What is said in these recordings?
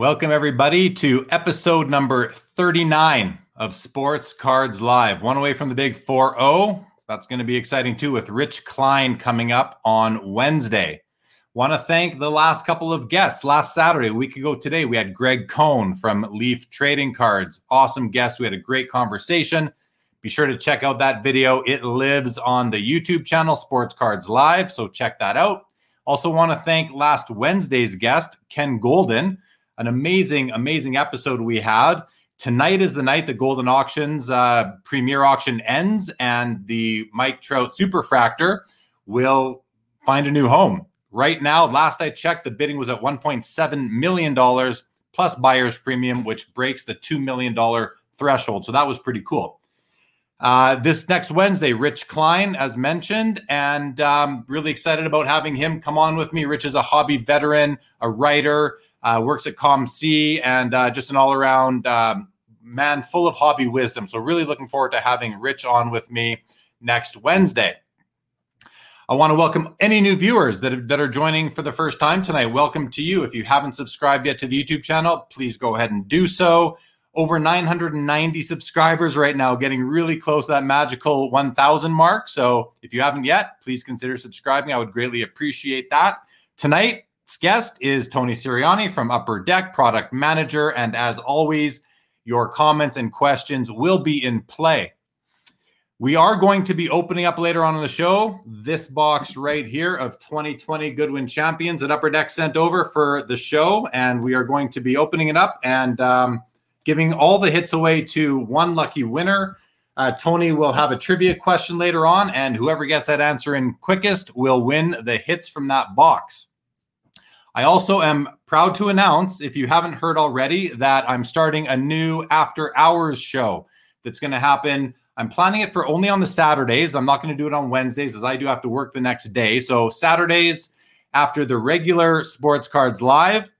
Welcome, everybody, to episode number 39 of Sports Cards Live. One away from the big 4 0. That's going to be exciting too, with Rich Klein coming up on Wednesday. Want to thank the last couple of guests. Last Saturday, a week ago today, we had Greg Cohn from Leaf Trading Cards. Awesome guest. We had a great conversation. Be sure to check out that video. It lives on the YouTube channel, Sports Cards Live. So check that out. Also, want to thank last Wednesday's guest, Ken Goldin an amazing, amazing episode we had. Tonight is the night the Goldin Auctions uh, premier auction ends, and the Mike Trout Superfractor will find a new home. Right now, last I checked, the bidding was at $1.7 million plus buyer's premium, which breaks the $2 million threshold. So that was pretty cool. Uh, this next Wednesday, Rich Klein, as mentioned, and um, really excited about having him come on with me. Rich is a hobby veteran, a writer, uh, works at COMC, and uh, just an all around um, man full of hobby wisdom. So, really looking forward to having Rich on with me next Wednesday. I want to welcome any new viewers that, that are joining for the first time tonight. Welcome to you. If you haven't subscribed yet to the YouTube channel, please go ahead and do so. Over 990 subscribers right now, getting really close to that magical 1,000 mark. So if you haven't yet, please consider subscribing. I would greatly appreciate that. Tonight, guest is Tony Sirianni from Upper Deck, product manager. And as always, your comments and questions will be in play. We are going to be opening up later on in the show this box right here of 2020 Goodwin Champions that Upper Deck sent over for the show. And we are going to be opening it up and um, giving all the hits away to one lucky winner. Uh, Tony will have a trivia question later on, and whoever gets that answer in quickest will win the hits from that box. I also am proud to announce, if you haven't heard already, that I'm starting a new after hours show that's going to happen. I'm planning it for only on the Saturdays. I'm not going to do it on Wednesdays as I do have to work the next day. So, Saturdays after the regular Sports Cards Live,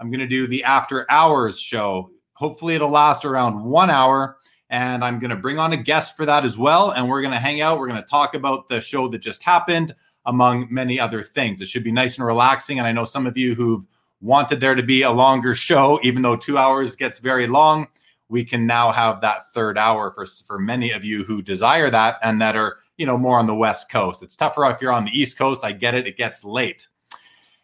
I'm going to do the after hours show. Hopefully, it'll last around one hour. And I'm going to bring on a guest for that as well. And we're going to hang out. We're going to talk about the show that just happened among many other things. It should be nice and relaxing. And I know some of you who've wanted there to be a longer show, even though two hours gets very long, we can now have that third hour for, for many of you who desire that and that are, you know, more on the West Coast. It's tougher if you're on the East Coast. I get it. It gets late.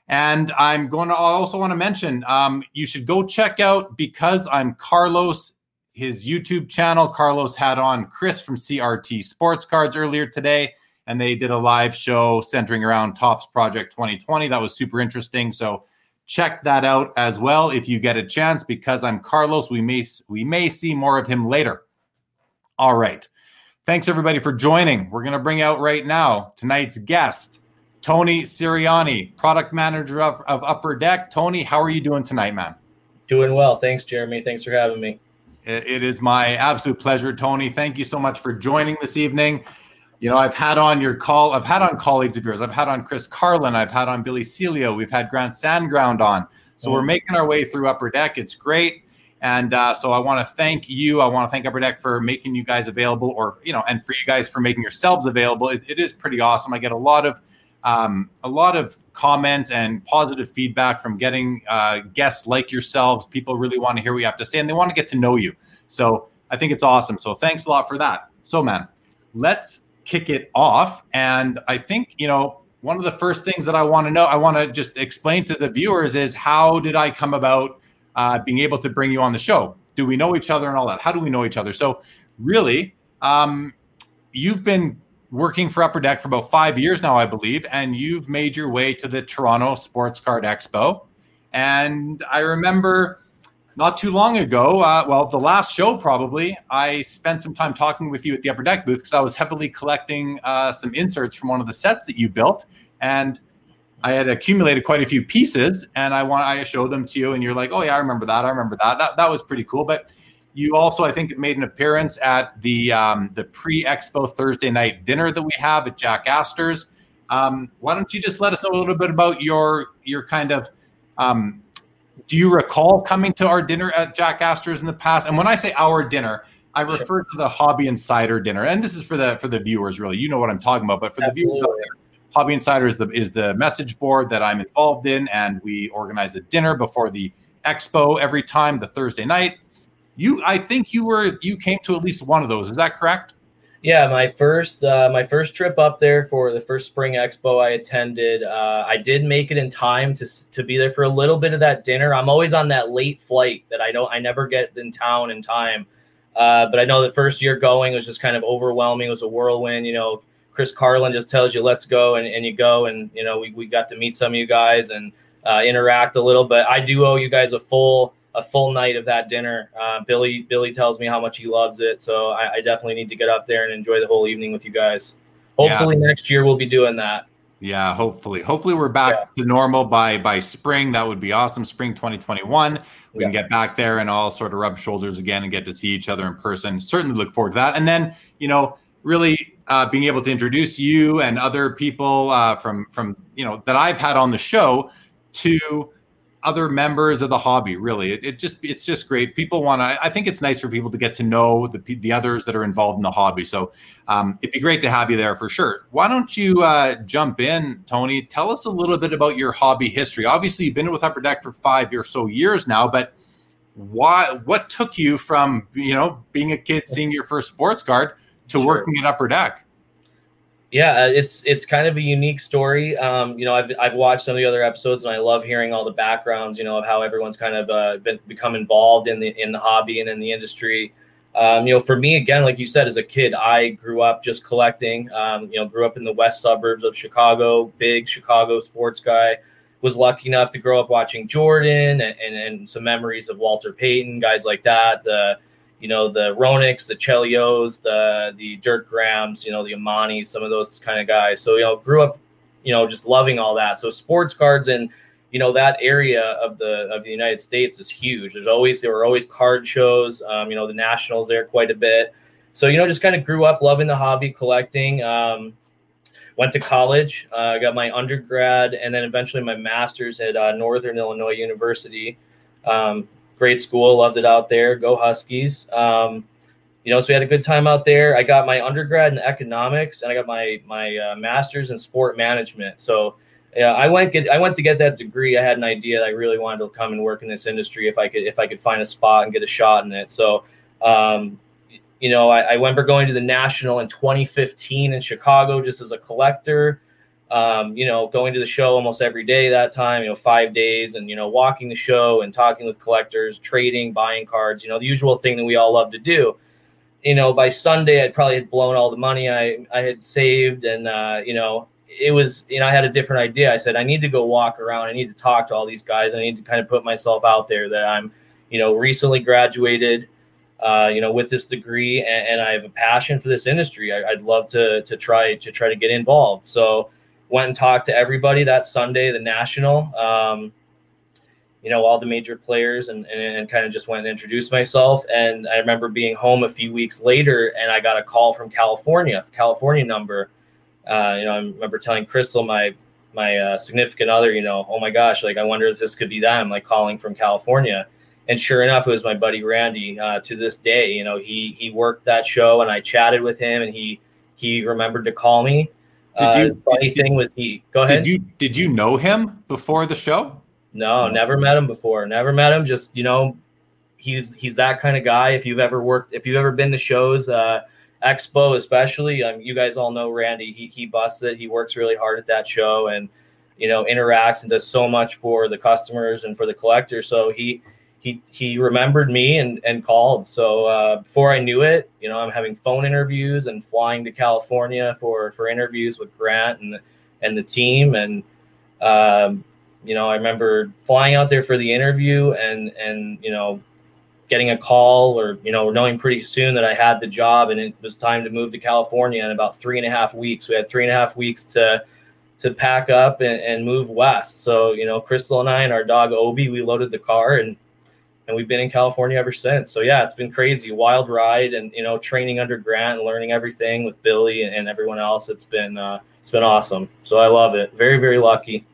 And I'm going to also want to mention um, you should go check out because I'm Carlos, his YouTube channel. Carlos had on Chris from CRT Sports Cards earlier today and they did a live show centering around Topps Project 2020. That was super interesting. So check that out as well if you get a chance. Because I'm Carlos, we may we may see more of him later. All right. Thanks everybody for joining. We're going to bring out right now tonight's guest, Tony Sirianni, product manager of, of Upper Deck. Tony, how are you doing tonight, man? Doing well. Thanks, Jeremy. Thanks for having me. It is my absolute pleasure, Tony. Thank you so much for joining this evening you know, I've had on your call, I've had on colleagues of yours. I've had on Chris Carlin, I've had on Billy Celio, we've had Grant Sandground on. So mm we're making our way through Upper Deck. It's great. And uh, so I want to thank you. I want to thank Upper Deck for making you guys available, or you know, and for you guys for making yourselves available. it, it is pretty awesome. I get a lot of um, a lot of comments and positive feedback from getting uh, guests like yourselves. People really want to hear what you have to say, and they want to get to know you. So I think it's awesome. So thanks a lot for that. So man, let's kick it off. And I think, you know, one of the first things that I want to know, I want to just explain to the viewers is how did I come about uh, being able to bring you on the show? Do we know each other and all that? How do we know each other? So, really, um, you've been working for Upper Deck for about five years now, I believe, and you've made your way to the Toronto Sports Card Expo. And I remember not too long ago, uh, well, the last show probably, I spent some time talking with you at the Upper Deck booth because I was heavily collecting uh, some inserts from one of the sets that you built, and I had accumulated quite a few pieces, and I want I showed them to you, and you're like, "Oh yeah, I remember that. I remember that. That that was pretty cool." But you also, I think, made an appearance at the um, the pre-expo Thursday night dinner that we have at Jack Astor's. Um, why don't you just let us know a little bit about your your kind of um, do you recall coming to our dinner at Jack Astor's in the past? And when I say our dinner, I refer sure. to the Hobby Insider dinner, and this is for the for the viewers. Really, you know what I'm talking about. But for Absolutely. the viewers, Hobby Insider is the is the message board that I'm involved in, and we organize a dinner before the Expo every time, the Thursday night. You, I think you were you came to at least one of those. Is that correct? Yeah, my first uh, my first trip up there for the first spring expo I attended. Uh, I did make it in time to to be there for a little bit of that dinner. I'm always on that late flight that I don't I never get in town in time. Uh, but I know the first year going was just kind of overwhelming. It was a whirlwind. You know, Chris Carlin just tells you let's go, and, and you go, and you know we we got to meet some of you guys and uh, interact a little. But I do owe you guys a full a full night of that dinner. Uh, Billy Billy tells me how much he loves it, so I, I, definitely need to get up there and enjoy the whole evening with you guys. Hopefully yeah. next year we'll be doing that. Yeah, hopefully. Hopefully we're back yeah. to normal by by spring. That would be awesome. Spring 2021. We yeah. can get back there and all sort of rub shoulders again and get to see each other in person. Certainly look forward to that. And then, you know, really uh, being able to introduce you and other people uh, from from you know that I've had on the show to other members of the hobby really. It, it just it's just great. People want to i think it's nice for people to get to know the the others that are involved in the hobby. So um, it'd be great to have you there for sure. Why don't you uh, jump in tony? Tell us a little bit about your hobby history. Obviously you've been with upper deck for five or so years now but why what took you from you know being a kid seeing your first sports card to sure. working at upper deck yeah, uh, it's it's kind of a unique story. Um, you know, I've I've watched some of the other episodes, and I love hearing all the backgrounds. You know, of how everyone's kind of uh, been become involved in the in the hobby and in the industry. Um, you know, for me, again, like you said, as a kid, I grew up just collecting. Um, you know, grew up in the west suburbs of Chicago, big Chicago sports guy. Was lucky enough to grow up watching Jordan and, and, and some memories of Walter Payton, guys like that. The you know, the Roenick's, the Chelios, the the Dirk Grahams, you know, the Amonte, some of those kind of guys. So, you know, grew up, you know, just loving all that. So sports cards and you know that area of the of the United States is huge. There's always there were always card shows. Um, you know, the Nationals there quite a bit. So you know, just kind of grew up loving the hobby, collecting. Um, went to college, uh, got my undergrad, and then eventually my master's at uh, Northern Illinois University. Um, great school, loved it out there. Go Huskies. Um, you know, so we had a good time out there. I got my undergrad in economics and I got my my uh, master's in sport management. So yeah, I went get I went to get that degree. I had an idea that I really wanted to come and work in this industry if I could if I could find a spot and get a shot in it. So um, you know, I, I remember going to the national in 2015 in Chicago just as a collector um, you know, going to the show almost every day that time, you know, five days and, you know, walking the show and talking with collectors, trading, buying cards, you know, the usual thing that we all love to do. You know, by Sunday, I'd probably had blown all the money I, I had saved. And, uh, you know, it was, you know, I had a different idea. I said, I need to go walk around. I need to talk to all these guys. I need to kind of put myself out there that I'm, you know, recently graduated. Uh, you know, with this degree, and, and, I have a passion for this industry. I, would love to to try to try to get involved. So, went and talked to everybody that Sunday, the national, um, you know, all the major players and, and, and, kind of just went and introduced myself. And I remember being home a few weeks later and I got a call from California, California number. Uh, you know, I remember telling Crystal, my, my uh, significant other, you know, oh my gosh, like I wonder if this could be them, like calling from California. And sure enough, it was my buddy Randy. Uh, to this day, you know, he he worked that show, and I chatted with him, and he he remembered to call me did you? Uh, funny thing was he. Go ahead. Did you did you know him before the show? No, never met him before. Never met him. Just you know, he's he's that kind of guy. If you've ever worked, if you've ever been to shows, uh, Expo especially, um, you guys all know Randy. He he busts it. He works really hard at that show, and you know interacts and does so much for the customers and for the collectors. So he he he remembered me and and called. So uh, before I knew it, you know, I'm having phone interviews and flying to California for for interviews with Grant and and the team. And um, you know, I remember flying out there for the interview and and you know, getting a call or you know, knowing pretty soon that I had the job and it was time to move to California in about three and a half weeks. We had three and a half weeks to to pack up and, and move west. So, you know, Crystal and I and our dog Obi, we loaded the car and and we've been in California ever since. So yeah, it's been crazy, wild ride, and you know, training under Grant and learning everything with Billy and, everyone else. It's been uh, it's been awesome. So I love it. Very very lucky.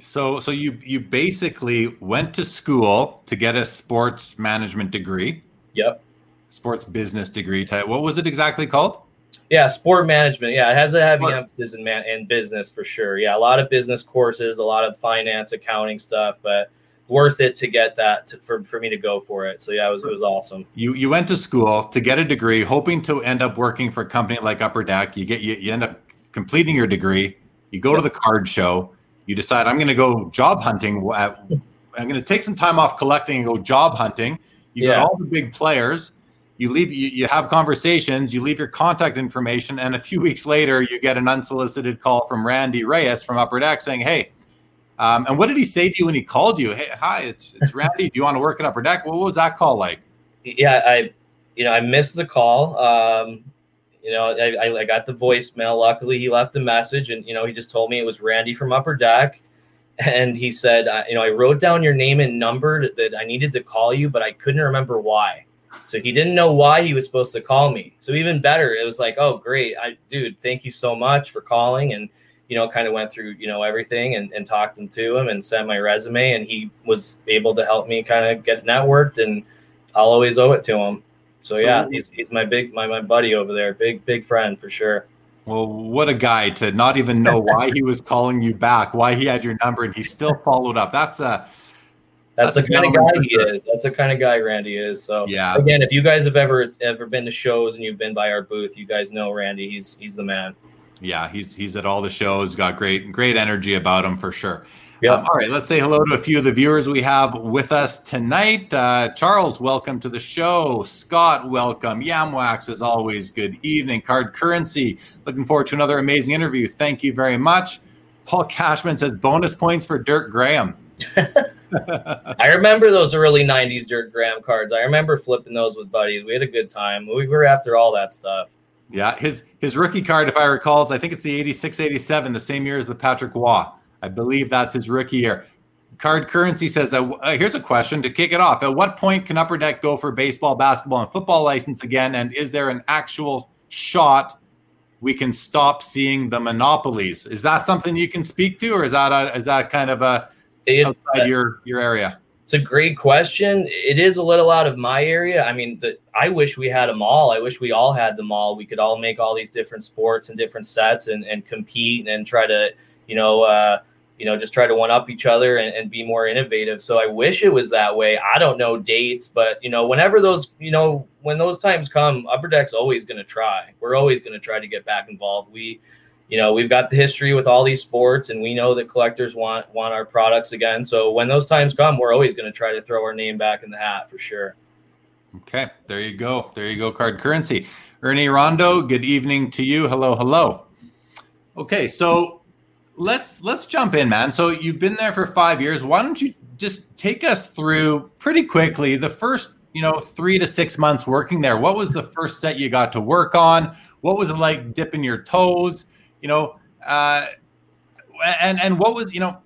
So so you you basically went to school to get a sports management degree. Yep. Sports business degree type. What was it exactly called? Yeah, sport management. Yeah, it has a heavy sport. emphasis in man in business for sure. Yeah, a lot of business courses, a lot of finance, accounting stuff, but worth it to get that to, for, for me to go for it. So yeah, it was it was awesome. You you went to school to get a degree, hoping to end up working for a company like Upper Deck. You get you, you end up completing your degree. You go yep. to the card show. You decide I'm going to go job hunting. At, I'm going to take some time off collecting and go job hunting. You yeah. got all the big players. You leave. You, you have conversations. You leave your contact information, and a few weeks later, you get an unsolicited call from Randy Reyes from Upper Deck saying, "Hey." Um, and what did he say to you when he called you? Hey, hi, it's, it's Randy. Do you want to work at Upper Deck? What was that call like? Yeah, I, you know, I missed the call. Um, you know, I, I got the voicemail. Luckily, he left a message, and you know, he just told me it was Randy from Upper Deck, and he said, uh, you know, I wrote down your name and number that I needed to call you, but I couldn't remember why. So he didn't know why he was supposed to call me. So even better, it was like, oh, great, I, dude, thank you so much for calling, and you know, kind of went through, you know, everything and, and talked them to him and sent my resume and he was able to help me kind of get networked and I'll always owe it to him. So, so yeah, he's, he's my big, my, my buddy over there. Big, big friend for sure. Well, what a guy to not even know why he was calling you back, why he had your number and he still followed up. That's a, that's, that's the kind of guy he is. That's the kind of guy Randy is. So yeah. Again, if you guys have ever ever been to shows and you've been by our booth, you guys know Randy. He's he's the man yeah, he's he's at all the shows. Got great great energy about him for sure. Yeah. Um, all right, let's say hello to a few of the viewers we have with us tonight. Uh, Charles, welcome to the show. Scott, welcome. Yamwax, as always, good evening. Card Currency, looking forward to another amazing interview. Thank you very much. Paul Cashman says bonus points for Dirk Graham. I remember those early '90s Dirk Graham cards. I remember flipping those with buddies. We had a good time. We were after all that stuff. Yeah, his his rookie card, if I recall, is I think it's the 86 87, the same year as the Patrick Roy. I believe that's his rookie year. Card Currency says, uh, uh, here's a question to kick it off. At what point can Upper Deck go for baseball, basketball, and football license again? And is there an actual shot we can stop seeing the monopolies? Is that something you can speak to, or is that a, is that kind of a outside your your area? It's a great question. It is a little out of my area. I mean, the, I wish we had them all. I wish we all had them all. We could all make all these different sports and different sets and, and compete and try to, you know, uh, you know, just try to one up each other and, and be more innovative. So I wish it was that way. I don't know dates, but you know, whenever those, you know, when those times come, Upper Deck's always going to try. We're always going to try to get back involved. We, you know we've got the history with all these sports and we know that collectors want want our products again. So when those times come we're always going to try to throw our name back in the hat for sure. Okay there you go. There you go card currency. Ernie rondo good evening to you. Hello hello. Okay so let's let's jump in man. So you've been there for five years. Why don't you just take us through pretty quickly the first you know three to six months working there. What was the first set you got to work on? What was it like dipping your toes you know, uh, and and what was you know,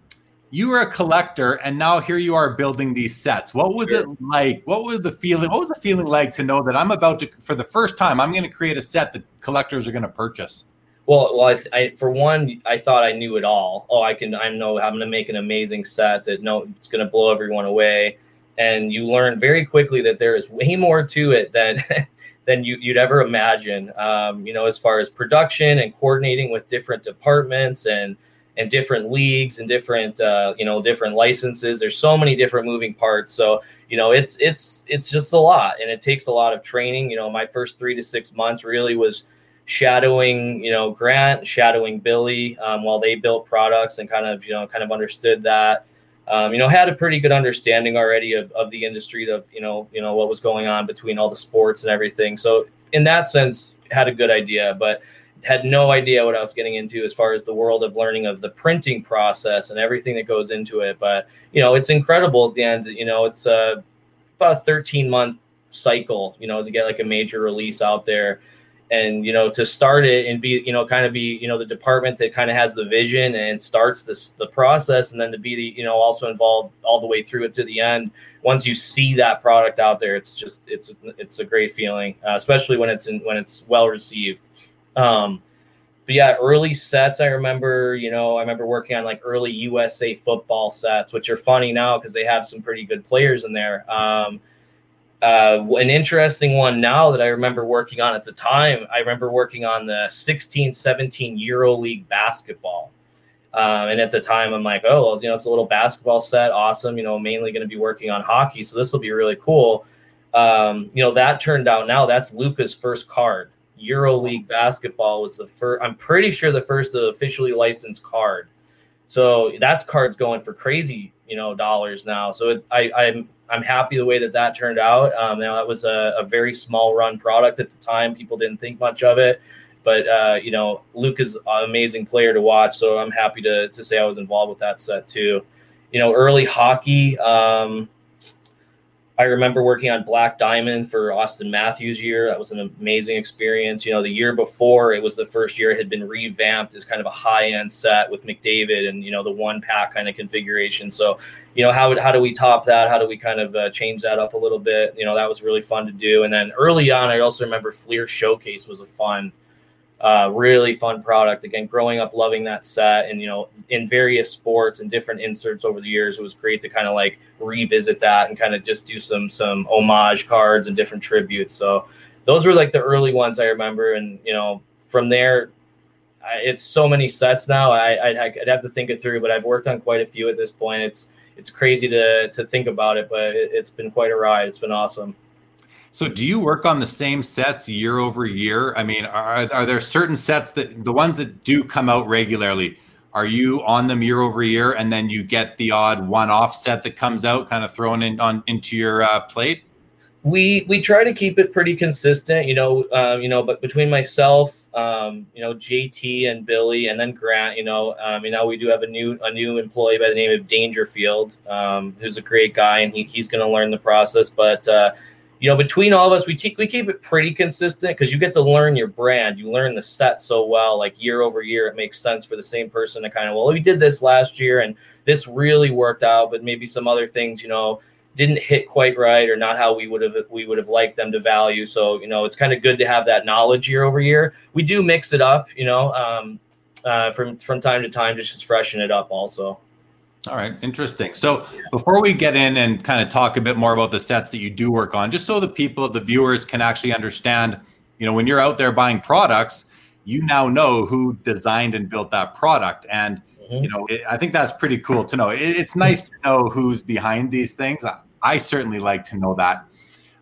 you were a collector, and now here you are building these sets. What was sure. it like? What was the feeling? What was the feeling like to know that I'm about to, for the first time, I'm going to create a set that collectors are going to purchase? Well, well, I, I, for one, I thought I knew it all. Oh, I can, I know I'm going to make an amazing set that no, it's going to blow everyone away. And you learn very quickly that there is way more to it than than you, would ever imagine. Um, you know, as far as production and coordinating with different departments and and different leagues and different uh, you know different licenses. There's so many different moving parts. So you know, it's it's it's just a lot, and it takes a lot of training. You know, my first three to six months really was shadowing you know grant shadowing billy um, while they built products and kind of you know kind of understood that um, you know, had a pretty good understanding already of, of the industry of, you know, you know, what was going on between all the sports and everything. So in that sense, had a good idea, but had no idea what I was getting into as far as the world of learning of the printing process and everything that goes into it. But, you know, it's incredible at the end, you know, it's uh, about a 13 month cycle, you know, to get like a major release out there and you know to start it and be you know kind of be you know the department that kind of has the vision and starts this the process and then to be the you know also involved all the way through it to the end once you see that product out there it's just it's it's a great feeling uh, especially when it's in when it's well received. Um but yeah early sets i remember you know i remember working on like early usa football sets which are funny now because they have some pretty good players in there. Um uh, an interesting one now that I remember working on at the time, I remember working on the 16 17 Euro League basketball. Um, and at the time, I'm like, oh, you know, it's a little basketball set, awesome. You know, mainly going to be working on hockey, so this will be really cool. Um, you know, that turned out now that's Luka's first card. Euro League basketball was the first. I'm pretty sure the first officially licensed card. So that's card's going for crazy, you know, dollars now. So it, I, I'm I'm happy the way that that turned out. Um, now that was a, a, very small run product at the time. People didn't think much of it, but uh, you know, Luke is an amazing player to watch. So I'm happy to to say I was involved with that set too. You know, early hockey. Um, I remember working on Black Diamond for Auston Matthews' year. That was an amazing experience. You know, the year before, it was the first year it had been revamped as kind of a high end set with McDavid and, you know, the one pack kind of configuration. So, you know, how, how do we top that? How do we kind of uh, change that up a little bit? You know, that was really fun to do. And then early on, I also remember Fleer Showcase was a fun uh, really fun product. Again, growing up loving that set, and you know, in various sports and different inserts over the years, it was great to kind of like revisit that and kind of just do some some homage cards and different tributes. So those were like the early ones I remember, and you know, from there, I, it's so many sets now. I I'd, I'd, have to think it through, but I've worked on quite a few at this point. It's it's crazy to to think about it, but it, it's been quite a ride. It's been awesome. So, do you work on the same sets year over year? I mean, are, are there certain sets that the ones that do come out regularly? Are you on them year over year, and then you get the odd one-off set that comes out, kind of thrown in on into your uh, plate? We we try to keep it pretty consistent, you know. Uh, you know, but between myself, um, you know, JT and Billy, and then Grant, you know, um, you know, we do have a new a new employee by the name of Dangerfield, um, who's a great guy, and he, he's going to learn the process, but. Uh, you know, between all of us, we, te- we keep it pretty consistent because you get to learn your brand. You learn the set so well, like year over year, it makes sense for the same person to kind of, well, we did this last year and this really worked out, but maybe some other things, you know, didn't hit quite right or not how we would have we would have liked them to value. So you know, it's kind of good to have that knowledge year over year. We do mix it up, you know, um, uh, from from time to time, just to freshen it up also. All right, interesting. So before we get in and kind of talk a bit more about the sets that you do work on, just so the people, the viewers can actually understand, you know, when you're out there buying products, you now know who designed and built that product. And, mm-hmm. you know, it, I think that's pretty cool to know. It, it's nice to know who's behind these things. I, I certainly like to know that.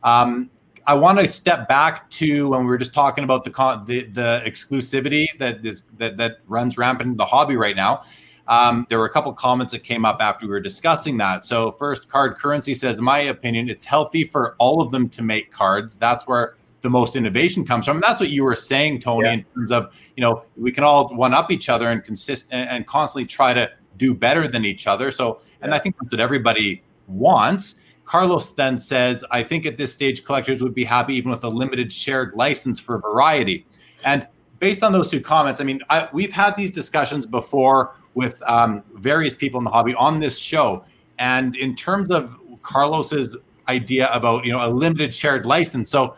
Um, I want to step back to when we were just talking about the the, the exclusivity that is that that runs rampant in the hobby right now. Um, there were a couple comments that came up after we were discussing that. So, first, Card Currency says, in my opinion, it's healthy for all of them to make cards. That's where the most innovation comes from. And that's what you were saying, Tony, yeah. in terms of, you know, we can all one up each other and consist and constantly try to do better than each other. So, and I think that's what everybody wants. Carlos then says, I think at this stage, collectors would be happy even with a limited shared license for variety. And based on those two comments, I mean, I, we've had these discussions before with um, various people in the hobby on this show. And in terms of Carlos's idea about you know a limited shared license, so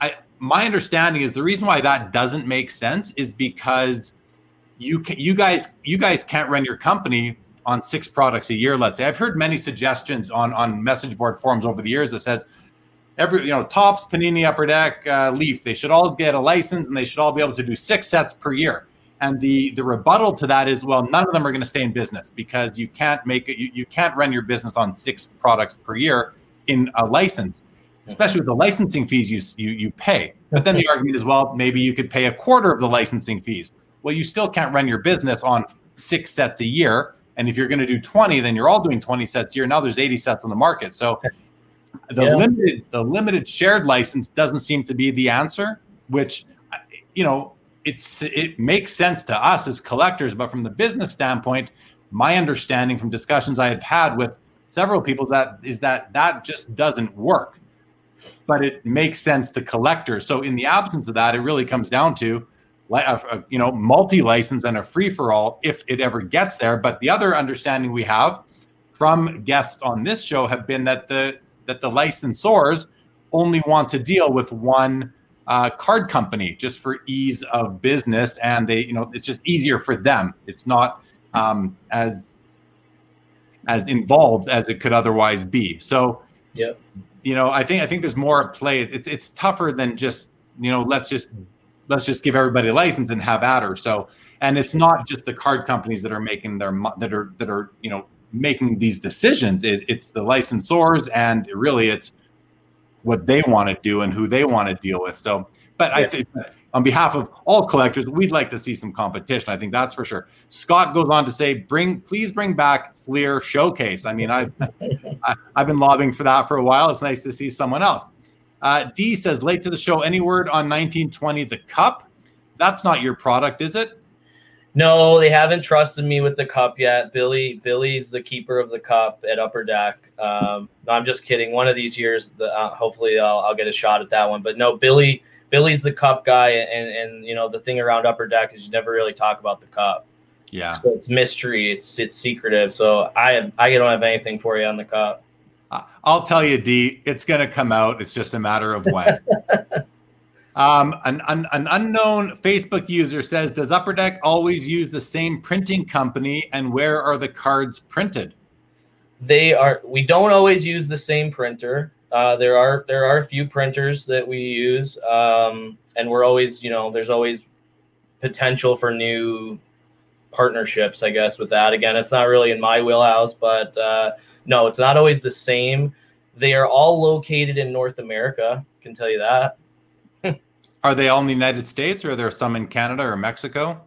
I, my understanding is the reason why that doesn't make sense is because you can, you guys you guys can't run your company on six products a year. Let's say I've heard many suggestions on on message board forums over the years that says every you know tops panini upper deck uh, leaf they should all get a license and they should all be able to do six sets per year and the the rebuttal to that is, well, none of them are going to stay in business because you can't make it. You, you can't run your business on six products per year in a license, especially with the licensing fees you you you pay. But then the argument is, well, maybe you could pay a quarter of the licensing fees. Well, you still can't run your business on six sets a year. And if you're going to do 20, then you're all doing 20 sets a year. Now there's 80 sets on the market. So the yeah. limited the limited shared license doesn't seem to be the answer, which you know it's it makes sense to us as collectors, but from the business standpoint, my understanding from discussions I have had with several people is that is that that just doesn't work. But it makes sense to collectors. So in the absence of that, it really comes down to a, uh, uh, you know multi-license and a free for all if it ever gets there. But the other understanding we have from guests on this show have been that the that the licensors only want to deal with one uh, card company just for ease of business, and they, you know, it's just easier for them. It's not um, as as involved as it could otherwise be. So, yeah, you know, I think I think there's more at play. It's it's tougher than just you know let's just let's just give everybody a license and have at her. So and it's not just the card companies that are making their that are that are you know making these decisions. It, it's the licensors, and really, it's what they want to do and who they want to deal with. So, but yeah. I think on behalf of all collectors, we'd like to see some competition. I think that's for sure. Scott goes on to say, "Bring, please bring back Fleer Showcase." I mean, I've I've been lobbying for that for a while. It's nice to see someone else. Uh, D says, "Late to the show. Any word on 1920 the Cup? That's not your product, is it?" No, they haven't trusted me with the cup yet. Billy, Billy's the keeper of the cup at Upper Deck. Um, no, I'm just kidding. One of these years, the, uh, hopefully, I'll, I'll, get a shot at that one. But no, Billy, Billy's the cup guy, and and you know the thing around Upper Deck is you never really talk about the cup. Yeah, so it's mystery. It's it's secretive. So I I don't have anything for you on the cup. I'll tell you, D. It's going to come out. It's just a matter of when. Um, an, an, an, unknown Facebook user says, "Does Upper Deck always use the same printing company, and where are the cards printed?" They are. We don't always use the same printer. Uh, there are there are a few printers that we use, um, and we're always, you know, there's always potential for new partnerships. I guess with that. Again, it's not really in my wheelhouse, but uh, no, it's not always the same. They are all located in North America. Can tell you that. Are they all in the United States, or are there some in Canada or Mexico?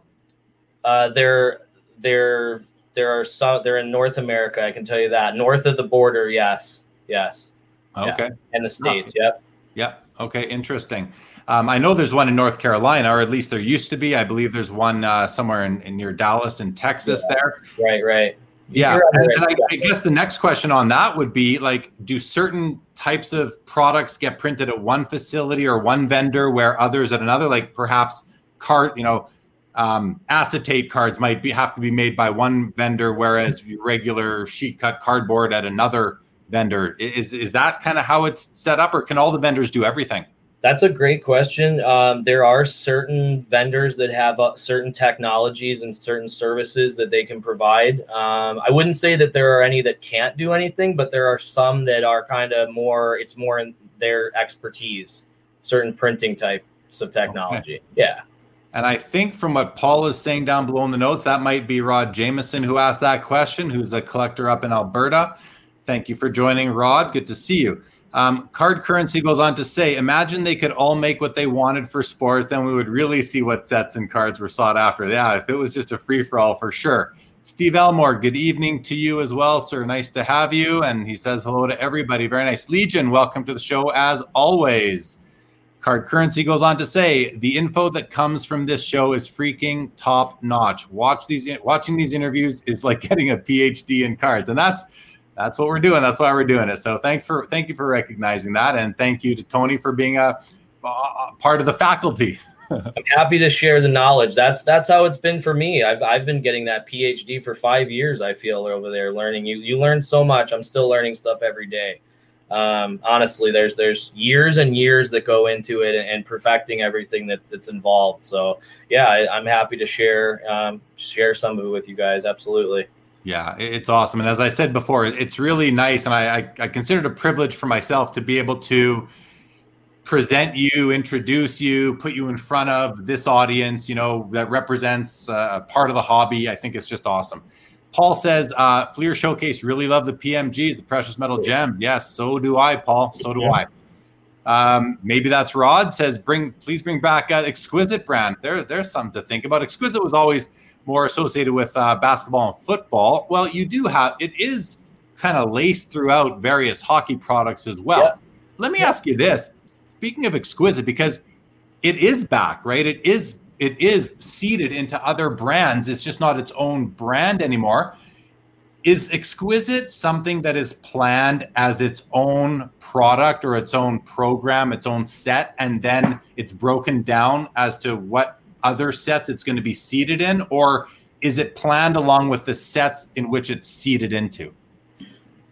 Uh, they're they're there are some. They're in North America. I can tell you that north of the border. Yes, yes. Okay. Yeah. And the states. Oh. Yep. Yep. Okay. Interesting. Um, I know there's one in North Carolina, or at least there used to be. I believe there's one uh, somewhere in, in, near Dallas in Texas. Yeah. There. Right. Right. Yeah, and, and I, I, guess the next question on that would be like, do certain types of products get printed at one facility or one vendor, where others at another? Like perhaps cart, you know, um, acetate cards might be have to be made by one vendor, whereas regular sheet cut cardboard at another vendor. Is is that kind of how it's set up, or can all the vendors do everything? That's a great question. Um, there are certain vendors that have uh, certain technologies and certain services that they can provide. Um, I wouldn't say that there are any that can't do anything, but there are some that are kind of more, it's more in their expertise, certain printing types of technology. Okay. Yeah. And I think from what Paul is saying down below in the notes, that might be Rod Jameson who asked that question, who's a collector up in Alberta. Thank you for joining, Rod. Good to see you. Um, card currency goes on to say, imagine they could all make what they wanted for sports, then we would really see what sets and cards were sought after. Yeah, if it was just a free for all, for sure. Steve Elmore, good evening to you as well, sir. Nice to have you. And he says hello to everybody. Very nice. Legion, welcome to the show as always. Card currency goes on to say the info that comes from this show is freaking top notch. Watch these watching these interviews is like getting a PhD in cards, and that's that's what we're doing. That's why we're doing it. So thank for thank you for recognizing that, and thank you to Tony for being a, a part of the faculty. I'm happy to share the knowledge. That's that's how it's been for me. I've I've been getting that PhD for five years. I feel over there learning. You you learn so much. I'm still learning stuff every day. Um, honestly, there's there's years and years that go into it and, perfecting everything that, that's involved. So yeah, I, am happy to share um, share some of it with you guys. Absolutely. Yeah, it's awesome. And as I said before, it's really nice. And I, I, I consider it a privilege for myself to be able to present you, introduce you, put you in front of this audience, you know, that represents uh, part of the hobby. I think it's just awesome. Paul says, uh, Fleer Showcase, really love the PMGs, the precious metal gem. Yes, so do I, Paul. So do yeah. I. Um, maybe that's Rod says, bring, please bring back uh, Exquisite brand. There, there's something to think about. Exquisite was always more associated with uh, basketball and football. Well, you do have it is kind of laced throughout various hockey products as well. Yeah. Let me yeah. ask you this: speaking of exquisite, because it is back, right? It is it is seeded into other brands. It's just not its own brand anymore. Is exquisite something that is planned as its own product or its own program, its own set, and then it's broken down as to what other sets it's going to be seeded in, or is it planned along with the sets in which it's seeded into?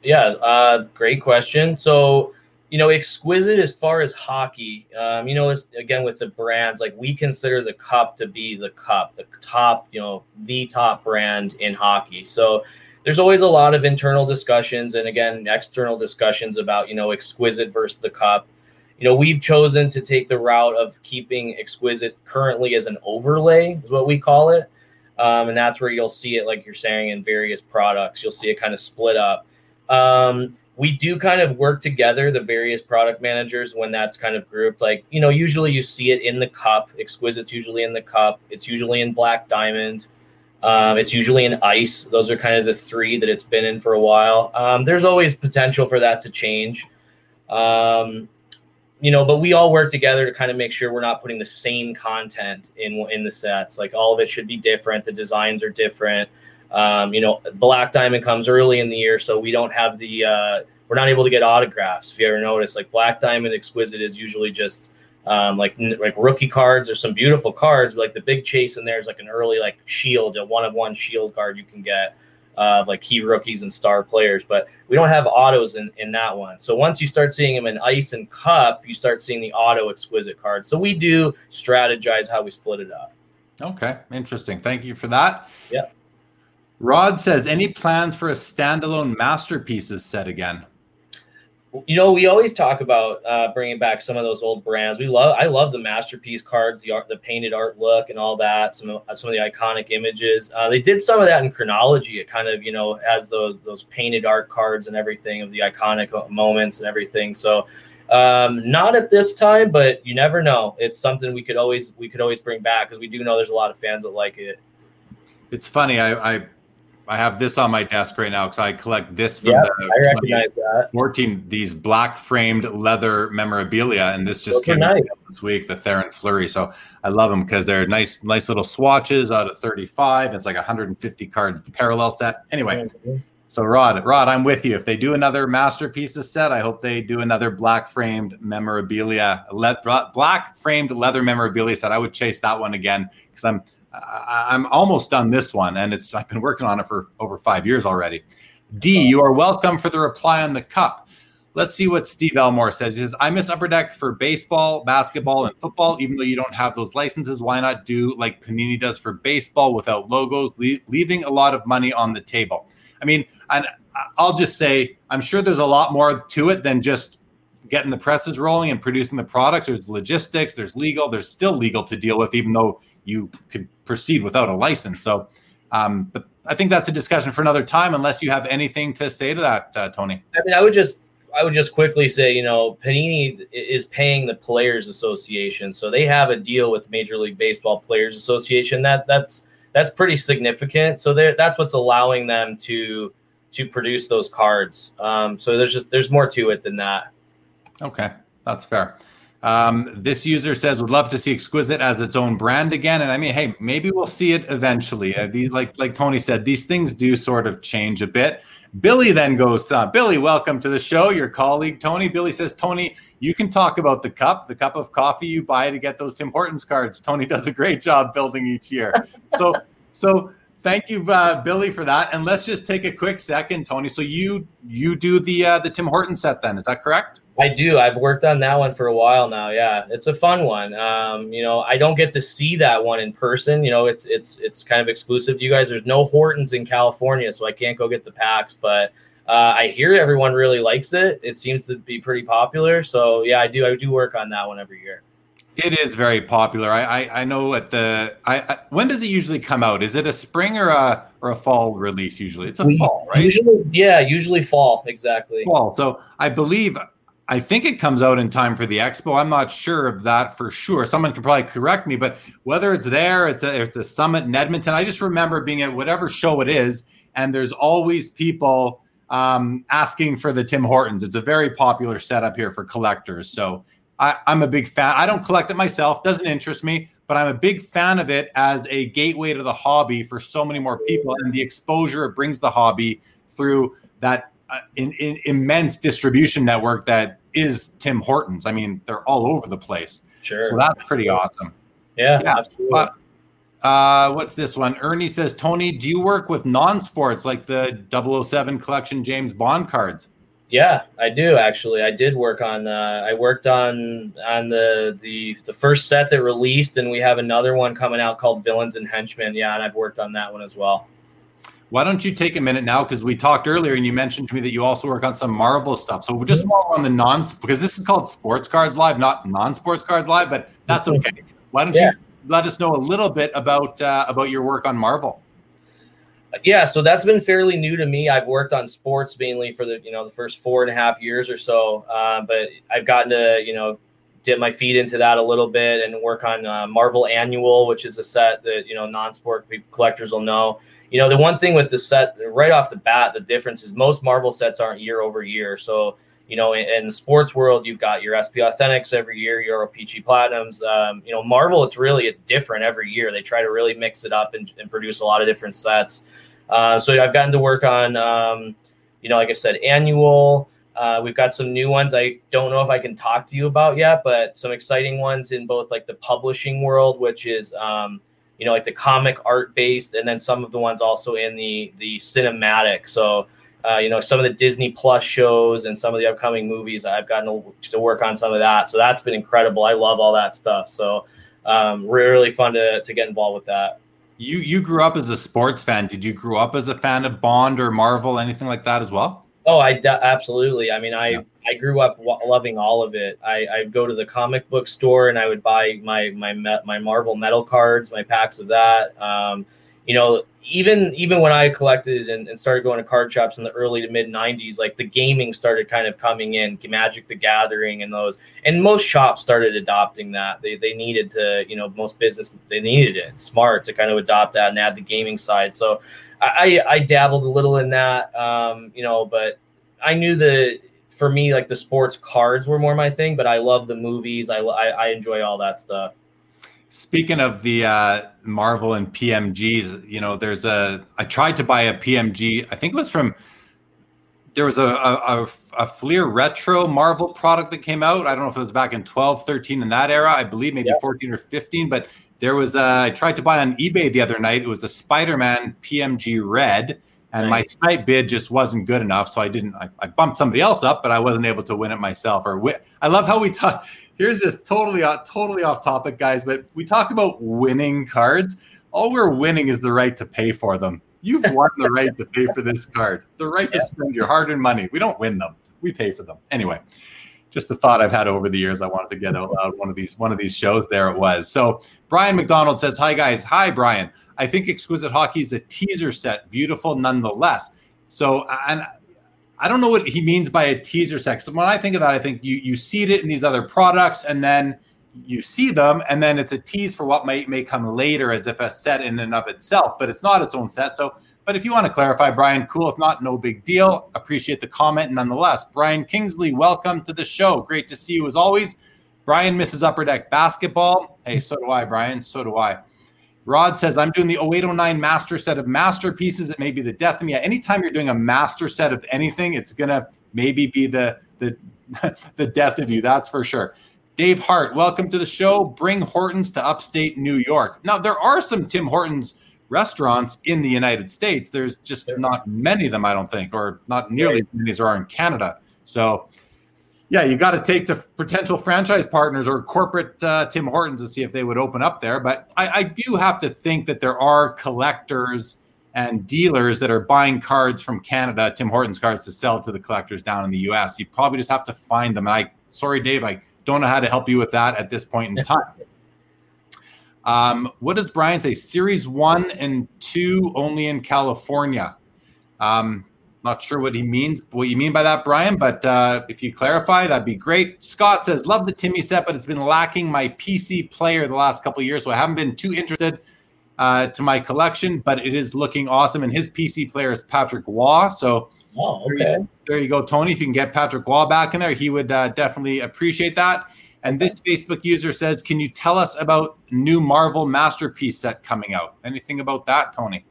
Yeah, uh, great question. So, you know, exquisite as far as hockey, um, you know, again with the brands, like we consider the cup to be the cup, the top, you know, the top brand in hockey. So, there's always a lot of internal discussions and again external discussions about you know exquisite versus the cup you know, we've chosen to take the route of keeping exquisite currently as an overlay, is what we call it. um, and that's where you'll see it, like you're saying, in various products. You'll see it kind of split up. Um, we do kind of work together, the various product managers, when that's kind of grouped. Like, you know, usually you see it in the cup. Exquisite's usually in the cup. It's usually in Black Diamond. Um, it's usually in ice. Those are kind of the three that it's been in for a while. Um, there's always potential for that to change. Um, you know, but we all work together to kind of make sure we're not putting the same content in in the sets. Like all of it should be different. The designs are different. Um, you know, Black Diamond comes early in the year, so we don't have the uh, we're not able to get autographs. If you ever notice, like Black Diamond Exquisite is usually just um, like like rookie cards. There's some beautiful cards, but like the big chase in there is like an early like shield, a one of one shield card you can get uh, of like key rookies and star players. But we don't have autos in in that one. So once you start seeing them in ice and cup, you start seeing the auto exquisite cards. So we do strategize how we split it up. Okay, interesting. Thank you for that. Yeah. Rod says, any plans for a standalone masterpieces set again? You know, we always talk about uh, bringing back some of those old brands. We love, I love the masterpiece cards, the art, the painted art look, and all that. Some of, some of the iconic images. Uh, they did some of that in chronology. It kind of, you know, has those those painted art cards and everything of the iconic moments and everything. So, um, not at this time, but you never know. It's something we could always we could always bring back because we do know there's a lot of fans that like it. It's funny. I, I I have this on my desk right now because I collect this from Yeah, the I recognize that. 14 these black framed leather memorabilia and this just Those came out nice. this week the Theron Flurry so I love them because they're nice nice little swatches out of 35 it's like a 150 card parallel set anyway Mhm. so Rod Rod I'm with you if they do another masterpieces set I hope they do another black framed memorabilia le- black framed leather memorabilia set I would chase that one again because I'm I- I'm almost done this one and it's I've been working on it for over 5 years already D, you are welcome for the reply on the cup. Let's see what Steve Elmore says. He says, I miss Upper Deck for baseball, basketball, and football, even though you don't have those licenses. Why not do like Panini does for baseball without logos, le- leaving a lot of money on the table? I mean, and I'll just say, I'm sure there's a lot more to it than just getting the presses rolling and producing the products. There's logistics, there's legal, there's still legal to deal with, even though you could proceed without a license. So, um, but I think that's a discussion for another time, unless you have anything to say to that, uh, Tony. I mean, I would just I would just quickly say, you know, Panini is paying the Players Association, so they have a deal with Major League Baseball Players Association. That that's that's pretty significant. So that's what's allowing them to to produce those cards. Um, so there's just there's more to it than that. Okay, that's fair. Um, this user says would love to see Exquisite as its own brand again, and I mean, hey, maybe we'll see it eventually. Uh, these, like like Tony said, these things do sort of change a bit. Billy then goes, uh, Billy, welcome to the show. Your colleague Tony. Billy says, Tony, you can talk about the cup, the cup of coffee you buy to get those Tim Hortons cards. Tony does a great job building each year. So so thank you, uh, Billy, for that. And let's just take a quick second, Tony. So you you do the uh, the Tim Hortons set then? Is that correct? I do. I've worked on that one for a while now. Yeah, it's a fun one. Um, you know, I don't get to see that one in person. You know, it's it's it's kind of exclusive to you guys. There's no Hortons in California, so I can't go get the packs. But uh, I hear everyone really likes it. It seems to be pretty popular. So yeah, I do. I do work on that one every year. It is very popular. I I, I know at the I, I when does it usually come out? Is it a spring or a or a fall release? Usually, it's a We- fall, right? Usually, yeah, usually fall. Exactly. fall. So I believe I think it comes out in time for the expo. I'm not sure of that for sure. Someone can probably correct me, but whether it's there, it's a, it's a summit in Edmonton. I just remember being at whatever show it is, and there's always people um, asking for the Tim Hortons. It's a very popular setup here for collectors. So I, I'm a big fan. I don't collect it myself; doesn't interest me, but I'm a big fan of it as a gateway to the hobby for so many more people, and the exposure it brings the hobby through that uh, in, in immense distribution network that is Tim Hortons. I mean, they're all over the place. Sure. So that's pretty awesome. yeah, yeah, absolutely. But uh, what's this one? Ernie says, Tony, do you work with non-sports like the 007 collection James Bond cards? Yeah, I do actually. I did work on. Uh, I worked on on the the the first set that released, and we have another one coming out called Villains and Henchmen. Yeah, and I've worked on that one as well. Why don't you take a minute now? Because we talked earlier and you mentioned to me that you also work on some Marvel stuff. So just while we're on the non, because this is called Sports Cards Live, not non-sports cards live, but that's okay. Why don't Yeah. you let us know a little bit about uh, about your work on Marvel. Yeah, so that's been fairly new to me. I've worked on sports mainly for the you know the first four and a half years or so, uh, but I've gotten to you know dip my feet into that a little bit and work on uh, Marvel Annual, which is a set that you know non-sport collectors will know. You know, the one thing with the set right off the bat, the difference is most Marvel sets aren't year over year. So you know, in, in the sports world, you've got your SP Authentics every year, your OPC Platinums. Um, you know, Marvel, it's really it's different every year. They try to really mix it up and, and produce a lot of different sets. Uh, so I've gotten to work on, um, you know, like I said, annual. Uh, we've got some new ones I don't know if I can talk to you about yet, but some exciting ones in both like the publishing world, which is um, you know like the comic art based, and then some of the ones also in the the cinematic. So uh, you know some of the Disney Plus shows and some of the upcoming movies. I've gotten to, to, work on some of that, so that's been incredible. I love all that stuff. So um, really fun to to get involved with that. You you grew up as a sports fan. Did you grow up as a fan of Bond or Marvel, anything like that as well? Oh, I absolutely. I mean, I yeah. I grew up loving all of it. I I'd go to the comic book store and I would buy my my my Marvel metal cards, my packs of that. Um, you know, even even when I collected and, and, started going to card shops in the early to mid '90s, like the gaming started kind of coming in, Magic the Gathering, and those, and most shops started adopting that. They they needed to, you know, most business they needed it, smart to kind of adopt that and add the gaming side. So I, I dabbled a little in that, um, you know, but I knew that for me, like the sports cards were more my thing, but I love the movies. I, I, I enjoy all that stuff. Speaking of the uh, Marvel and PMGs, you know, there's a, I tried to buy a PMG, I think it was from, there was a, a, a, Fleer retro Marvel product that came out. I don't know if it was back in 12, 13 in that era. I believe maybe 14 or 15, but there was a, I tried to buy on eBay the other night. It was a Spider-Man PMG Red, and nice. my snipe bid just wasn't good enough, so I didn't. I, I, bumped somebody else up, but I wasn't able to win it myself. Or win. I love how we talk. Here's just totally, uh, totally off topic, guys. But we talk about winning cards. All we're winning is the right to pay for them. You've won the right to pay for this card, the right to spend your hard-earned money. We don't win them; we pay for them anyway just the thought I've had over the years. I wanted to get out loud one of these one of these shows. There it was. So Brian McDonald says, "Hi guys, hi Brian. I think Exquisite Hockey is a teaser set, beautiful nonetheless. So and I don't know what he means by a teaser set. So when I think of that, I think you you see it in these other products, and then you see them, and then it's a tease for what might may come later, as if a set in and of itself. But it's not its own set. So but if you want to clarify, Brian, cool. If not, no big deal. Appreciate the comment nonetheless. Brian Kingsley, welcome to the show. Great to see you as always. Brian misses upper deck basketball. Hey, so do I, Brian. So do I. Rod says, I'm doing the 0809 master set of masterpieces. It may be the death of me. Anytime you're doing a master set of anything, it's going to maybe be the, the, the death of you. That's for sure. Dave Hart, welcome to the show. Bring Hortons to upstate New York. Now, there are some Tim Hortons restaurants in the United States. There's just not many of them, I don't think, or not nearly as many as there are in Canada. So, yeah, you got to take to potential franchise partners or corporate uh, Tim Hortons to see if they would open up there. But I, I do have to think that there are collectors and dealers that are buying cards from Canada, Tim Hortons cards, to sell to the collectors down in the U.S. You probably just have to find them. And I, sorry, Dave, I don't know how to help you with that at this point in time. Um, what does Brian say? Series one and two only in California. Um, not sure what he means, what you mean by that, Brian, but uh, if you clarify, that'd be great. Scott says, Love the Timmy set, but it's been lacking my PC player the last couple years, so I haven't been too interested uh, to my collection, but it is looking awesome. And his PC player is Patrick Roy. So oh, okay. there, you, there, you, go, Tony. If you can get Patrick Roy back in there, he would uh, definitely appreciate that. And this Facebook user says, "Can you tell us about new Marvel masterpiece set coming out? Anything about that, Tony?"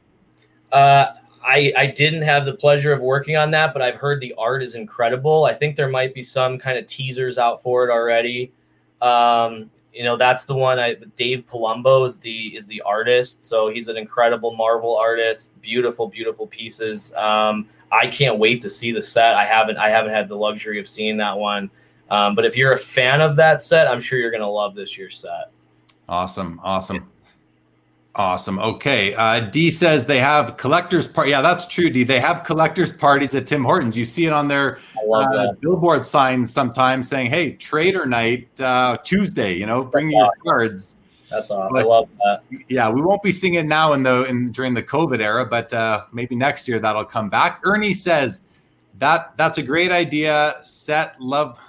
Uh, I I didn't have the pleasure of working on that, but I've heard the art is incredible. I think there might be some kind of teasers out for it already. Um, you know, that's the one. I Dave Palumbo is the is the artist, so he's an incredible Marvel artist. Beautiful, beautiful pieces. Um, I can't wait to see the set. I haven't I haven't had the luxury of seeing that one. Um, but if you're a fan of that set, I'm sure you're going to love this year's set. Awesome. Awesome. Awesome. Okay. Uh, D says they have collectors party. Yeah, that's true. D. They have collectors parties at Tim Hortons. You see it on their uh, billboard signs sometimes saying, "Hey, Trader Night uh, Tuesday." You know, bring your cards. That's awesome. But, I love that. Yeah, we won't be seeing it now in the in during the COVID era, but uh, maybe next year that'll come back. Ernie says that that's a great idea. Set love.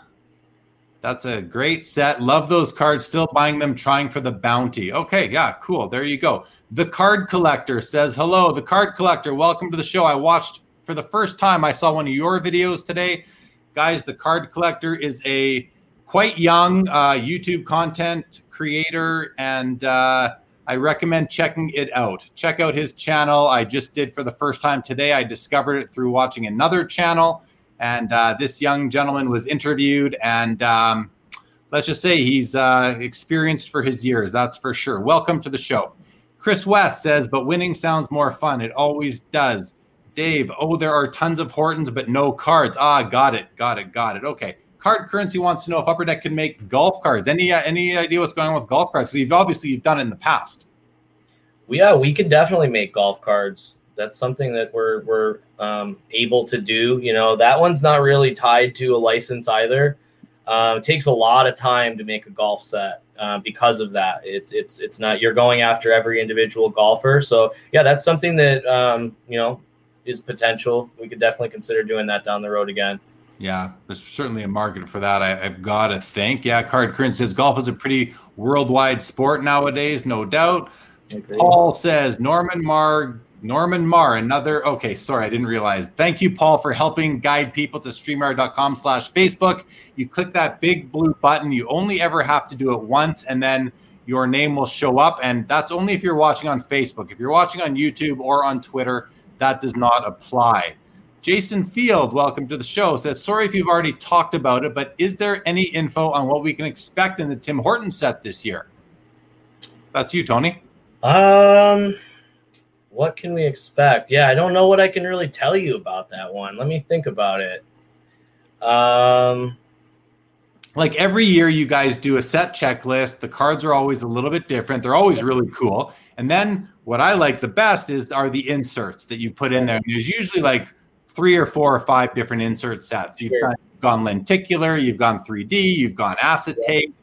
That's a great set. Love those cards. Still buying them, trying for the bounty. Okay, yeah, cool. There you go. The card collector says, Hello, the card collector. Welcome to the show. I watched for the first time. I saw one of your videos today. Guys, the card collector is a quite young uh, YouTube content creator, and uh, I recommend checking it out. Check out his channel. I just did for the first time today. I discovered it through watching another channel, and uh, this young gentleman was interviewed, and um, let's just say he's uh, experienced for his years. That's for sure. Welcome to the show. Chris West says, but winning sounds more fun. It always does. Dave, oh, there are tons of Hortons, but no cards. Ah, got it, got it, got it. Okay. Card Currency wants to know if Upper Deck can make golf cards. Any uh, any idea what's going on with golf cards? So you've obviously you've done it in the past. Yeah, we can definitely make golf cards. That's something that we're we're um, able to do. You know, that one's not really tied to a license either. Uh, it takes a lot of time to make a golf set uh, because of that. It's it's it's not you're going after every individual golfer. So yeah, that's something that um, you know is potential. We could definitely consider doing that down the road again. Yeah, there's certainly a market for that. I, have got to think. Yeah, Card Current says golf is a pretty worldwide sport nowadays, no doubt. Paul says Norman Marr, Norman Marr, another. Okay, sorry, I didn't realize. Thank you, Paul, for helping guide people to streamyard.com slash Facebook. You click that big blue button. You only ever have to do it once, and then your name will show up. And that's only if you're watching on Facebook. If you're watching on YouTube or on Twitter, that does not apply. Jason Field, welcome to the show, says, Sorry if you've already talked about it, but is there any info on what we can expect in the Tim Horton set this year? That's you, Tony. Um, what can we expect? Yeah, I don't know what I can really tell you about that one. Let me think about it. Um, like every year, you guys do a set checklist. The cards are always a little bit different. They're always really cool. And then what I like the best is are the inserts that you put in there. And there's usually like three or four or five different insert sets. You've sure. gone lenticular, you've gone 3D, you've gone acetate.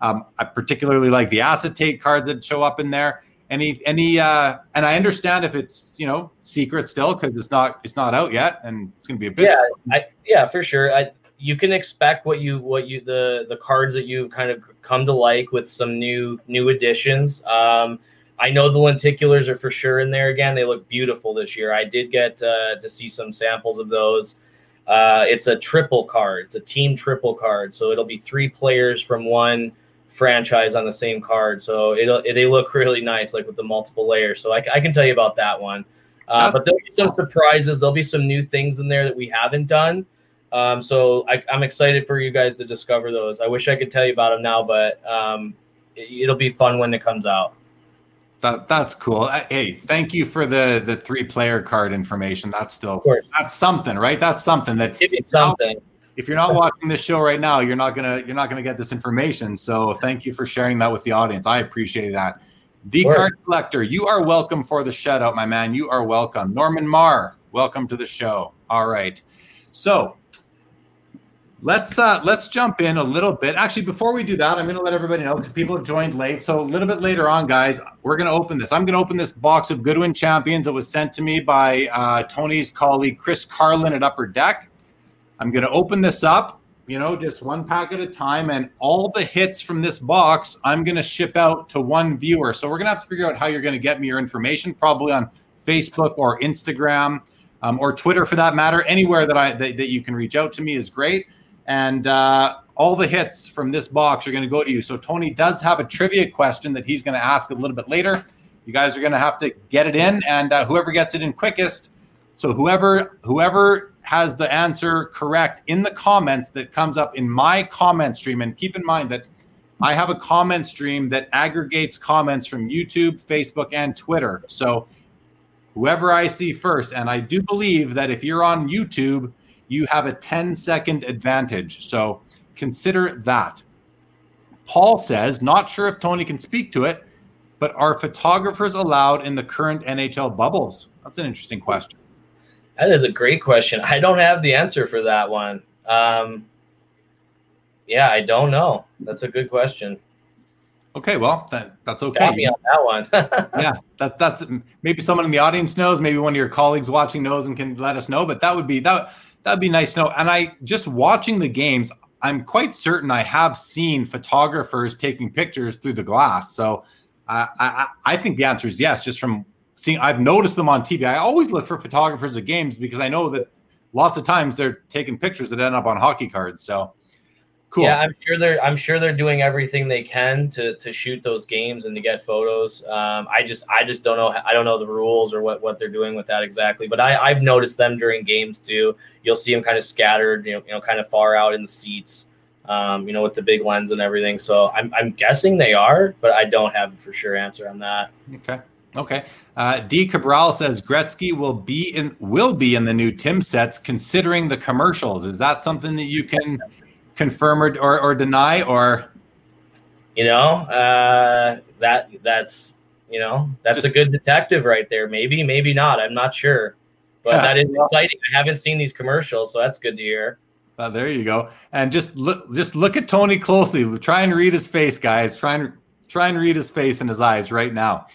Um, I particularly like the acetate cards that show up in there. Any, any, uh, and I understand if it's you know secret still because it's not it's not out yet, and it's going to be a bit. Yeah, I, yeah, for sure. I, you can expect what you what you the the cards that you've kind of come to like with some new new additions. Um, I know the lenticulars are for sure in there again. They look beautiful this year. I did get uh, to see some samples of those. Uh, it's a triple card. It's a team triple card, so it'll be three players from one franchise on the same card. So it'll it, they look really nice, like with the multiple layers. So I, I can tell you about that one. Uh, but there'll be some surprises. There'll be some new things in there that we haven't done. Um, so I, am excited for you guys to discover those. I wish I could tell you about them now, but um, it, it'll be fun when it comes out. That that's cool. Hey, thank you for the the three player card information. That's still that's something, right? That's something that Give me something. If you're not watching this show right now, you're not gonna you're not gonna get this information. So thank you for sharing that with the audience. I appreciate that. The card collector, you are welcome for the shout out, my man. You are welcome. Norman Marr, welcome to the show. All right. So Let's uh, let's jump in a little bit. Actually, before we do that, I'm going to let everybody know because people have joined late. So a little bit later on, guys, we're going to open this. I'm going to open this box of Goodwin Champions that was sent to me by uh, Tony's colleague Chris Carlin at Upper Deck. I'm going to open this up, you know, just one pack at a time, and all the hits from this box I'm going to ship out to one viewer. So we're going to have to figure out how you're going to get me your information, probably on Facebook or Instagram um, or Twitter for that matter. Anywhere that I that, that you can reach out to me is great and uh, all the hits from this box are going to go to you. So Tony does have a trivia question that he's going to ask a little bit later. You guys are going to have to get it in, and uh, whoever gets it in quickest. So whoever whoever has the answer correct in the comments that comes up in my comment stream, and keep in mind that I have a comment stream that aggregates comments from YouTube, Facebook, and Twitter. So whoever I see first, and I do believe that if you're on YouTube you have a 10 second advantage. So consider that. Paul says, not sure if Tony can speak to it, but are photographers allowed in the current NHL bubbles? That's an interesting question. That is a great question. I don't have the answer for that one. Um, yeah, I don't know. That's a good question. Okay, well that, that's okay. Got me on that one. yeah, that that's maybe someone in the audience knows, maybe one of your colleagues watching knows and can let us know. But that would be that that'd be nice to know. And I just watching the games, I'm quite certain I have seen photographers taking pictures through the glass. So uh, I I think the answer is yes. Just from seeing, I've noticed them on TV. I always look for photographers at games because I know that lots of times they're taking pictures that end up on hockey cards. So Cool. Yeah, I'm sure they're I'm sure they're doing everything they can to to shoot those games and to get photos. Um, I just I just don't know I don't know the rules or what what they're doing with that exactly. But I I've noticed them during games too. You'll see them kind of scattered, you know, you know, kind of far out in the seats. Um, you know, with the big lens and everything. So I'm I'm guessing they are, but I don't have a for sure answer on that. Okay. Okay. Uh, D. Cabral says Gretzky will be in will be in the new Tim sets, considering the commercials. Is that something that you can confirm or, or, or deny or? You know uh, that that's you know that's Just, a good detective right there. Maybe maybe not. I'm not sure. But yeah, that is exciting. I haven't seen these commercials so that's good to hear. Uh, there you go. And just look just look at tony closely. Try and read his face guys. Try and try and read his face and his eyes right now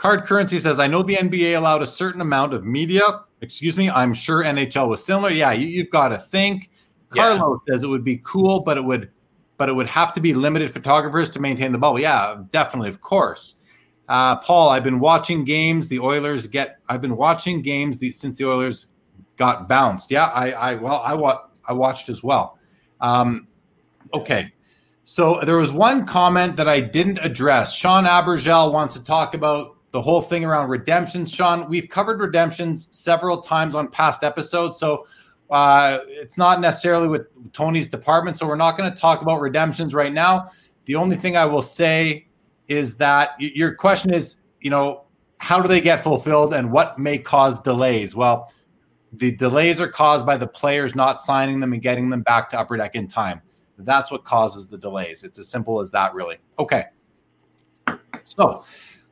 card currency says i know the nba allowed a certain amount of media excuse me i'm sure nhl was similar yeah you, you've got to think Carlo yeah. says it would be cool, but it would but it would have to be limited photographers to maintain the bubble. Yeah, definitely, of course. Uh, Paul, I've been watching games. The Oilers get. I've been watching games the, since the Oilers got bounced. Yeah, I, I well, I wa- I watched as well. Um, okay, so there was one comment that I didn't address. Sean Abergel wants to talk about the whole thing around redemptions. Sean, we've covered redemptions several times on past episodes, so uh, it's not necessarily with Tony's department, so we're not going to talk about redemptions right now. The only thing I will say is that your question is, you know, how do they get fulfilled and what may cause delays? Well, the delays are caused by the players not signing them and getting them back to Upper Deck in time. That's what causes the delays. It's as simple as that, really. Okay. So,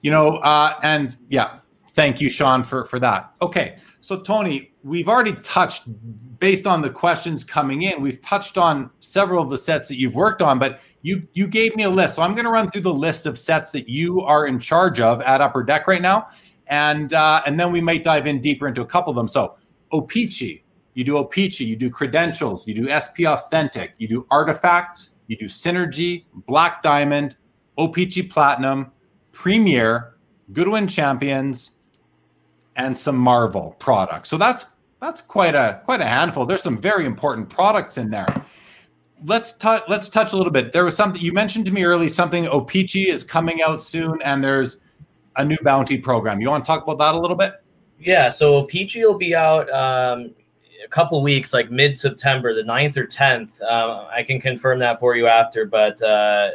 you know, uh, and yeah, thank you, Sean, for for that. Okay. So, Tony, we've already touched, based on the questions coming in, we've touched on several of the sets that you've worked on, but you you gave me a list. So I'm going to run through the list of sets that you are in charge of at Upper Deck right now, and uh, and then we might dive in deeper into a couple of them. So O-Pee-Chee, you do O-Pee-Chee, you do credentials, you do SP Authentic, you do artifacts, you do Synergy, Black Diamond, O-Pee-Chee Platinum, Premier, Goodwin Champions and some Marvel products. So that's that's quite a quite a handful. There's some very important products in there. Let's touch let's touch a little bit. There was something you mentioned to me early. Something O-Pee-Chee is coming out soon, and there's a new bounty program. You want to talk about that a little bit? Yeah. So O-Pee-Chee will be out um, a couple weeks, like mid September, the 9th or 10th. Um, I can confirm that for you after, but. Uh,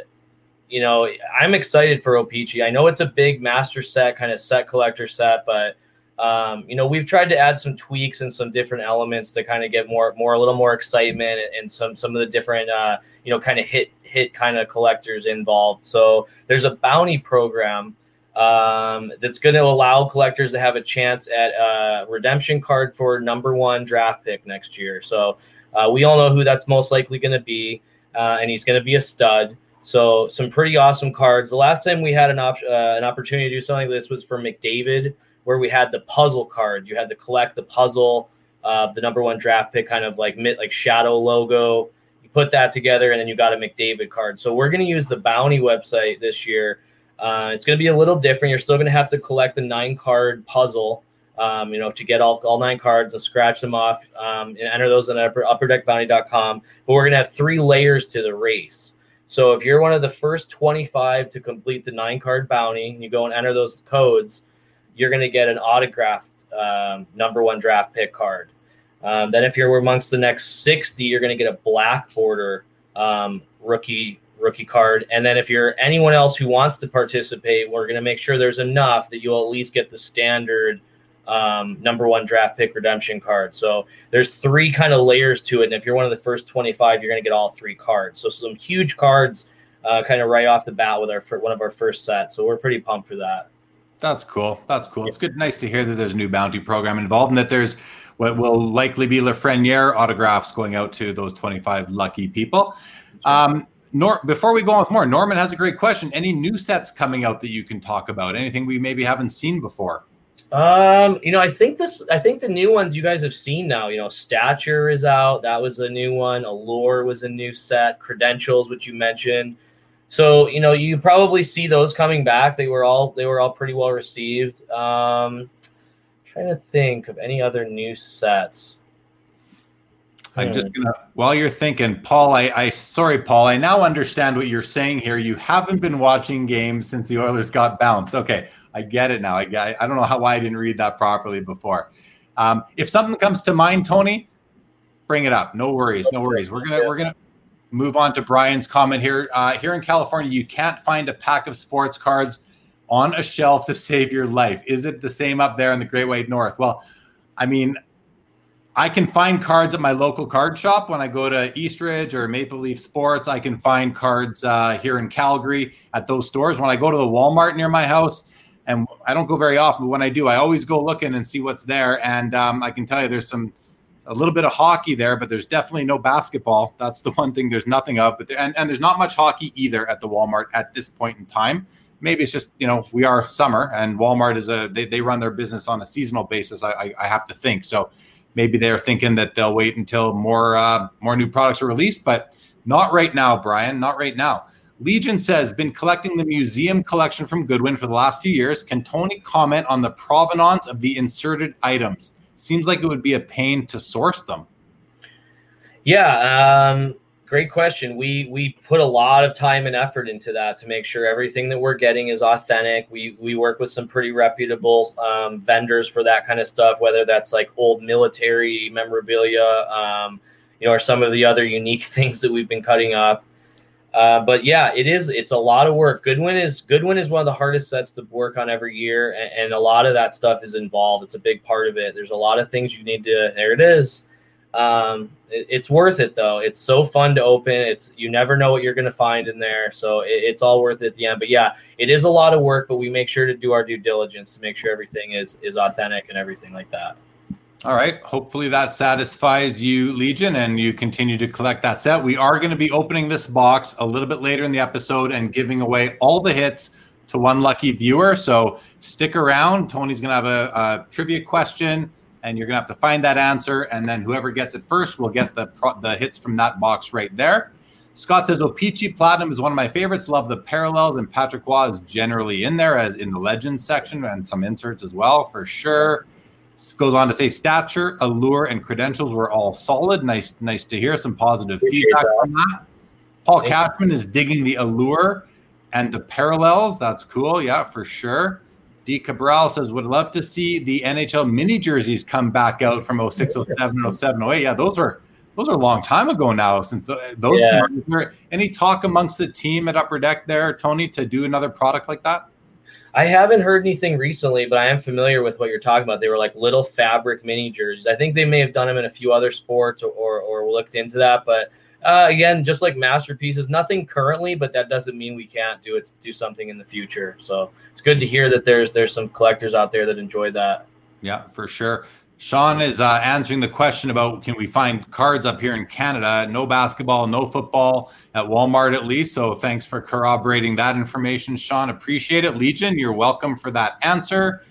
you know, I'm excited for O-Pee-Chee. I know it's a big master set, kind of set collector set, but um, you know, we've tried to add some tweaks and some different elements to kind of get more, more, a little more excitement and some, some of the different, uh, you know, kind of hit, hit kind of collectors involved. So there's a bounty program um, that's going to allow collectors to have a chance at a redemption card for number one draft pick next year. So uh, we all know who that's most likely going to be, uh, and he's going to be a stud. So some pretty awesome cards. The last time we had an op- uh, an opportunity to do something like this was for McDavid where we had the puzzle cards. You had to collect the puzzle of the number one draft pick, kind of like like shadow logo. You put that together, and then you got a McDavid card. So we're going to use the Bounty website this year. Uh, it's going to be a little different. You're still going to have to collect the nine card puzzle. Um, you know, to get all, all nine cards and scratch them off um, and enter those on upper, upperdeckbounty.com. But we're going to have three layers to the race. So if you're one of the first 25 to complete the nine card bounty and you go and enter those codes, you're going to get an autographed um, number one draft pick card. Um, then if you're amongst the next 60, you're going to get a black border um, rookie rookie card. And then if you're anyone else who wants to participate, we're going to make sure there's enough that you'll at least get the standard um, number one draft pick redemption card. So there's three kind of layers to it. And if you're one of the first 25, you're going to get all three cards. So some huge cards uh, kind of right off the bat with our one of our first sets. So we're pretty pumped for that. That's cool. That's cool. It's good, nice to hear that there's a new bounty program involved, and that there's what will likely be Lafreniere autographs going out to those 25 lucky people. Um, Nor- before we go on with more, Norman has a great question. Any new sets coming out that you can talk about? Anything we maybe haven't seen before? Um, you know, I think this, I think the new ones you guys have seen now, you know, Stature is out. That was a new one. Allure was a new set. Credentials, which you mentioned. So, you know, you probably see those coming back. They were all, they were all pretty well received. Um, trying to think of any other new sets. I'm just gonna while you're thinking, Paul. I, I sorry, Paul. I now understand what you're saying here. You haven't been watching games since the Oilers got bounced. Okay, I get it now. I. I don't know how why I didn't read that properly before. Um, if something comes to mind, Tony, bring it up. No worries. No worries. We're gonna we're gonna move on to Brian's comment here. Uh, here in California, you can't find a pack of sports cards on a shelf to save your life. Is it the same up there in the Great White North? Well, I mean, I can find cards at my local card shop when I go to Eastridge or Maple Leaf Sports. I can find cards uh, here in Calgary at those stores. When I go to the Walmart near my house, and I don't go very often, but when I do, I always go looking and see what's there. And um, I can tell you, there's some a little bit of hockey there, but there's definitely no basketball. That's the one thing there's nothing of. But there, and, and there's not much hockey either at the Walmart at this point in time. Maybe it's just you know we are summer and Walmart is a they, they run their business on a seasonal basis. I, I, I have to think so. Maybe they're thinking that they'll wait until more uh, more new products are released, but not right now, Brian. Not right now. Legion says, been collecting the museum collection from Goodwin for the last few years. Can Tony comment on the provenance of the inserted items? Seems like it would be a pain to source them. Yeah, um, great question. We we put a lot of time and effort into that to make sure everything that we're getting is authentic. We we work with some pretty reputable um, vendors for that kind of stuff, whether that's like old military memorabilia, um, you know, or some of the other unique things that we've been cutting up. Uh, but yeah, it is. It's a lot of work. Goodwin is Goodwin is one of the hardest sets to work on every year, and, and, a lot of that stuff is involved. It's a big part of it. There's a lot of things you need to. There it is. Um, it, it's worth it though. It's so fun to open. It's you never know what you're to find in there, so it, it's all worth it at the end. But yeah, it is a lot of work, but we make sure to do our due diligence to make sure everything is is authentic and everything like that. All right. Hopefully that satisfies you, Legion, and you continue to collect that set. We are going to be opening this box a little bit later in the episode and giving away all the hits to one lucky viewer. So stick around. Tony's going to have a, a trivia question, and you're going to have to find that answer. And then whoever gets it first will get the the hits from that box right there. Scott says oh, O-Pee-Chee Platinum is one of my favorites. Love the parallels, and Patrick Roy is generally in there as in the legends section and some inserts as well for sure goes on to say stature, allure, and credentials were all solid. Nice, nice to hear some positive Appreciate feedback that. from that. Paul Thank Cashman you. is digging the allure and the parallels. That's cool. Yeah, for sure. D. Cabral says, would love to see the NHL mini jerseys come back out from 06, 07, 07, 08. Yeah, those were those are a long time ago now since those yeah. any talk amongst the team at upper deck there tony to do another product like that I haven't heard anything recently, but I am familiar with what you're talking about. They were like little fabric mini jerseys. I think they may have done them in a few other sports or, or, or looked into that. But uh, again, just like masterpieces, nothing currently, but that doesn't mean we can't do it, do something in the future. So it's good to hear that there's there's some collectors out there that enjoy that. Yeah, for sure. Sean is uh, answering the question about can we find cards up here in Canada? No basketball, no football at Walmart at least. So thanks for corroborating that information, Sean. Appreciate it. Legion, you're welcome for that answer.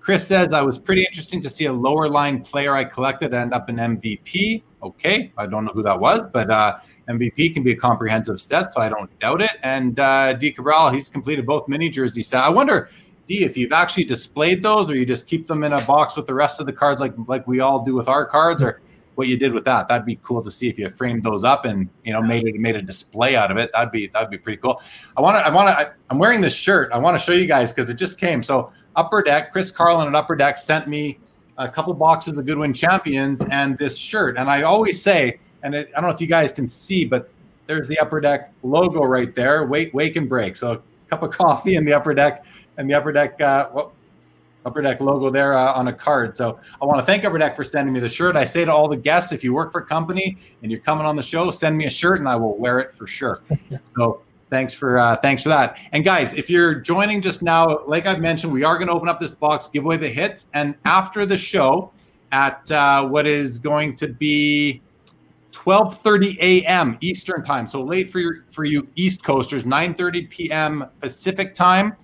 Chris says I was pretty interesting to see a lower line player I collected end up in MVP. Okay, I don't know who that was, but uh, MVP can be a comprehensive set, so I don't doubt it. And uh, D Cabral, he's completed both mini jersey set. I wonder if you've actually displayed those or you just keep them in a box with the rest of the cards like like we all do with our cards or what you did with that that'd be cool to see if you framed those up and you know made it made a display out of it. That'd be that'd be pretty cool. I want to i want to i'm wearing this shirt. I want to show you guys because it just came. So upper deck chris carlin at upper deck sent me a couple boxes of goodwin champions and this shirt. And i always say and it, i don't know if you guys can see but there's the upper deck logo right there wait wake and break. So a cup of coffee in the upper deck and the Upper Deck uh, well, Upper Deck logo there uh, on a card. So I want to thank Upper Deck for sending me the shirt. I say to all the guests, if you work for a company and you're coming on the show, send me a shirt and I will wear it for sure. so thanks for uh, thanks for that. And guys, if you're joining just now, like I've mentioned, we are going to open up this box, give away the hits, and after the show, at uh, what is going to be 12:30 a.m. Eastern time. So late for your for you East Coasters, 9:30 p.m. Pacific time.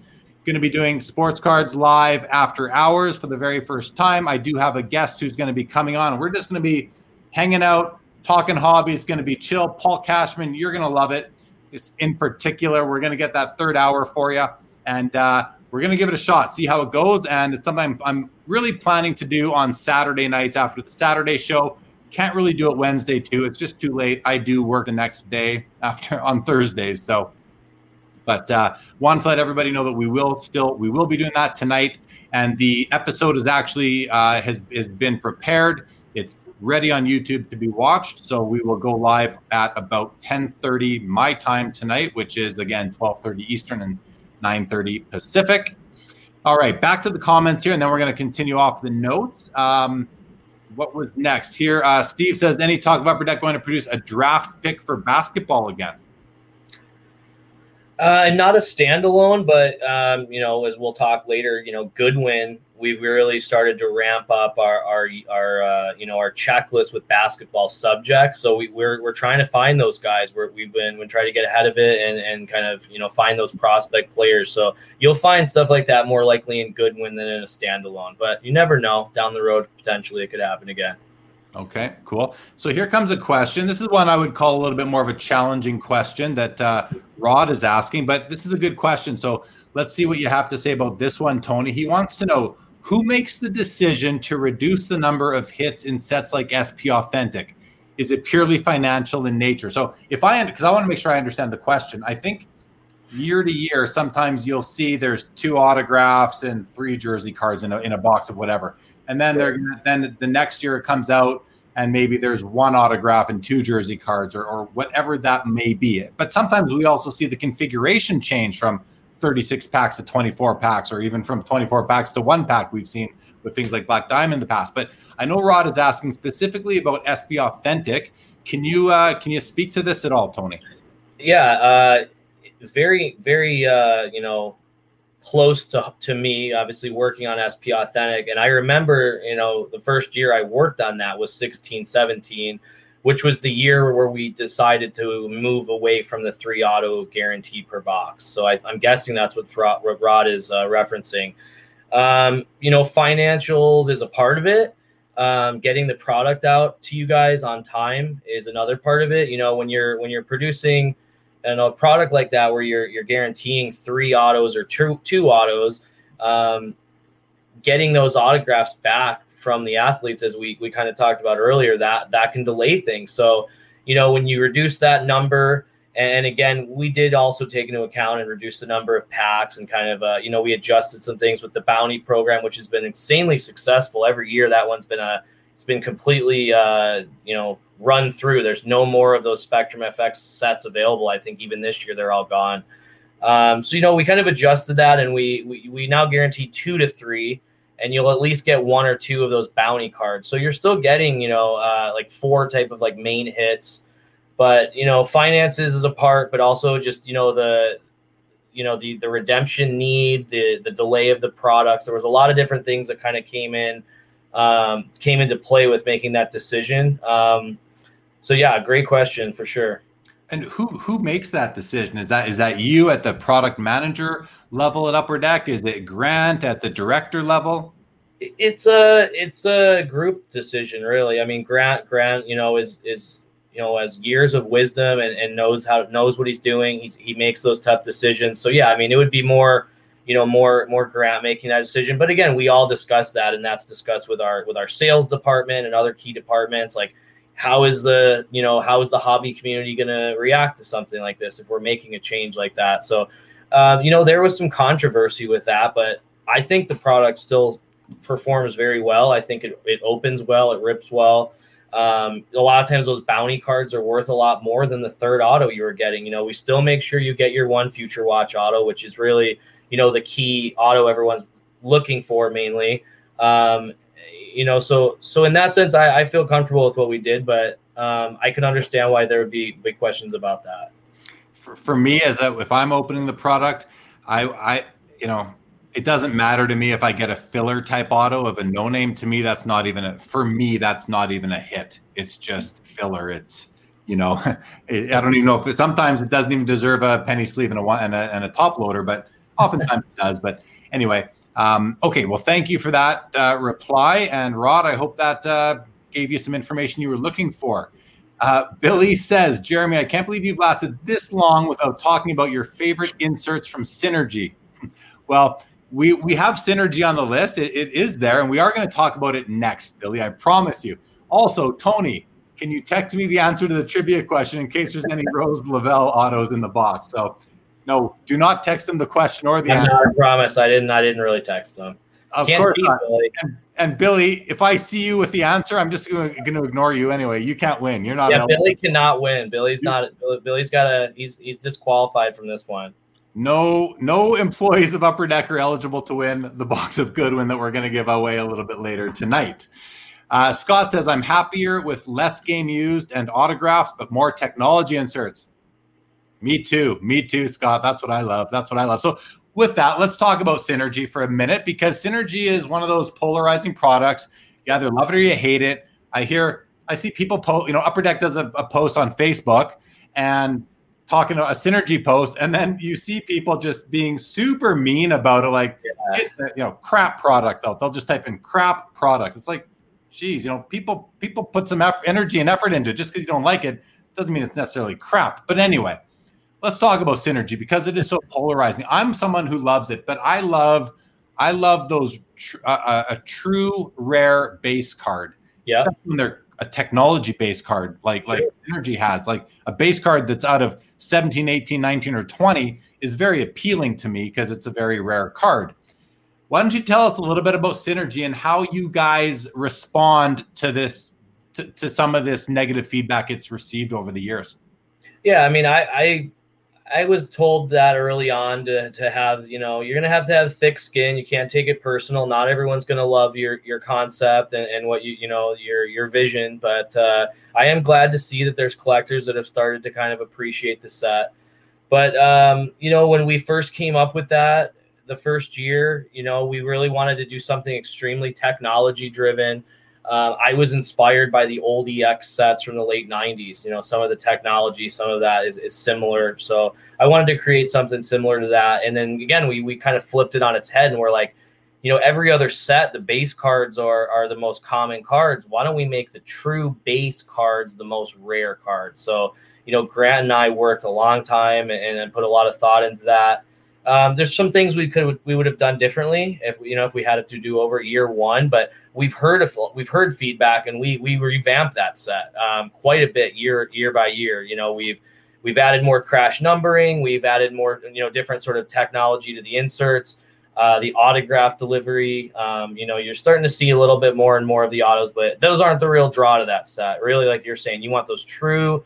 Going to be doing sports cards live after hours for the very first time. I do have a guest who's going to be coming on. We're just going to be hanging out, talking hobby. It's going to be chill. Paul Cashman, you're going to love it. It's in particular, we're going to get that third hour for you, and uh, we're going to give it a shot, see how it goes. And it's something I'm, I'm really planning to do on Saturday nights after the Saturday show. Can't really do it Wednesday too. It's just too late. I do work the next day after on Thursdays, so but uh, wanted to let everybody know that we will still we will be doing that tonight, and the episode is actually uh, has has been prepared. It's ready on YouTube to be watched. So we will go live at about 10:30 my time tonight, which is again 12:30 Eastern and 9:30 Pacific. All right, back to the comments here, and then we're going to continue off the notes. Um, what was next here? Uh, Steve says, any talk about Upper Deck going to produce a draft pick for basketball again? Uh, not a standalone, but um, you know, as we'll talk later, you know, Goodwin, we've really started to ramp up our our our uh, you know our checklist with basketball subjects. So we, we're we're trying to find those guys. Where we've been we try to get ahead of it and and kind of you know find those prospect players. So you'll find stuff like that more likely in Goodwin than in a standalone. But you never know down the road potentially it could happen again. Okay, cool. So here comes a question. This is one I would call a little bit more of a challenging question that uh, Rod is asking, but this is a good question. So let's see what you have to say about this one, Tony. He wants to know who makes the decision to reduce the number of hits in sets like SP Authentic? Is it purely financial in nature? So if I, because I want to make sure I understand the question, I think year to year, sometimes you'll see there's two autographs and three jersey cards in a, in a box of whatever. And then they're then the next year it comes out and maybe there's one autograph and two jersey cards or, or whatever that may be. But sometimes we also see the configuration change from 36 packs to 24 packs, or even from 24 packs to one pack. We've seen with things like Black Diamond in the past. But I know Rod is asking specifically about SP Authentic. Can you uh, can you speak to this at all, Tony? Yeah, uh, very very uh, you know close to, to me, obviously working on SP Authentic. And I remember, you know, the first year I worked on that was 16, 17, which was the year where we decided to move away from the three auto guarantee per box. So I, am guessing that's what Rod, what Rod is uh, referencing. Um, you know, financials is a part of it. Um, getting the product out to you guys on time is another part of it. You know, when you're when you're producing – and a product like that where you're you're guaranteeing three autos or two two autos, um, getting those autographs back from the athletes, as we we kind of talked about earlier, that that can delay things. So, you know, when you reduce that number, and again, we did also take into account and reduce the number of packs and kind of, uh, you know, we adjusted some things with the bounty program, which has been insanely successful every year. That one's been a it's been completely, uh, you know, run through. There's no more of those Spectrum FX sets available. I think even this year they're all gone. Um, so you know we kind of adjusted that, and we, we we now guarantee two to three, and you'll at least get one or two of those bounty cards. So you're still getting you know uh, like four type of like main hits, but you know finances is a part, but also just you know the you know the the redemption need, the the delay of the products. There was a lot of different things that kind of came in um, came into play with making that decision. Um, so yeah, great question for sure. And who who makes that decision? Is that is that you at the product manager level at Upper Deck? Is it Grant at the director level? It's a it's a group decision, really. I mean, Grant Grant, you know, is is you know has years of wisdom and, and knows how knows what he's doing. He's, he makes those tough decisions. So yeah, I mean, it would be more you know more more Grant making that decision. But again, we all discuss that, and that's discussed with our with our sales department and other key departments, like how is the you know how is the hobby community going to react to something like this if we're making a change like that? So uh, you know there was some controversy with that but i think the product still performs very well. I think it, it opens well it rips well. Um, a lot of times those bounty cards are worth a lot more than the third auto you were getting. You know we still make sure you get your one future watch auto which is really you know the key auto everyone's looking for mainly. Um, you know, so so in that sense, I, I feel comfortable with what we did, but um, I can understand why there would be big questions about that. For, for me, as a, if I'm opening the product, I I you know it doesn't matter to me if I get a filler type auto of a no name. To me, that's not even a for me. That's not even a hit. It's just filler. It's you know, I don't even know if it, sometimes it doesn't even deserve a penny sleeve and a and a, and a top loader, but oftentimes it does. But anyway, um, okay. Well, thank you for that uh, reply, and Rod, I hope that uh, gave you some information you were looking for. Uh, Billy says, Jeremy, I can't believe you've lasted this long without talking about your favorite inserts from Synergy. Well, we we have synergy on the list. It, it is there, and we are going to talk about it next, Billy. I promise you. Also, Tony, can you text me the answer to the trivia question in case there's any Rose Lavelle autos in the box? So, no, do not text him the question or the answer. I promise. I didn't. I didn't really text them. Of Can't course not. Billy. And, and, Billy, if I see you with the answer, I'm just going to ignore you anyway. You can't win. You're not. Yeah, Billy cannot win. Billy's not. Billy's got a. He's he's disqualified from this one. No, no employees of Upper Deck are eligible to win the box of Goodwin that we're going to give away a little bit later tonight. Uh, Scott says, I'm happier with less game used and autographs, but more technology inserts. Me too. Me too, Scott. That's what I love. That's what I love. So, with that, let's talk about Synergy for a minute because Synergy is one of those polarizing products. You either love it or you hate it. I hear, I see people post, you know, Upper Deck does a, a post on Facebook and talking a synergy post, and then you see people just being super mean about it, like yeah. it's a, you know crap product. Though they'll just type in crap product. It's like, geez, you know, people people put some effort, energy and effort into it. Just because you don't like it doesn't mean it's necessarily crap. But anyway, let's talk about synergy because it is so polarizing. I'm someone who loves it, but I love I love those tr- uh, uh a true rare base card. Yeah, when they're a technology base card like sure. like Synergy has, like a base card that's out of 17, 18, 19, or 20 is very appealing to me because it's a very rare card. Why don't you tell us a little bit about Synergy and how you guys respond to this, to, to some of this negative feedback it's received over the years? Yeah, I mean, I, I I was told that early on to, to have, you know, you're going to have to have thick skin. You can't take it personal. Not everyone's going to love your, your concept and, and what you, you know, your, your vision. But uh, I am glad to see that there's collectors that have started to kind of appreciate the set. But, um, you know, when we first came up with that the first year, you know, we really wanted to do something extremely technology driven. Uh, I was inspired by the old EX sets from the late 90s. You know, some of the technology, some of that is, is similar. So I wanted to create something similar to that. And then again, we, we kind of flipped it on its head and we're like, you know, every other set, the base cards are, are the most common cards. Why don't we make the true base cards the most rare cards? So, you know, Grant and I worked a long time and, and put a lot of thought into that. Um, there's some things we could we would have done differently if you know if we had it to do over year one, but we've heard we've heard feedback and we we revamped that set um, quite a bit year year by year. You know we've we've added more crash numbering, we've added more you know different sort of technology to the inserts, uh, the autograph delivery. Um, you know you're starting to see a little bit more and more of the autos, but those aren't the real draw to that set. Really, like you're saying, you want those true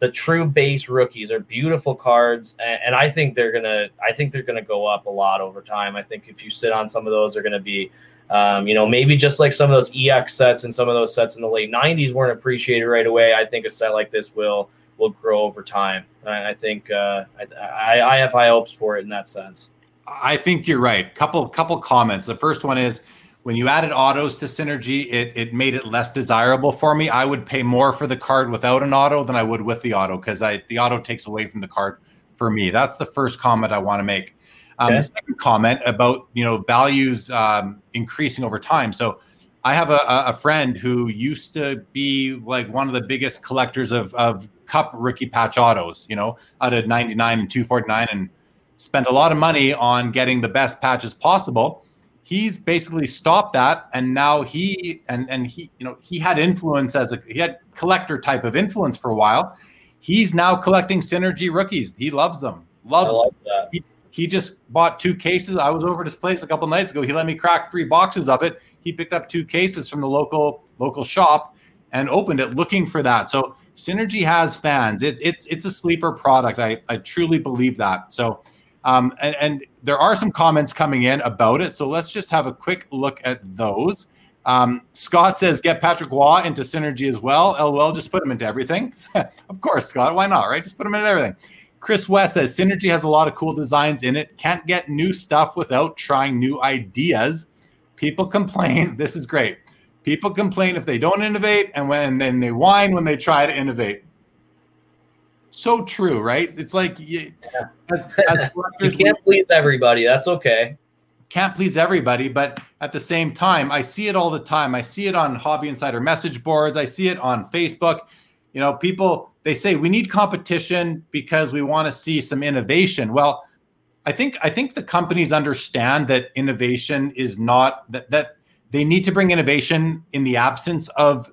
the true base rookies are beautiful cards, and, and, I think they're gonna. I think they're gonna go up a lot over time. I think if you sit on some of those, they're gonna be, um, you know, maybe just like some of those EX sets and some of those sets in the late '90s weren't appreciated right away. I think a set like this will will grow over time. I, I think uh, I, I have high hopes for it in that sense. I think you're right. Couple couple comments. The first one is when you added autos to Synergy, it, it made it less desirable for me. I would pay more for the card without an auto than I would with the auto because I the auto takes away from the card for me. That's the first comment I want to make. Um, okay. The second comment about you know values um, increasing over time. So I have a, a friend who used to be like one of the biggest collectors of, of cup rookie patch autos, you know, out of 99 and 249 and spent a lot of money on getting the best patches possible he's basically stopped that and now he and and he you know he had influence as a he had collector type of influence for a while. He's now collecting synergy rookies. He loves them. Loves like them. He, he just bought two cases. I was over at his place a couple nights ago. He let me crack three boxes of it. He picked up two cases from the local local shop and opened it looking for that. So synergy has fans. It, it's it's a sleeper product. I i truly believe that. So um, and, and, there are some comments coming in about it. So let's just have a quick look at those. Um, Scott says, get Patrick Roy into synergy as well. LOL, just put him into everything. of course, Scott. Why not, right? Just put him into everything. Chris West says Synergy has a lot of cool designs in it. Can't get new stuff without trying new ideas. People complain. This is great. People complain if they don't innovate, and when then they whine when they try to innovate. So true, right? It's like you, as, as you can't we, please everybody. That's okay. Can't please everybody, but at the same time, I see it all the time. I see it on Hobby Insider message boards. I see it on Facebook. You know, people they say we need competition because we want to see some innovation. Well, I think I think the companies understand that innovation is not that that they need to bring innovation in the absence of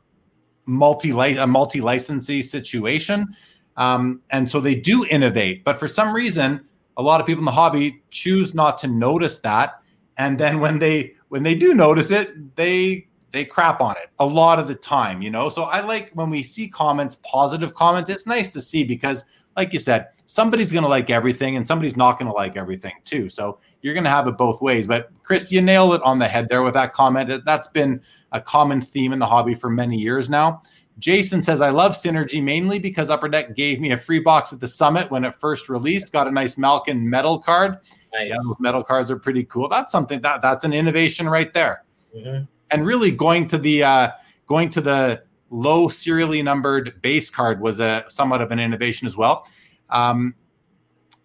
multi a multi licensee situation, um, and so they do innovate. But for some reason, a lot of people in the hobby choose not to notice that, and then when they when they do notice it, they they crap on it a lot of the time, you know. So I like when we see comments, positive comments. It's nice to see because, like you said, somebody's going to like everything and somebody's not going to like everything too. So you're going to have it both ways. But Chris, you nailed it on the head there with that comment. That's been a common theme in the hobby for many years now. Jason says, I love Synergy mainly because Upper Deck gave me a free box at the summit when it first released. Got a nice Malkin metal card. Nice. Yeah, those metal cards are pretty cool. That's something that that's an innovation right there. Mm-hmm and really going to the uh, going to the low serially numbered base card was a somewhat of an innovation as well. Um,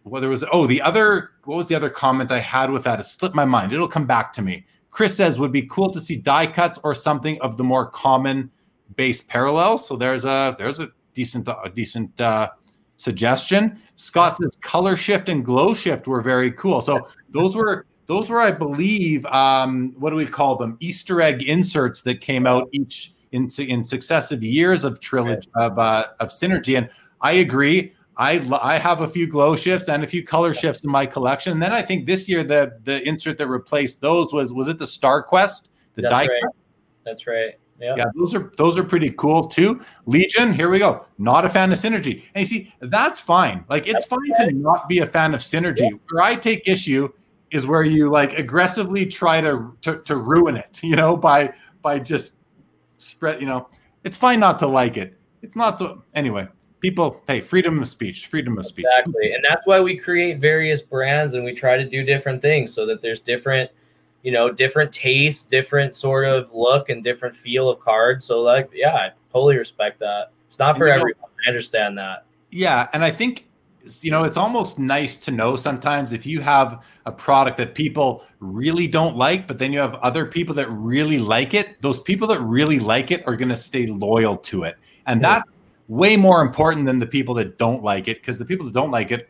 whether was oh the other what was the other comment I had with that? It slipped my mind. It'll come back to me. Chris says would be cool to see die cuts or something of the more common base parallels. So there's a there's a decent a decent uh, suggestion. Scott says color shift and glow shift were very cool. So those were those were, I believe, um, what do we call them? Easter egg inserts that came out each in in successive years of trilogy of uh, of synergy. And I agree. I I have a few glow shifts and a few color shifts in my collection. And then I think this year the the insert that replaced those was was it the Star Quest? The That's die right. That's right. Yeah. yeah, those are those are pretty cool too. Legion, here we go. Not a fan of synergy. And you see, that's fine. Like it's that's fine okay. to not be a fan of synergy. Yeah. Where I take issue is where you like aggressively try to, to to ruin it, you know, by by just spread, you know. It's fine not to like it. It's not so anyway. People, hey, freedom of speech, freedom of speech. Exactly. And that's why we create various brands and we try to do different things so that there's different, you know, different tastes, different sort of look and different feel of cards. So like, yeah, I totally respect that. It's not for everyone. Know, I understand that. Yeah, and I think you know, it's almost nice to know sometimes if you have a product that people really don't like, but then you have other people that really like it, those people that really like it are going to stay loyal to it. And yeah. that's way more important than the people that don't like it because the people that don't like it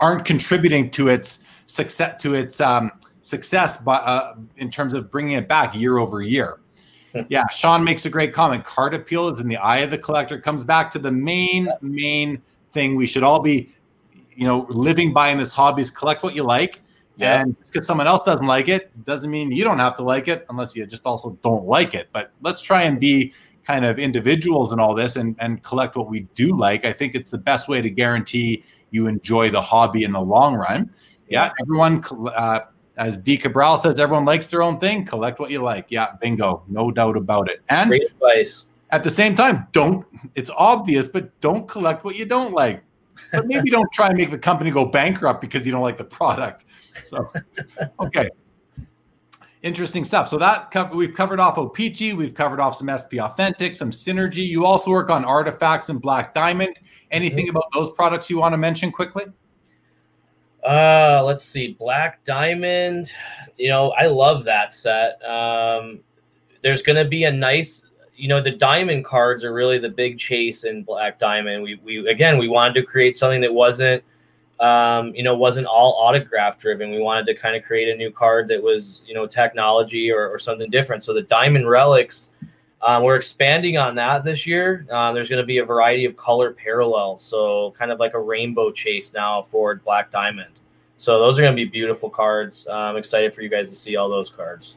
aren't contributing to its success to its um, success by, uh, in terms of bringing it back year over year. Hmm. Yeah, Sean makes a great comment. Card appeal is in the eye of the collector. Comes back to the main main thing we should all be, you know, living by in this hobby is collect what you like. Yeah. And because someone else doesn't like it, doesn't mean you don't have to like it unless you just also don't like it. But let's try and be kind of individuals in all this and, and collect what we do like. I think it's the best way to guarantee you enjoy the hobby in the long run. Yeah, everyone, uh, as D. Cabral says, everyone likes their own thing. Collect what you like. Yeah, bingo, no doubt about it. And great advice at the same time, don't, it's obvious, but don't collect what you don't like. But maybe don't try and make the company go bankrupt because you don't like the product. So, okay. Interesting stuff. So that we've covered off O-Pee-Chee, we've covered off some SP Authentic, some Synergy. You also work on artifacts and Black Diamond. Anything mm-hmm. about those products you want to mention quickly? Uh, let's see. Black Diamond. You know, I love that set. Um, there's going to be a nice you know the diamond cards are really the big chase in black diamond we, we again we wanted to create something that wasn't um, you know wasn't all autograph driven we wanted to kind of create a new card that was you know technology or, or something different so the diamond relics um, we're expanding on that this year uh, there's going to be a variety of color parallels so kind of like a rainbow chase now for black diamond so those are going to be beautiful cards i'm excited for you guys to see all those cards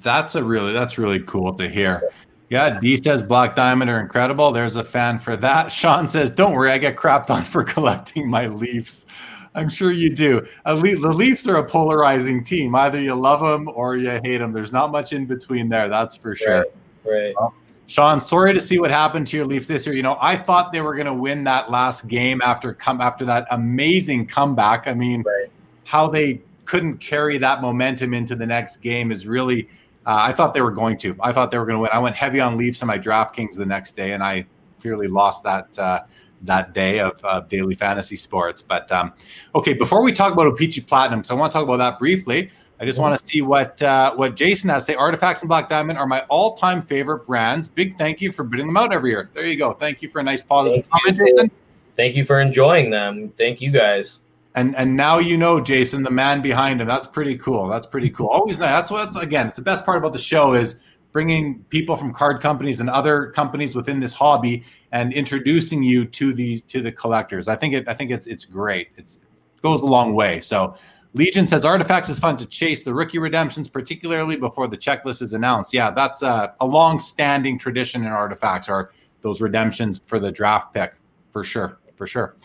that's a really that's really cool to hear yeah, D says Black Diamond are incredible. There's a fan for that. Sean says, "Don't worry, I get crapped on for collecting my Leafs." I'm sure you do. the Leafs are a polarizing team. Either you love them or you hate them. There's not much in between there. That's for sure. Right. Right. Well, Sean, sorry to see what happened to your Leafs this year. You know, I thought they were going to win that last game after come after that amazing comeback. I mean, right. how they couldn't carry that momentum into the next game is really. Uh, I thought they were going to. I thought they were going to win. I went heavy on Leafs in my DraftKings the next day, and I clearly lost that uh, that day of uh, daily fantasy sports. But um, okay, before we talk about O-Pee-Chee Platinum, so I want to talk about that briefly. I just want to see what uh, what Jason has to say. Artifacts and Black Diamond are my all-time favorite brands. Big thank you for bidding them out every year. There you go. Thank you for a nice positive thank comment, Jason. Thank you for enjoying them. Thank you guys. And and now you know Jason, the man behind him. That's pretty cool. That's pretty cool. Always nice. That's what's again. It's the best part about the show is bringing people from card companies and other companies within this hobby and introducing you to the to the collectors. I think it. I think it's it's great. It's it goes a long way. So Legion says artifacts is fun to chase the rookie redemptions, particularly before the checklist is announced. Yeah, that's a, a long-standing tradition in artifacts are those redemptions for the draft pick for sure, for sure.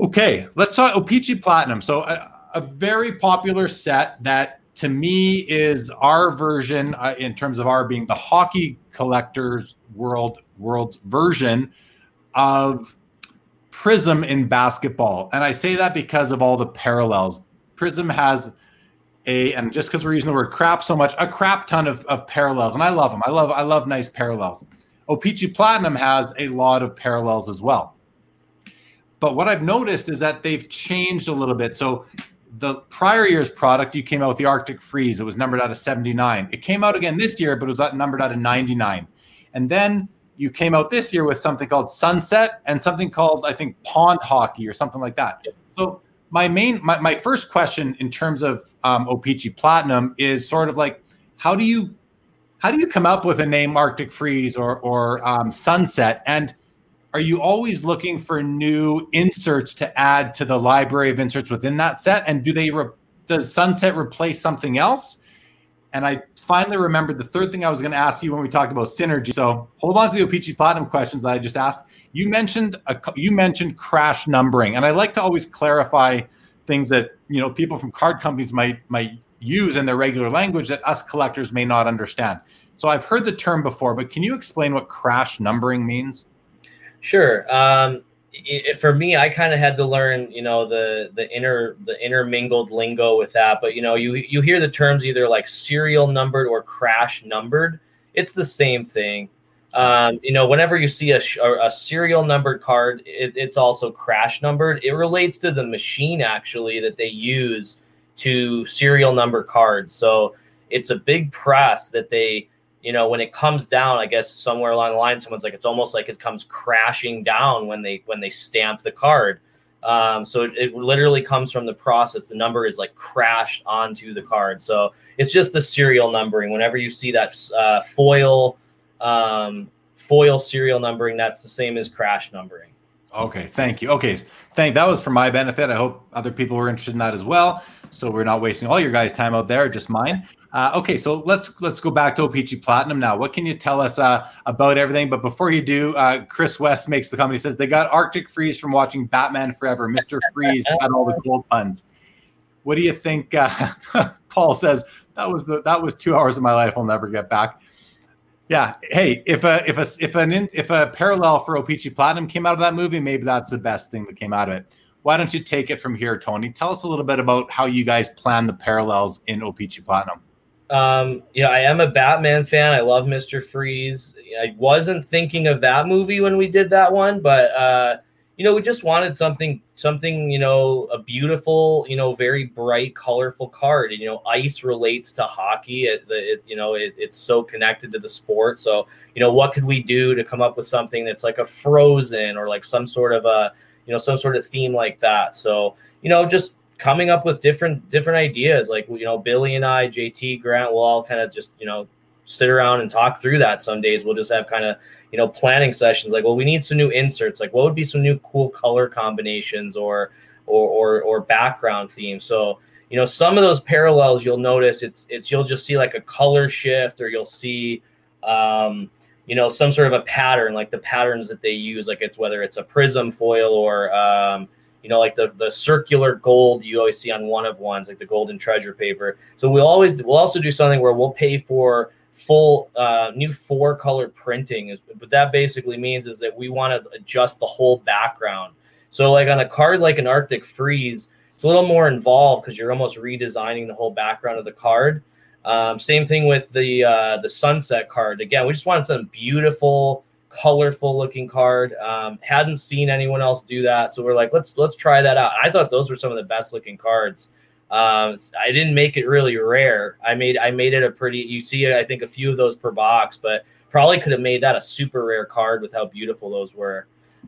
Okay, let's talk O-Pee-Chee Platinum. So a, a, very popular set that to me is our version uh, in terms of our being the hockey collectors world world's version of Prizm in basketball. And I say that because of all the parallels. Prizm has a, and just because we're using the word crap so much, a crap ton of, of parallels, and I love them. I love I love nice parallels. O-Pee-Chee Platinum has a lot of parallels as well. But what I've noticed is that they've changed a little bit. So the prior year's product, you came out with the Arctic Freeze. It was numbered out of 79. It came out again this year, but it was numbered out of 99. And then you came out this year with something called Sunset and something called, I think, Pond Hockey or something like that. So my main my, my first question in terms of um, O-Pee-Chee Platinum is sort of like how do you how do you come up with a name Arctic Freeze or or um, Sunset and are you always looking for new inserts to add to the library of inserts within that set and do they re- does Sunset replace something else? And I finally remembered the third thing I was going to ask you when we talked about synergy. So hold on to the O-Pee-Chee Platinum questions that I just asked. You mentioned a, you mentioned crash numbering, and I like to always clarify things that you know people from card companies might might use in their regular language that us collectors may not understand. So I've heard the term before, but can you explain what crash numbering means? Sure. Um, it, for me, I kind of had to learn, you know, the the inner the intermingled lingo with that. But you know, you you hear the terms either like serial numbered or crash numbered. It's the same thing. Um, you know, whenever you see a, a serial numbered card, it, it's also crash numbered. It relates to the machine actually that they use to serial number cards. So it's a big press that they, you know, when it comes down, I guess somewhere along the line, someone's like, it's almost like it comes crashing down when they when they stamp the card. Um, so it, it, literally comes from the process. The number is like crashed onto the card. So it's just the serial numbering. Whenever you see that uh, foil um, foil serial numbering, that's the same as crash numbering. Okay, thank you. Okay, thank that was for my benefit. I hope other people were interested in that as well. So we're not wasting all your guys' time out there, just mine. Uh, okay, so let's let's go back to O-Pee-Chee Platinum now. What can you tell us uh, about everything? But before you do, uh, Chris West makes the company says they got Arctic Freeze from watching Batman Forever. Mister Freeze got all the gold puns. What do you think? Uh, Paul says that was the that was two hours of my life I'll never get back. Yeah. Hey, if a if a if an if a parallel for O-Pee-Chee Platinum came out of that movie, maybe that's the best thing that came out of it. Why don't you take it from here, Tony? Tell us a little bit about how you guys plan the parallels in O-Pee-Chee Platinum. Um, yeah, I am a Batman fan. I love Mister Freeze. I wasn't thinking of that movie when we did that one, but uh, you know, we just wanted something, something, you know, a beautiful, you know, very bright, colorful card. And, you know, ice relates to hockey. It, it you know, it, it's so connected to the sport. So, you know, what could we do to come up with something that's like a frozen or like some sort of a, you know, some sort of theme like that. So, you know, just coming up with different, different ideas. Like, you know, Billy and I, JT Grant, will all kind of just, you know, sit around and talk through that. Some days we'll just have kind of, you know, planning sessions like, well, we need some new inserts. Like, what would be some new cool color combinations or, or, or, or background themes? So, you know, some of those parallels you'll notice it's, it's, you'll just see like a color shift or you'll see, um, you know, some sort of a pattern, like the patterns that they use, like it's whether it's a prism foil or, um, you know, like the, the circular gold you always see on one of ones, like the golden treasure paper. So we'll always we'll also do something where we'll pay for full uh, new four color printing. Is what that basically means is that we want to adjust the whole background. So like on a card like an Arctic Freeze, it's a little more involved because you're almost redesigning the whole background of the card. Um, same thing with the uh, the sunset card. Again, we just wanted some beautiful, colorful looking card. Um, hadn't seen anyone else do that, so we're like, let's let's try that out. I thought those were some of the best looking cards. Um, I didn't make it really rare. I made I made it a pretty. You see, I think a few of those per box, but probably could have made that a super rare card with how beautiful those were.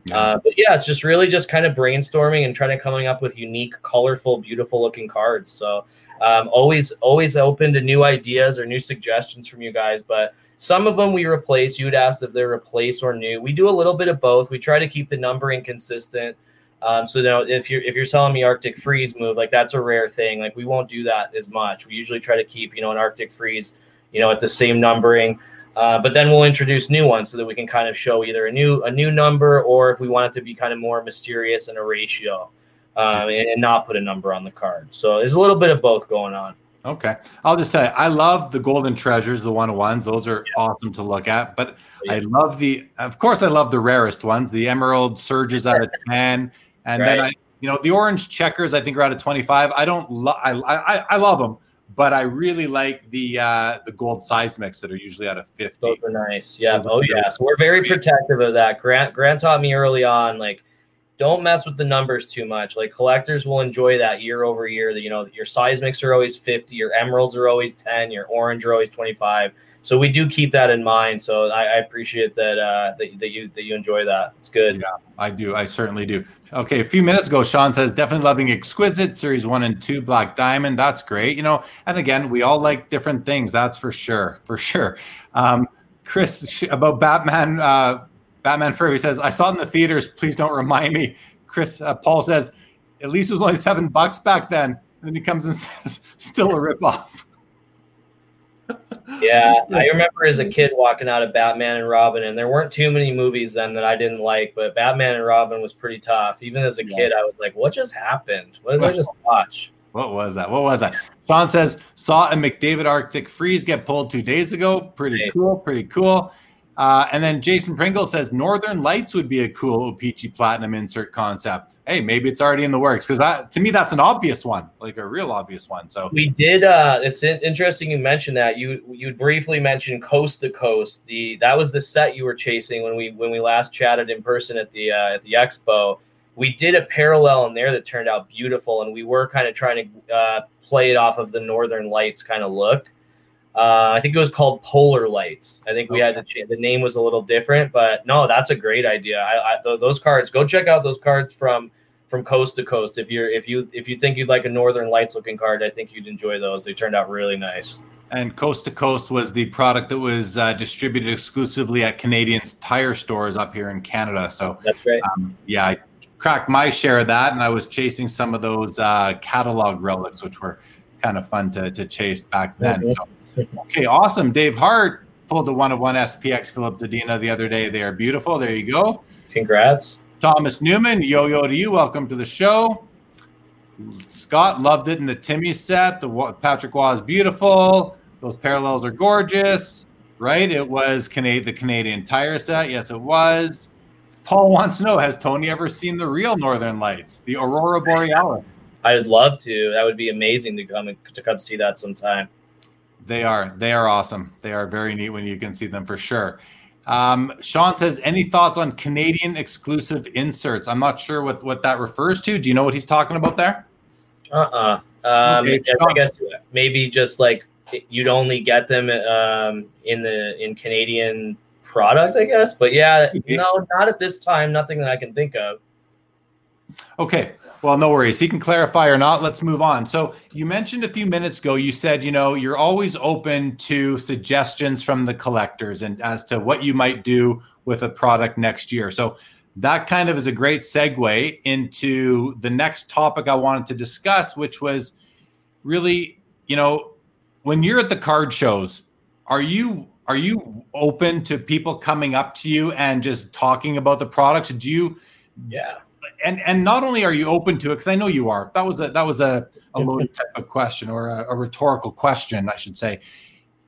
Yeah. Uh, but yeah, it's just really just kind of brainstorming and trying to coming up with unique, colorful, beautiful looking cards. So um, always always open to new ideas or new suggestions from you guys. But some of them we replace. You'd asked if they're replaced or new. We do a little bit of both. We try to keep the numbering consistent. Um, so now, if you're if you're selling me Arctic Freeze move, like that's a rare thing. Like we won't do that as much. We usually try to keep you know an Arctic Freeze, you know, at the same numbering. Uh, but then we'll introduce new ones so that we can kind of show either a new a new number or if we want it to be kind of more mysterious and a ratio, um, and, and not put a number on the card. So there's a little bit of both going on. Okay. I'll just say I love the golden treasures, the one ones. Those are yeah. awesome to look at. But yeah. I love the, of course, I love the rarest ones, the emerald surges out of 10. And right. then I, you know, the orange checkers I think are out of 25. I don't love, I, I, I love them, but I really like the uh the gold seismics that are usually out of 50. Those are nice. Yeah. Those oh yeah. So we're very protective of that. Grant Grant taught me early on, like, don't mess with the numbers too much. Like collectors will enjoy that year over year. That you know your seismics are always 50, your emeralds are always 10, your orange are always 25. So we do keep that in mind. So I, I appreciate that, uh, that that you that you enjoy that. It's good. Yeah, I do. I certainly do. Okay, a few minutes ago, Sean says definitely loving Exquisite Series One and Two Black Diamond. That's great. You know, and again, we all like different things. That's for sure. For sure. Um, Chris about Batman. Uh, Batman Furry says, I saw it in the theaters. Please don't remind me. Chris uh, Paul says, at least it was only seven bucks back then. And then he comes and says, still a ripoff. yeah, I remember as a kid walking out of Batman and Robin, and there weren't too many movies then that I didn't like, but Batman and Robin was pretty tough. Even as a yeah. kid, I was like, what just happened? What did I just watch? What was that? What was that? Sean says, saw a McDavid Arctic Freeze get pulled two days ago. Pretty cool. Pretty cool. Uh, and then Jason Pringle says Northern Lights would be a cool O-Pee-Chee Platinum insert concept. Hey, maybe it's already in the works because that to me that's an obvious one, like a real obvious one. So we did. Uh, it's interesting you mentioned that. You you briefly mentioned Coast to Coast. The that was the set you were chasing when we when we last chatted in person at the uh, at the expo. We did a parallel in there that turned out beautiful, and we were kind of trying to uh, play it off of the Northern Lights kind of look. Uh, I think it was called Polar Lights. I think we okay. had to change the name was a little different, but no, that's a great idea. I, I th- those cards, go check out those cards from from coast to coast. If you're if you if you think you'd like a Northern Lights looking card, I think you'd enjoy those. They turned out really nice. And Coast to Coast was the product that was uh, distributed exclusively at Canadians tire stores up here in Canada. So that's right. Um, yeah, I cracked my share of that, and I was chasing some of those uh, catalog relics, which were kind of fun to, to chase back then. Mm-hmm. So Okay, awesome. Dave Hart pulled the one of one SPX Filip Zadina the other day. They are beautiful. There you go. Congrats. Thomas Newman, yo yo to you. Welcome to the show. Scott loved it in the Timmy set. The Patrick Roy is beautiful. Those parallels are gorgeous, right? It was Canadian, the Canadian Tire set. Yes, it was. Paul wants to know: Has Tony ever seen the real Northern Lights, the Aurora Borealis? I'd love to. That would be amazing to come to come see that sometime. They are. They are awesome. They are very neat when you can see them for sure. Um, Sean says, any thoughts on Canadian exclusive inserts? I'm not sure what, what that refers to. Do you know what he's talking about there? Uh-uh. Um, okay, I guess maybe just like you'd only get them um, in the in Canadian product, I guess. But yeah, no, not at this time. Nothing that I can think of. Okay. Well, no worries. He can clarify or not. Let's move on. So, you mentioned a few minutes ago, you said, you know, you're always open to suggestions from the collectors and as to what you might do with a product next year. So, that kind of is a great segue into the next topic I wanted to discuss, which was really, you know, when you're at the card shows, are you are you open to people coming up to you and just talking about the products? Do you yeah and and not only are you open to it because I know you are. That was a that was a, a loaded type of question or a, a, rhetorical question, I should say.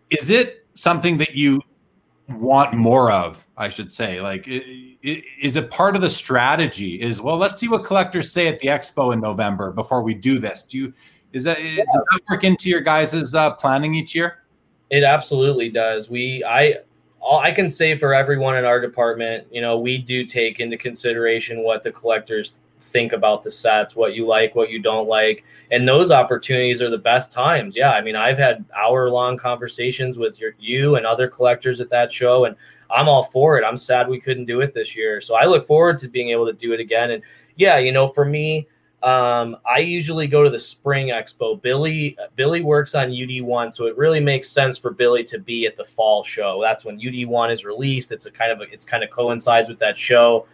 Is it something that you want more of? I should say, like, is it part of the strategy? Is well, let's see what collectors say at the expo in November before we do this. Do you is that yeah. does that work into your guys' uh, planning each year? It absolutely does. We I all I can say for everyone in our department, you know, we do take into consideration what the collectors think about the sets, what you like, what you don't like. And those opportunities are the best times. Yeah. I mean, I've had hour long conversations with your, you and other collectors at that show, and I'm all for it. I'm sad we couldn't do it this year. So I look forward to being able to do it again. And yeah, you know, for me, um, I usually go to the spring expo. Billy Billy works on UD1, so it really makes sense for Billy to be at the fall show. That's when UD1 is released. It's a kind of a, it's kind of coincides with that show.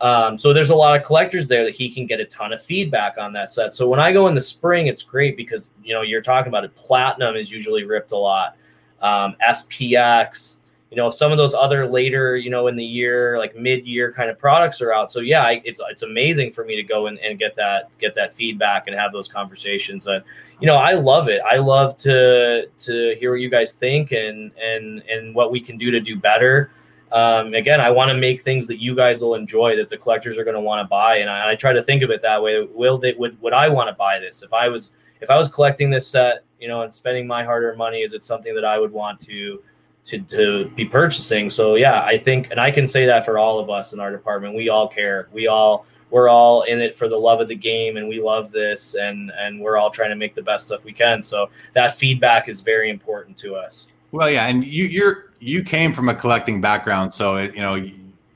Um, so there's a lot of collectors there that he can get a ton of feedback on that set. So when I go in the spring, it's great because you know you're talking about it. Platinum is usually ripped a lot. Um, SPX, you know some of those other later you know in the year like mid-year kind of products are out. So yeah I, it's it's amazing for me to go and, and get that get that feedback and have those conversations. And you know i love it. I love to to hear what you guys think and and and what we can do to do better. Um, again i want to make things that you guys will enjoy that the collectors are going to want to buy. And I, I, try to think of it that way. Will they would would i want to buy this? If i was if i was collecting this set you know and spending my hard-earned money is it something that i would want to to, to be purchasing. So yeah, I think, and I can say that for all of us in our department, we all care. We all, we're all in it for the love of the game and we love this and, and we're all trying to make the best stuff we can. So that feedback is very important to us. Well, yeah. And you, you're, you came from a collecting background. So, it, you know,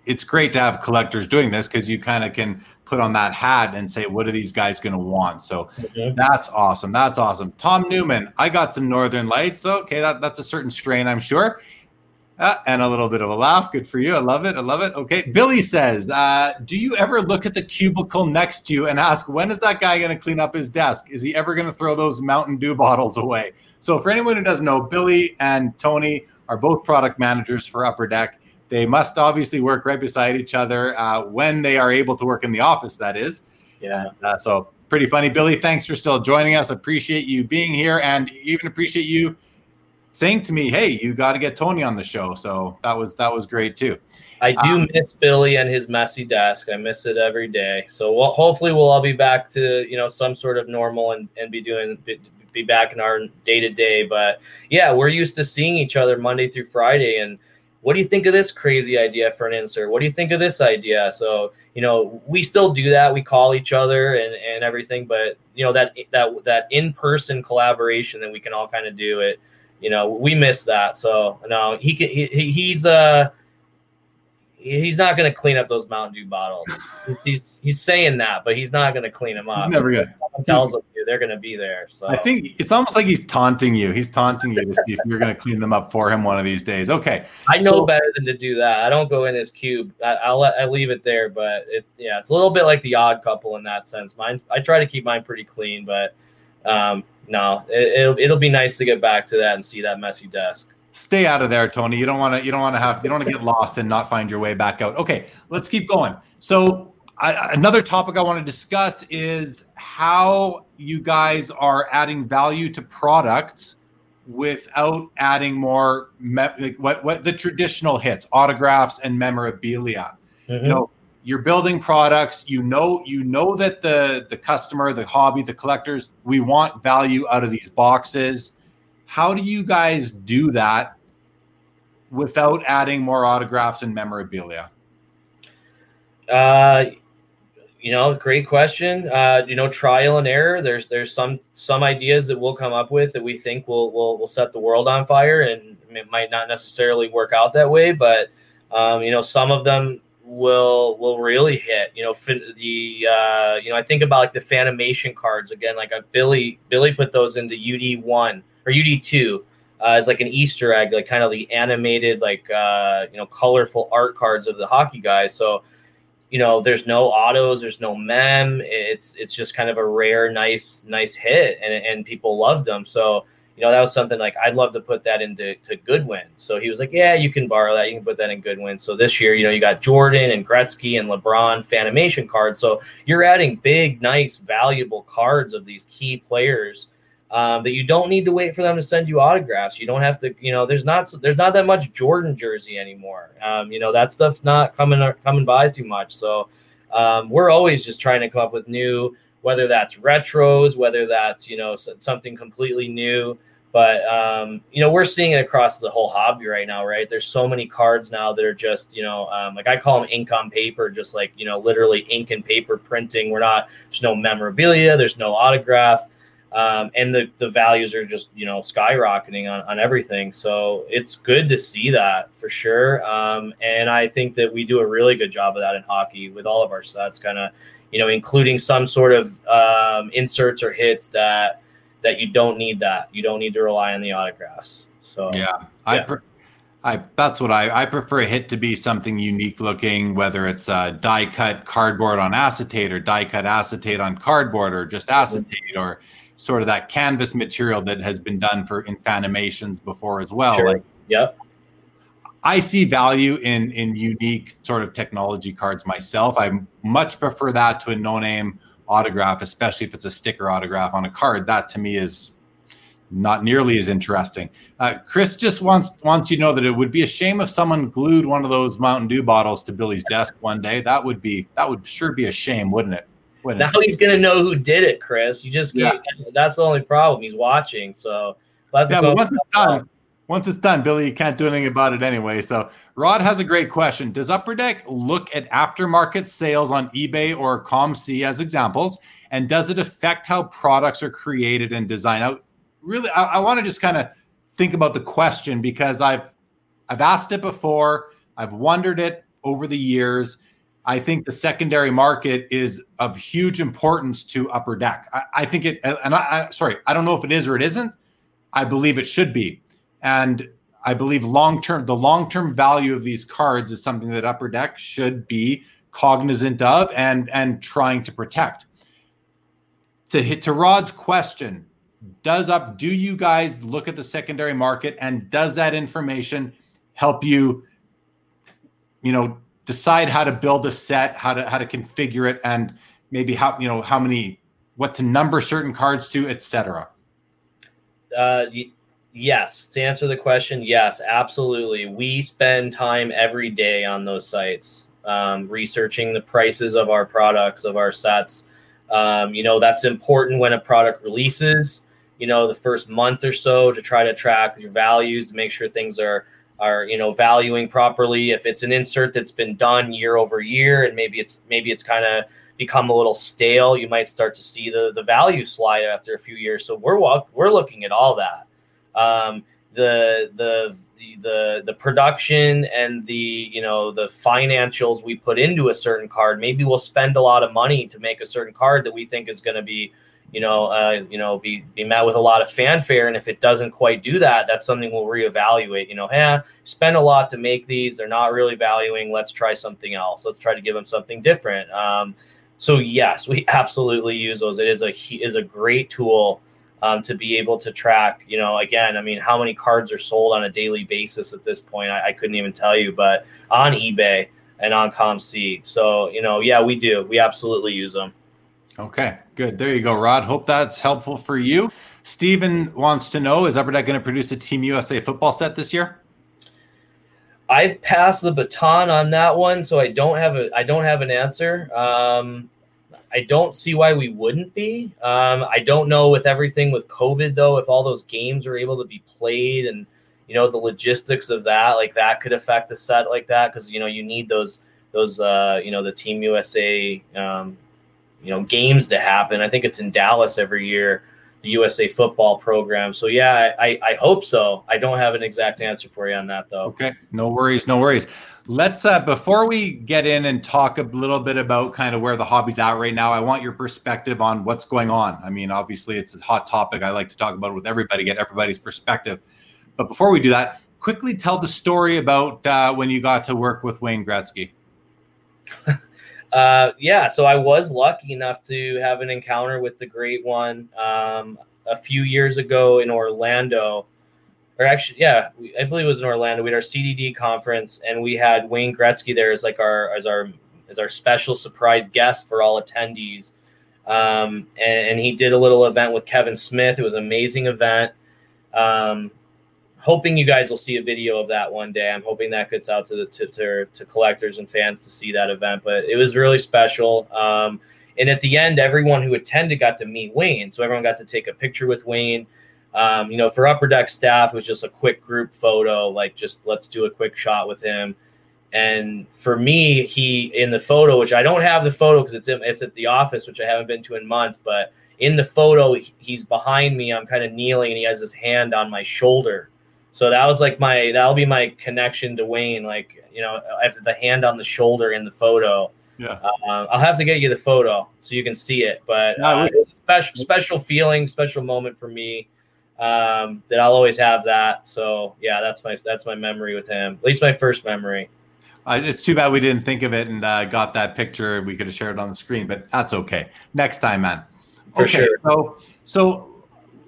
it's great to have collectors doing this because you kind of can put on that hat and say, what are these guys going to want? So mm-hmm. that's awesome. That's awesome. Tom Newman, I got some Northern Lights. Okay, that, that's a certain strain, I'm sure. Uh, and a little bit of a laugh. Good for you. I love it. I love it. Okay. Billy says, uh, Do you ever look at the cubicle next to you and ask, when is that guy going to clean up his desk? Is he ever going to throw those Mountain Dew bottles away? So, for anyone who doesn't know, Billy and Tony are both product managers for Upper Deck. They must obviously work right beside each other uh, when they are able to work in the office, that is. Yeah. Uh, so pretty funny. Billy, thanks for still joining us. Appreciate you being here and even appreciate you saying to me, hey, you got to get Tony on the show. So that was that was great too. I do um, miss Billy and his messy desk. I miss it every day. So we'll, hopefully we'll all be back to you know some sort of normal and, and be doing be back in our day to day. But yeah, we're used to seeing each other Monday through Friday and what do you think of this crazy idea for an insert? What do you think of this idea? So, you know, we still do that. We call each other and, and everything, but you know, that, that, that in-person collaboration that we can all kind of do it, you know, we miss that. So no, he can, he, he's, uh, he's not going to clean up those Mountain Dew bottles. he's, he's saying that, but he's not going to clean them up. Never good. Tells them to, they're going to be there. So I think it's almost like he's taunting you. He's taunting you to see if you're going to clean them up for him one of these days. Okay. I know so, better than to do that. I don't go in his cube. I, will let I leave it there, but it yeah, it's a little bit like the odd couple in that sense. Mine I try to keep mine pretty clean, but um, no, it, it'll it'll be nice to get back to that and see that messy desk stay out of there, Tony. You don't want to. You don't want to have. You don't want to get lost and not find your way back out. Okay, let's keep going. So I, another topic I want to discuss is how you guys are adding value to products without adding more me- like what what the traditional hits, autographs and memorabilia. Mm-hmm. You know, you're building products. You know, you know that the the customer, the hobby, the collectors, we want value out of these boxes how do you guys do that without adding more autographs and memorabilia? Uh, you know, great question. Uh, you know, trial and error. There's there's some some ideas that we'll come up with that we think will will will set the world on fire, and it might not necessarily work out that way. But um, you know, some of them will will really hit. You know, the uh, you know I think about like the Fanimation cards again. Like a Billy Billy put those into UD one or UD2 uh, as like an Easter egg, like kind of the animated, like uh, you know, colorful art cards of the hockey guys. So, you know, there's no autos, there's no mem. It's it's just kind of a rare, nice, nice hit, and and people love them. So, you know, that was something like I'd love to put that into to Goodwin. So he was like, yeah, you can borrow that, you can put that in Goodwin. So this year, you know, you got Jordan and Gretzky and LeBron Fanimation cards. So you're adding big, nice, valuable cards of these key players Um, that you don't need to wait for them to send you autographs. You don't have to, you know, there's not there's not that much Jordan jersey anymore. Um, you know, that stuff's not coming coming by too much. So um, we're always just trying to come up with new, whether that's retros, whether that's you know something completely new. But um, you know, we're seeing it across the whole hobby right now, right? There's so many cards now that are just, you know, um, like I call them ink on paper, just like you know, literally ink and paper printing. We're not there's no memorabilia, there's no autograph, um, and the the values are just you know skyrocketing on on everything. So it's good to see that for sure. Um, and I think that we do a really good job of that in hockey with all of our sets, kind of, you know, including some sort of um, inserts or hits that that you don't need that. You don't need to rely on the autographs. So yeah, yeah. I, pre- I that's what I I prefer a hit to be something unique looking, whether it's a die cut cardboard on acetate or die cut acetate on cardboard or just acetate or sort of that canvas material that has been done for in Fanimations before as well. Sure. Like, yep. I see value in in unique sort of technology cards myself. I much prefer that to a no name autograph, especially if it's a sticker autograph on a card. That to me is not nearly as interesting. Uh, Chris just wants wants you to know that it would be a shame if someone glued one of those Mountain Dew bottles to Billy's desk one day. That would be that would sure be a shame, wouldn't it? Wouldn't now it? he's gonna know who did it, Chris. You just yeah. that's the only problem. He's watching, so yeah, but once it's done, once it's done, Billy, you can't do anything about it anyway. So Rod has a great question. Does Upper Deck look at aftermarket sales on eBay or COMC as examples? And does it affect how products are created and designed? I really I, I want to just kind of think about the question because I've I've asked it before, I've wondered it over the years. I think the secondary market is of huge importance to Upper Deck. I, I think it, and I, I sorry, I don't know if it is or it isn't. I believe it should be and I believe long term, the long term value of these cards is something that Upper Deck should be cognizant of and and trying to protect. To hit to Rod's question, does up do you guys look at the secondary market and does that information help you, you know, decide how to build a set, how to how to configure it, and maybe how you know how many what to number certain cards to, etc. Uh, Yes, to answer the question, yes, absolutely. We spend time every day on those sites, um, researching the prices of our products, of our sets. Um, you know, that's important when a product releases. You know, the first month or so to try to track your values to make sure things are are you know valuing properly. If it's an insert that's been done year over year, and maybe it's maybe it's kind of become a little stale, you might start to see the the value slide after a few years. So we're we're looking at all that um, the the the the production and the you know the financials we put into a certain card maybe we'll spend a lot of money to make a certain card that we think is going to be you know uh, you know be be met with a lot of fanfare and if it doesn't quite do that that's something we'll reevaluate you know hey spend a lot to make these they're not really valuing let's try something else let's try to give them something different um, so yes we absolutely use those it is a is a great tool um, to be able to track, you know, again, I mean, how many cards are sold on a daily basis at this point? I, I couldn't even tell you, but on eBay and on COMC. So, you know, yeah, we do. We absolutely use them. Okay, good. There you go, Rod. Hope that's helpful for you. Steven wants to know Is Upper Deck going to produce a Team USA football set this year? I've passed the baton on that one, so I don't have a I don't have an answer. Um, I don't see why we wouldn't be. Um, I don't know with everything with COVID though, if all those games are able to be played and you know the logistics of that, like that could affect a set like that because you know you need those those uh, you know the Team USA um, you know games to happen. I think it's in Dallas every year, the USA football program. So yeah, I, I hope so. I don't have an exact answer for you on that though. Okay, no worries, no worries. Let's uh before we get in and talk a little bit about kind of where the hobby's at right now, I want your perspective on what's going on. I mean, obviously it's a hot topic. I like to talk about it with everybody, get everybody's perspective. But before we do that, quickly tell the story about uh, when you got to work with Wayne Gretzky. uh, yeah, so I was lucky enough to have an encounter with the great one um, a few years ago in Orlando or actually, yeah, I believe it was in Orlando. We had our CDD conference, and we had Wayne Gretzky there as like our as our as our special surprise guest for all attendees. Um, and, and, he did a little event with Kevin Smith. It was an amazing event. Um, hoping you guys will see a video of that one day. I'm hoping that gets out to the to, to, to collectors and fans to see that event. But it was really special. Um, and at the end, everyone who attended got to meet Wayne. So everyone got to take a picture with Wayne. Um, you know, for upper deck staff, it was just a quick group photo, like just let's do a quick shot with him. And for me, he in the photo, which I don't have the photo because it's in, it's at the office, which I haven't been to in months. But in the photo, he's behind me. I'm kind of kneeling, and he has his hand on my shoulder. So that was like my that'll be my connection to Wayne. Like you know, after the hand on the shoulder in the photo. Yeah, uh, I'll have to get you the photo so you can see it. But uh, special special feeling, special moment for me. Um, that I'll always have that. So yeah, that's my that's my memory with him. At least my first memory. Uh, it's too bad we didn't think of it and uh, got that picture. We could have shared it on the screen, but that's okay. Next time, man. For okay, sure. So, so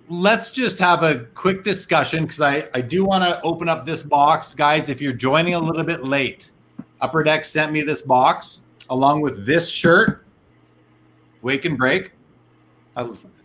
let's just have a quick discussion because I, I do want to open up this box. Guys, if you're joining a little bit late, Upper Deck sent me this box along with this shirt, Wake and Break.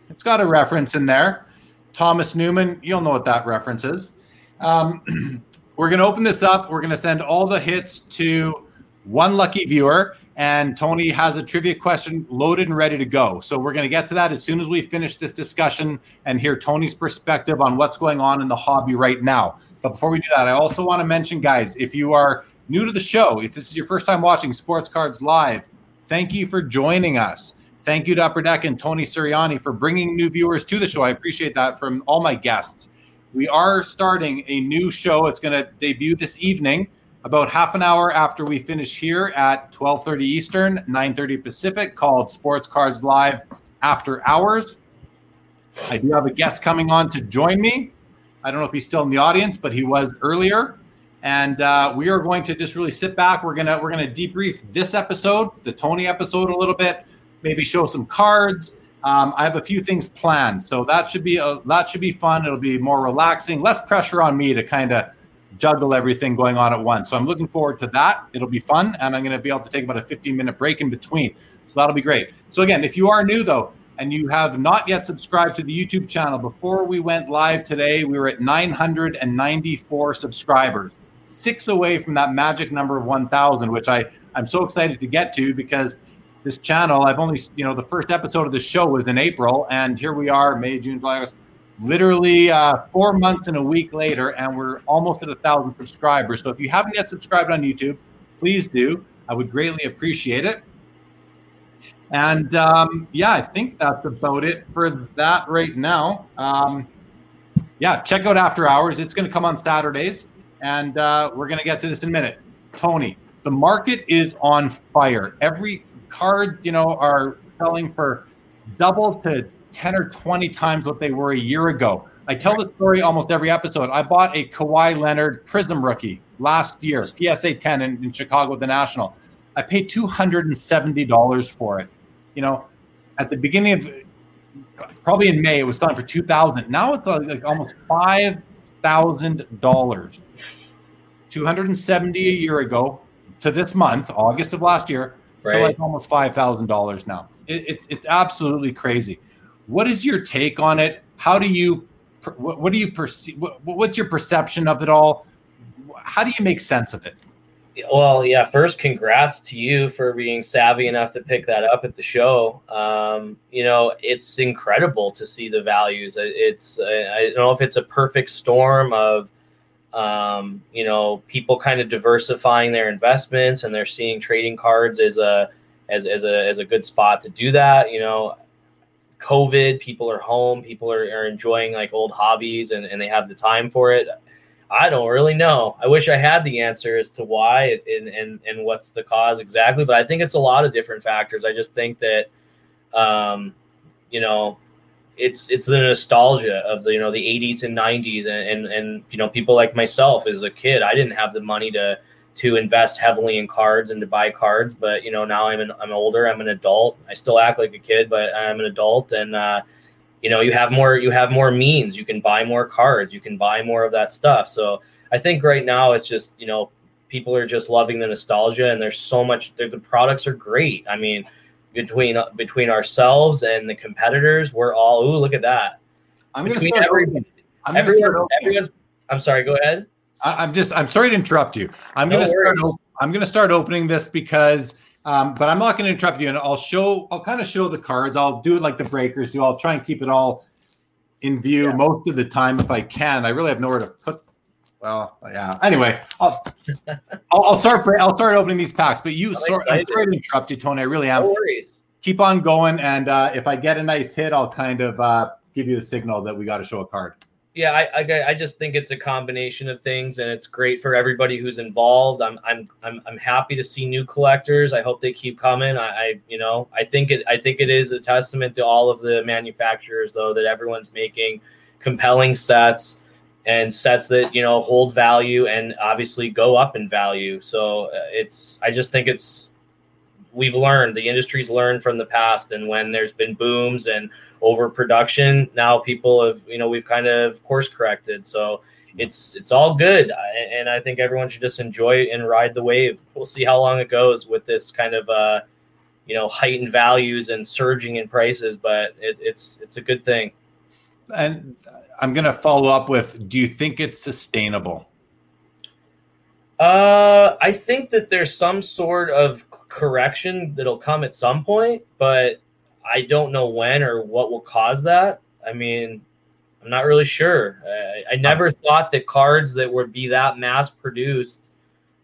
It's got a reference in there. Thomas Newman, you'll know what that reference is. Um, We're going to open this up. We're going to send all the hits to one lucky viewer. And Tony has a trivia question loaded and ready to go. So we're going to get to that as soon as we finish this discussion and hear Tony's perspective on what's going on in the hobby right now. But before we do that, I also want to mention, guys, if you are new to the show, if this is your first time watching Sports Cards Live, thank you for joining us. Thank you to Upper Deck and Tony Sirianni for bringing new viewers to the show. I appreciate that from all my guests we are starting a new show. It's going to debut this evening, about half an hour after we finish here at 12:30 Eastern, 9:30 Pacific, called Sports Cards Live After Hours. I do have a guest coming on to join me. I don't know if he's still in the audience, but he was earlier. And uh, we are going to just really sit back. We're gonna we're gonna debrief this episode, the Tony episode, a little bit. Maybe show some cards um, I have a few things planned, so that should be a, that should be fun. It'll be more relaxing, less pressure on me to kind of juggle everything going on at once. So I'm looking forward to that. It'll be fun, and I'm going to be able to take about a 15 minute break in between. So that'll be great. So again, if you are new though, and you have not yet subscribed to the YouTube channel, before we went live today, we were at 994 subscribers, six away from that magic number of 1,000, which I I'm so excited to get to because this channel. I've only, you know, the first episode of the show was in April, and here we are, May, June, July, August, literally uh, four months and a week later, and we're almost at a thousand subscribers. So if you haven't yet subscribed on YouTube, please do. I would greatly appreciate it. And um, yeah, I think that's about it for that right now. Um, yeah, check out After Hours. It's going to come on Saturdays, and uh, we're going to get to this in a minute. Tony, the market is on fire. Every cards, you know, are selling for double to 10 or 20 times what they were a year ago. I tell the story almost every episode. I bought a Kawhi Leonard Prizm rookie last year, PSA 10 in, in Chicago at the National. I paid $270 for it. You know, at the beginning of probably in May, it was selling for 2000 Now it's uh, like almost $5,000. 270 a year ago to this month, August of last year, right. to like almost five thousand dollars now. It, it, it's absolutely crazy. What is your take on it? How do you what, what do you perceive? What, what's your perception of it all? How do you make sense of it? Well, yeah. First, congrats to you for being savvy enough to pick that up at the show. Um, you know, it's incredible to see the values. It's I don't know if it's a perfect storm of um, you know, people kind of diversifying their investments and they're seeing trading cards as a as, as a as a good spot to do that. You know, COVID, people are home, people are, are enjoying like old hobbies and, and they have the time for it. I don't really know. I wish I had the answer as to why and, and, and what's the cause exactly, but I think it's a lot of different factors. I just think that, um, you know, it's it's the nostalgia of the you know the 80s and 90s and, and and you know people like myself as a kid i didn't have the money to to invest heavily in cards and to buy cards but you know now i'm an, i'm older i'm an adult i still act like a kid but i'm an adult and uh, you know you have more you have more means you can buy more cards you can buy more of that stuff so i think right now it's just you know people are just loving the nostalgia and there's so much the products are great i mean between between ourselves and the competitors, we're all ooh, look at that. I'm Between every- I'm Everyone, everyone's. I'm sorry. Go ahead. I, I'm just. I'm sorry to interrupt you. I'm No going to start. worries. op- I'm to start opening this because. Um, but I'm not going to interrupt you, and I'll show. I'll kind of show the cards. I'll do it like the breakers do. I'll try and keep it all in view Yeah. most of the time if I can. I really have nowhere to put. Well, yeah. Anyway, I'll, I'll, I'll start. I'll start opening these packs. But you, I'm sorry, I'm sorry to interrupt you, Tony. I really am. No worries. Keep on going, and uh, if I get a nice hit, I'll kind of uh, give you the signal that we got to show a card. Yeah, I, I I just think it's a combination of things, and it's great for everybody who's involved. I'm I'm I'm I'm happy to see new collectors. I hope they keep coming. I, I you know I think it I think it is a testament to all of the manufacturers though that everyone's making compelling sets and sets that you know hold value and obviously go up in value. So uh, it's I just think it's we've learned the industry's learned from the past and when there's been booms and overproduction. Now people have you know we've kind of course corrected. So it's it's all good. I- and i think everyone should just enjoy and ride the wave. We'll see how long it goes with this kind of uh you know heightened values and surging in prices but it, it's it's a good thing. And I'm going to follow up with: Do you think it's sustainable? Uh, I think that there's some sort of correction that'll come at some point, but I don't know when or what will cause that. I mean, I'm not really sure. I, I never thought that cards that would be that mass produced,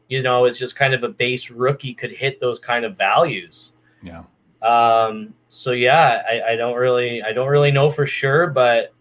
you know, as just kind of a base rookie could hit those kind of values. Yeah. Um, so yeah, I, I don't really, I don't really know for sure, but,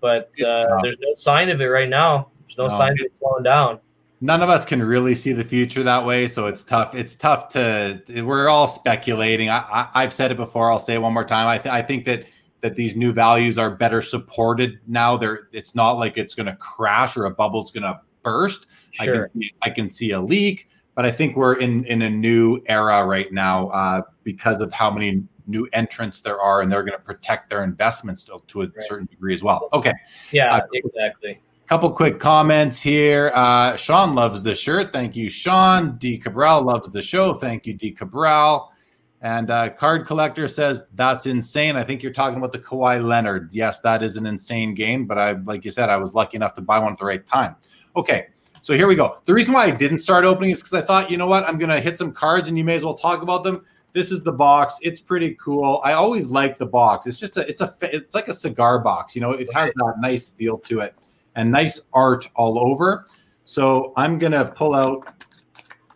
but uh, there's no sign of it right now. There's no, No. sign of it slowing down. None of us can really see the future that way so it's tough it's tough to we're all speculating i, I i've said it before i'll say it one more time i, th- I think that that these new values are better supported now they're it's not like it's going to crash or a bubble's going to burst Sure. I, can see, I can see a leak but i think we're in in a new era right now uh, because of how many new entrants there are and they're going to protect their investments to, to a Right. certain degree as well okay Yeah, Uh, exactly. Couple quick comments here. Uh, Sean loves the shirt. Thank you, Sean. D. Cabral loves the show. Thank you, D. Cabral. And uh, Card Collector says that's insane. I think you're talking about the Kawhi Leonard. Yes, that is an insane game, but I, like you said, I was lucky enough to buy one at the right time. Okay, so here we go. The reason why I didn't start opening is because I thought, you know what, I'm gonna hit some cards, and you may as well talk about them. This is the box. It's pretty cool. I always like the box. It's just a, it's a, it's like a cigar box. You know, it has that nice feel to it and nice art all over. So I'm gonna pull out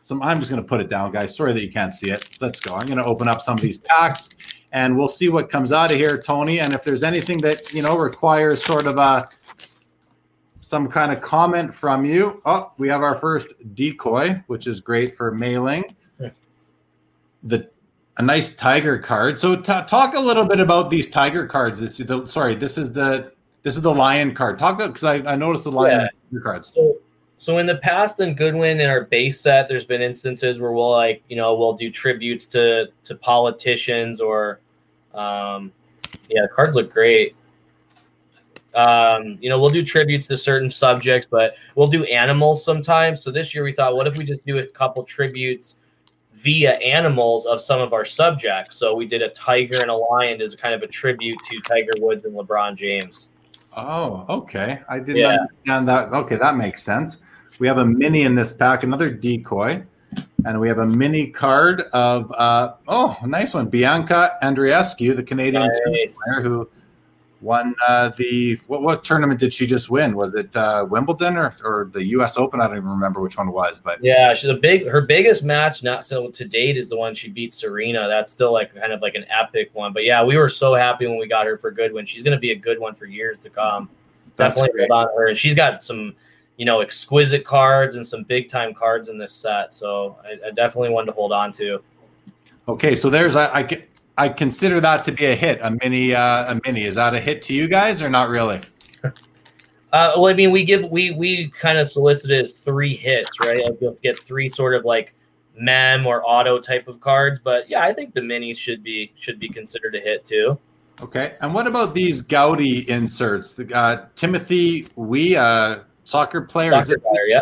some. I'm just gonna put it down, guys. Sorry that you can't see it. Let's go. I'm gonna open up some of these packs, and we'll see what comes out of here, Tony. And if there's anything that you know requires sort of a some kind of comment from you. Oh, we have our first decoy, which is great for mailing. The a nice tiger card. So t- talk a little bit about these tiger cards. This is the, sorry, this is the this is the lion card. Talk about because I, I noticed the lion Yeah. cards. So, so in the past in Goodwin in our base set, there's been instances where we'll like, you know, we'll do tributes to to politicians or, um, yeah, cards look great. Um, you know, we'll do tributes to certain subjects, but we'll do animals sometimes. So this year we thought, what if we just do a couple tributes via animals of some of our subjects? So we did a tiger and a lion as a kind of a tribute to Tiger Woods and LeBron James. Oh, okay. I didn't Yeah. understand that. Okay, that makes sense. We have a mini in this pack, another decoy, and we have a mini card of uh oh, nice one, Bianca Andreescu, the Canadian Nice. player who won uh, the what, what tournament did she just win? Was it uh, Wimbledon or, or the U.S. Open? I don't even remember which one it was, but Yeah, she's a big. Her biggest match, not so to date, is the one she beat Serena. That's still like kind of like an epic one. But yeah, we were so happy when we got her for Goodwin. She's going to be a good one for years to come. that's Definitely on her, and she's got some, you know, exquisite cards and some big time cards in this set. So I, I definitely one to hold on to. Okay, so there's I, I I consider that to be a hit, a mini uh, a mini. Is that a hit to you guys or not really? Uh, well, I mean, we give we we kind of solicited as three hits, right? Like you'll get three sort of like mem or auto type of cards. But yeah, I think the minis should be should be considered a hit too. Okay, and what about these Goudey inserts? The, uh, Timothy Weah, uh, soccer player. Is Soccer it, player, yeah.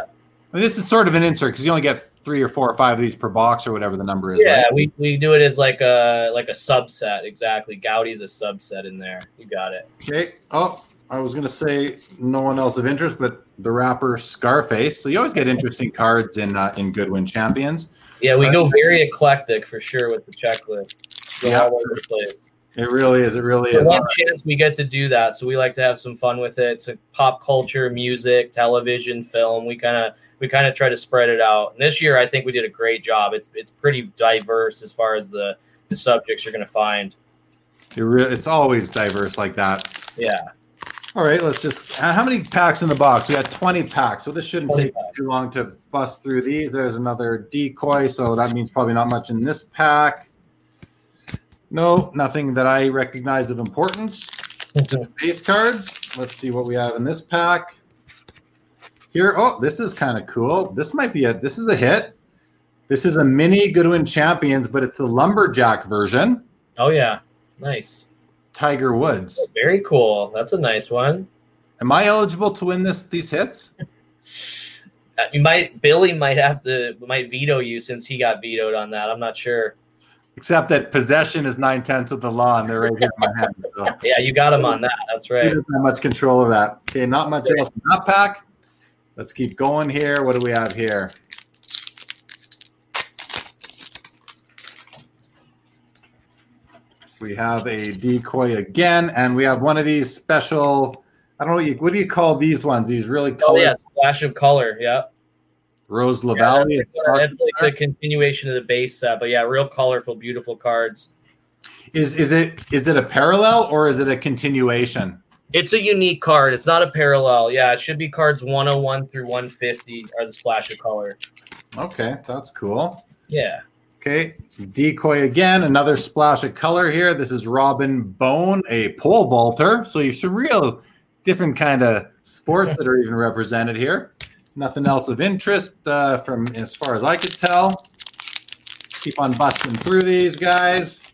I mean, this is sort of an insert because you only get three or four or five of these per box or whatever the number is. Yeah, right? we, we do it as like a like a subset. Exactly. Goudey's a subset in there. You got it. Okay. Oh, I was gonna say no one else of interest, but the rapper Scarface. So you always get interesting cards in uh, in Goodwin Champions. Yeah, we go very eclectic for sure with the checklist. Go Yeah. all over the place. It really is. It really The is. one chance we get to do that, so we like to have some fun with it. It's like pop culture, music, television, film. We kind of we kind of try to spread it out. And this year, I think we did a great job. It's it's pretty diverse as far as the the subjects you're going to find. It re- it's always diverse like that. Yeah, All right, let's just. How many packs in the box? We got 20 packs, so this shouldn't 20 take too long to bust through these. There's another decoy, so that means probably not much in this pack. No, nothing that I recognize of importance. Base cards. Let's see what we have in this pack. Here, oh, this is kind of cool. This might be a. This is a hit. This is a mini Goodwin Champions, but it's the lumberjack version. oh yeah, nice, Tiger Woods. very cool. That's a nice one. Am I eligible to win this? These hits? Uh, You might Billy might have to might veto you since he got vetoed on that. I'm not sure. Except that possession is nine tenths of the law, and they're right here in my hands. So Yeah, you got him on that. That's right. doesn't much control of that. Okay, not much else in that pack. Let's keep going here. What do we have here? We have a decoy again, and we have one of these special. I don't know what you what do you call these ones? These really Oh colored yeah, splash of color. Yeah. Rose Yeah, Lavelle. that's, that's like the continuation of the base set, but yeah, real colorful, beautiful cards. is is it is it a parallel or is it a continuation? It's a unique card. It's not a parallel. Yeah, it should be cards 101 through 150 are the splash of color. Okay, that's cool. Yeah. Okay, decoy again, another splash of color here. This is Robin Bone, a pole vaulter. So you some real different kind of sports that are even represented here. Nothing else of interest uh, from as far as I could tell. Keep on busting through these guys.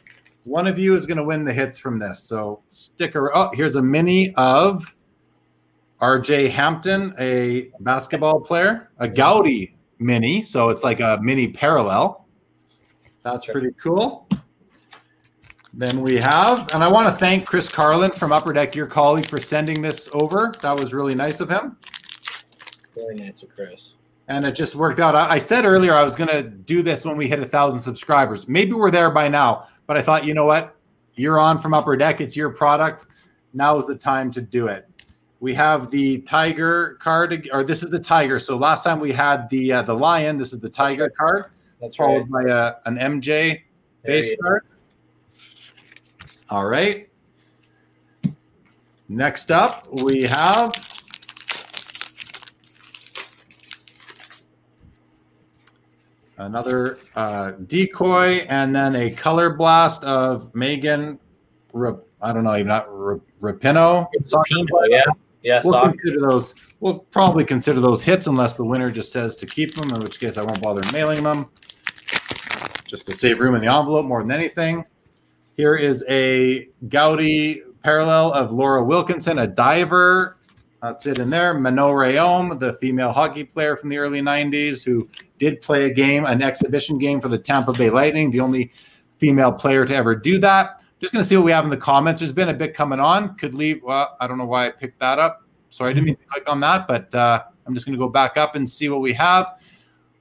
One of you is going to win the hits from this. So stick around. Oh, here's a mini of RJ Hampton, a basketball player, a Goudey mini. So it's like a mini parallel. That's pretty cool. Then we have, and I want to thank Chris Carlin from Upper Deck your Colleague for sending this over. That was really nice of him. Very nice of Chris. And it just worked out. I, I said earlier I was going to do this when we hit a thousand subscribers. Maybe we're there by now, but I thought, you know what? You're on from Upper Deck. It's your product. Now is the time to do it. We have the tiger card, or this is the tiger. So last time we had the uh, the lion. This is the tiger right. card, That's right. followed by a, an MJ There base card. All right. Next up, we have another uh, decoy and then a color blast of Megan. I don't know, even not Ra- Rapinoe. Soccer Pino, player. yeah. Yeah, We'll consider those. We'll probably consider those hits unless the winner just says to keep them, in which case I won't bother mailing them, just to save room in the envelope more than anything. Here is a Goudey parallel of Laura Wilkinson, a diver. That's it in there. Manon Rheaume, the female hockey player from the early 90s who did play a game, an exhibition game for the Tampa Bay Lightning, the only female player to ever do that. Just going to see what we have in the comments. There's been a bit coming on. Could leave. Well, I don't know why I picked that up. Sorry, I didn't mean to click on that, but uh, I'm just going to go back up and see what we have.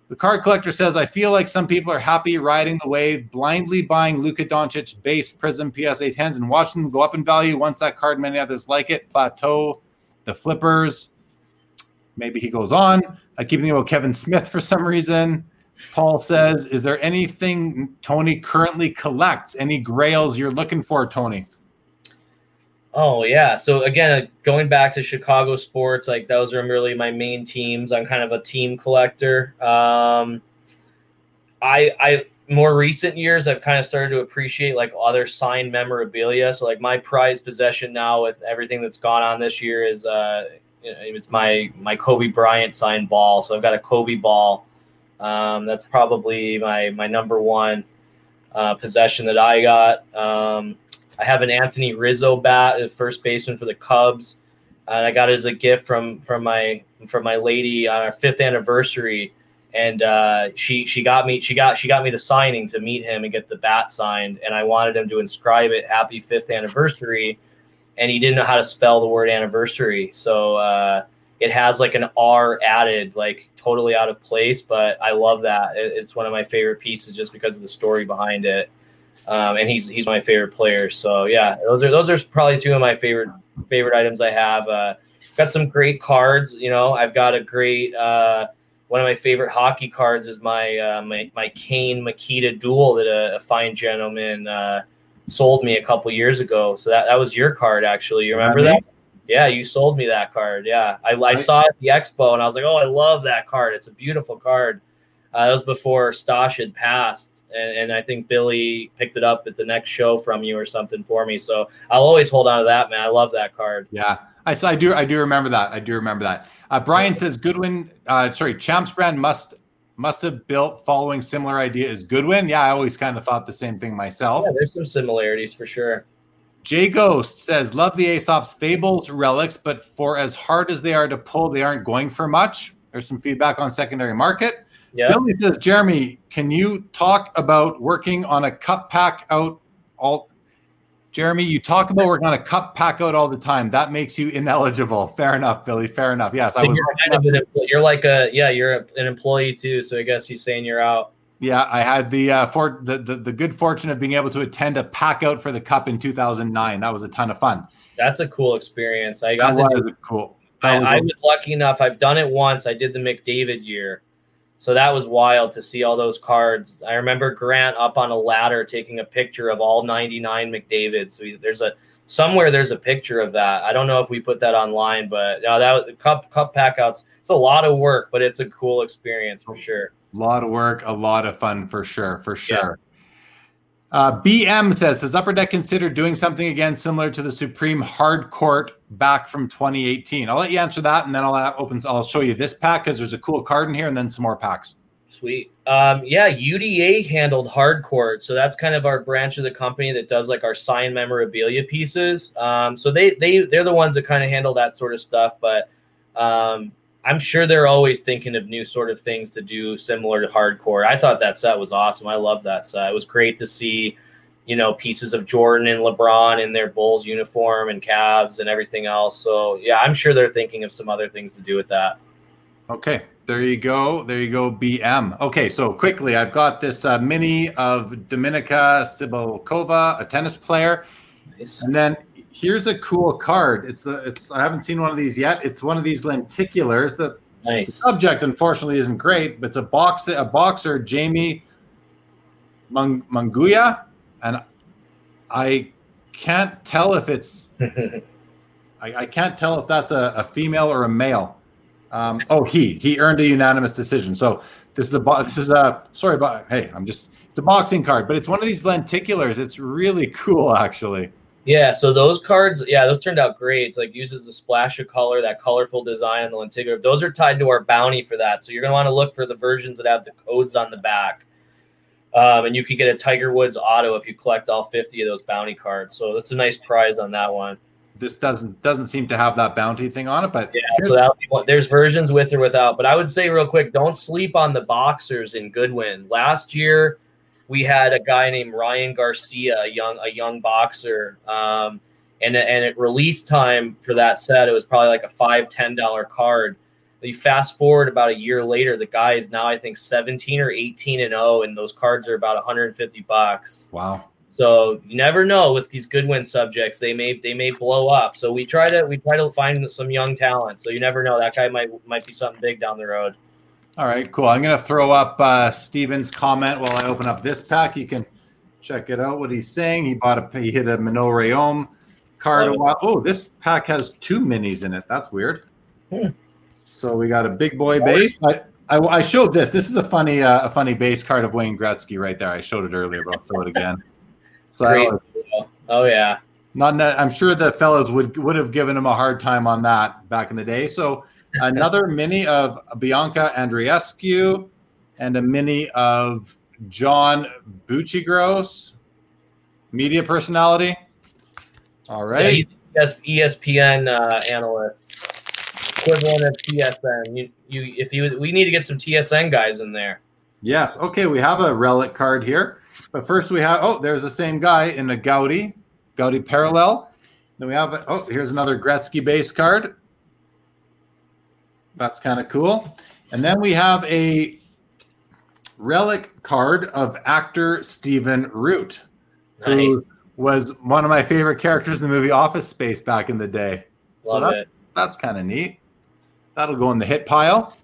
The card collector says, I feel like some people are happy riding the wave, blindly buying Luka Doncic base Prizm PSA 10s and watching them go up in value. Once that card, many others like it. Plateau, the flippers. Maybe he goes on. I keep thinking about Kevin Smith for some reason. Paul says, Is there anything Tony currently collects? Any grails you're looking for, Tony? Oh yeah. So again, uh, going back to Chicago sports, like those are really my main teams. I'm kind of a team collector. Um, I I more recent years I've kind of started to appreciate like other signed memorabilia. So like my prized possession now with everything that's gone on this year is uh it was my my Kobe Bryant signed ball. So I've got a Kobe ball. Um, that's probably my my number one uh, possession that I got. Um, I have an Anthony Rizzo bat, a first baseman for the Cubs. and I got it as a gift from from my from my lady on our fifth anniversary. And uh, she she got me she got she got me the signing to meet him and get the bat signed, and I wanted him to inscribe it "Happy Fifth Anniversary," and he didn't know how to spell the word anniversary, so uh, it has like an R added, like totally out of place. But I love that; it, it's one of my favorite pieces just because of the story behind it. Um, and he's he's my favorite player. So yeah, those are those are probably two of my favorite favorite items I have. Uh, got some great cards. You know, I've got a great. One of my favorite hockey cards is my uh, my, my Kane Mikita duel that a, a fine gentleman uh, sold me a couple years ago. So that, that was your card, actually. You remember that? Yeah, you sold me that card. Yeah, I, I saw it at the expo and I was like, oh, I love that card. It's a beautiful card. Uh, that was before Stosh had passed, and, and, I think Billy picked it up at the next show from you or something for me. So I'll always hold on to that, man. I love that card. Yeah, I, I do. I do remember that. I do remember that. Uh, Brian says Goodwin. Uh, sorry, Champs brand must must have built following similar idea as Goodwin. Yeah, I always kind of thought the same thing myself. Yeah, there's some similarities for sure. Jay Ghost says, Love the Aesop's Fables relics, but for as hard as they are to pull, they aren't going for much. There's some feedback on secondary market. Yeah. Billy says, Jeremy, can you talk about working on a cup pack out all Jeremy, you talk about working on a cup pack out all the time. That makes you ineligible. Fair enough, Billy. Fair enough. Yes, I was. You're, kind of you're like a yeah. You're an employee too. So I guess he's saying you're out. Yeah, I had the uh, for the, the the good fortune of being able to attend a pack out for the cup in 2009. That was a ton of fun. That's a cool experience. I got that was cool. I, I was lucky enough. I've done it once. I did the McDavid year, so that was wild to see all those cards. I remember Grant up on a ladder taking a picture of all 99 McDavid. So there's a somewhere there's a picture of that. I don't know if we put that online, but no, that was cup cup packouts. It's a lot of work, but it's a cool experience for sure. A lot of work, a lot of fun for sure, for sure. Uh, BM says, has Upper Deck considered doing something again similar to the Supreme Hard Court back from 2018? I'll let you answer that, and then I'll open. I'll show you this pack because there's a cool card in here, and then some more packs. Sweet. Um, yeah, UDA handled Hard Court, so that's kind of our branch of the company that does like our signed memorabilia pieces. Um, so they they they're the ones that kind of handle that sort of stuff, but um, I'm sure they're always thinking of new sort of things to do similar to Hard Court. I thought that set was awesome. I love that set. It was great to see, you know, pieces of Jordan and LeBron in their Bulls uniform and Cavs and everything else. So yeah, I'm sure they're thinking of some other things to do with that. Okay, there you go. There you go, BM. Okay, so quickly, I've got this uh, mini of Dominika Cibulkova, a tennis player. Nice. And then here's a cool card. It's the it's I haven't seen one of these yet. It's one of these lenticulars. The, nice. the subject unfortunately isn't great, but it's a box a boxer Jamie Mung, Munguia, and I can't tell if it's I, I, can't tell if that's a, a female or a male. Um, oh, he he earned a unanimous decision. So this is a this is a sorry, but hey, I'm just it's a boxing card, but it's one of these lenticulars. It's really cool, actually. Yeah, so those cards, yeah, those turned out great. It's like uses the splash of color, that colorful design on the lenticular. Those are tied to our bounty for that. So you're gonna want to look for the versions that have the codes on the back. Um, and you could get a Tiger Woods auto if you collect all 50 of those bounty cards. So that's a nice prize on that one. This doesn't doesn't seem to have that bounty thing on it, but yeah, so that there's versions with or without. But I would say real quick, don't sleep on the boxers in Goodwin. Last year, we had a guy named Ryan Garcia, a young a young boxer. Um, and and at release time for that set, it was probably like a five ten dollar card. You fast forward about a year later, the guy is now I think seventeen or eighteen and zero, oh, and those cards are about one hundred and fifty bucks. Wow. So you never know with these Goodwin subjects; they may they may blow up. So we try to we try to find some young talent. So you never know that guy might might be something big down the road. All right, cool. I'm going to throw up uh, Steven's comment while I open up this pack. You can check it out. What he's saying. He bought a he hit a Manon Rheaume card. A while. Oh, this pack has two minis in it. That's weird. Hmm. So we got a big boy base. I, I, I showed this. This is a funny uh, a funny base card of Wayne Gretzky right there. I showed it earlier, but I'll show it again. So oh yeah. Not, I'm sure the fellows would would have given him a hard time on that back in the day. So another mini of Bianca Andreescu and a mini of John Buccigross, media personality. All right. Yeah, ES, ESPN uh, analyst, equivalent of TSN. You, you, if you, we need to get some TSN guys in there. Yes. Okay, we have a relic card here, but first we have. Oh, there's the same guy in a Goudey, Goudey parallel. Then we have. Oh, here's another Gretzky base card. That's kind of cool. And then we have a relic card of actor Stephen Root, Nice. who was one of my favorite characters in the movie Office Space back in the day. Love that- it. That's kind of neat. That'll go in the hit pile.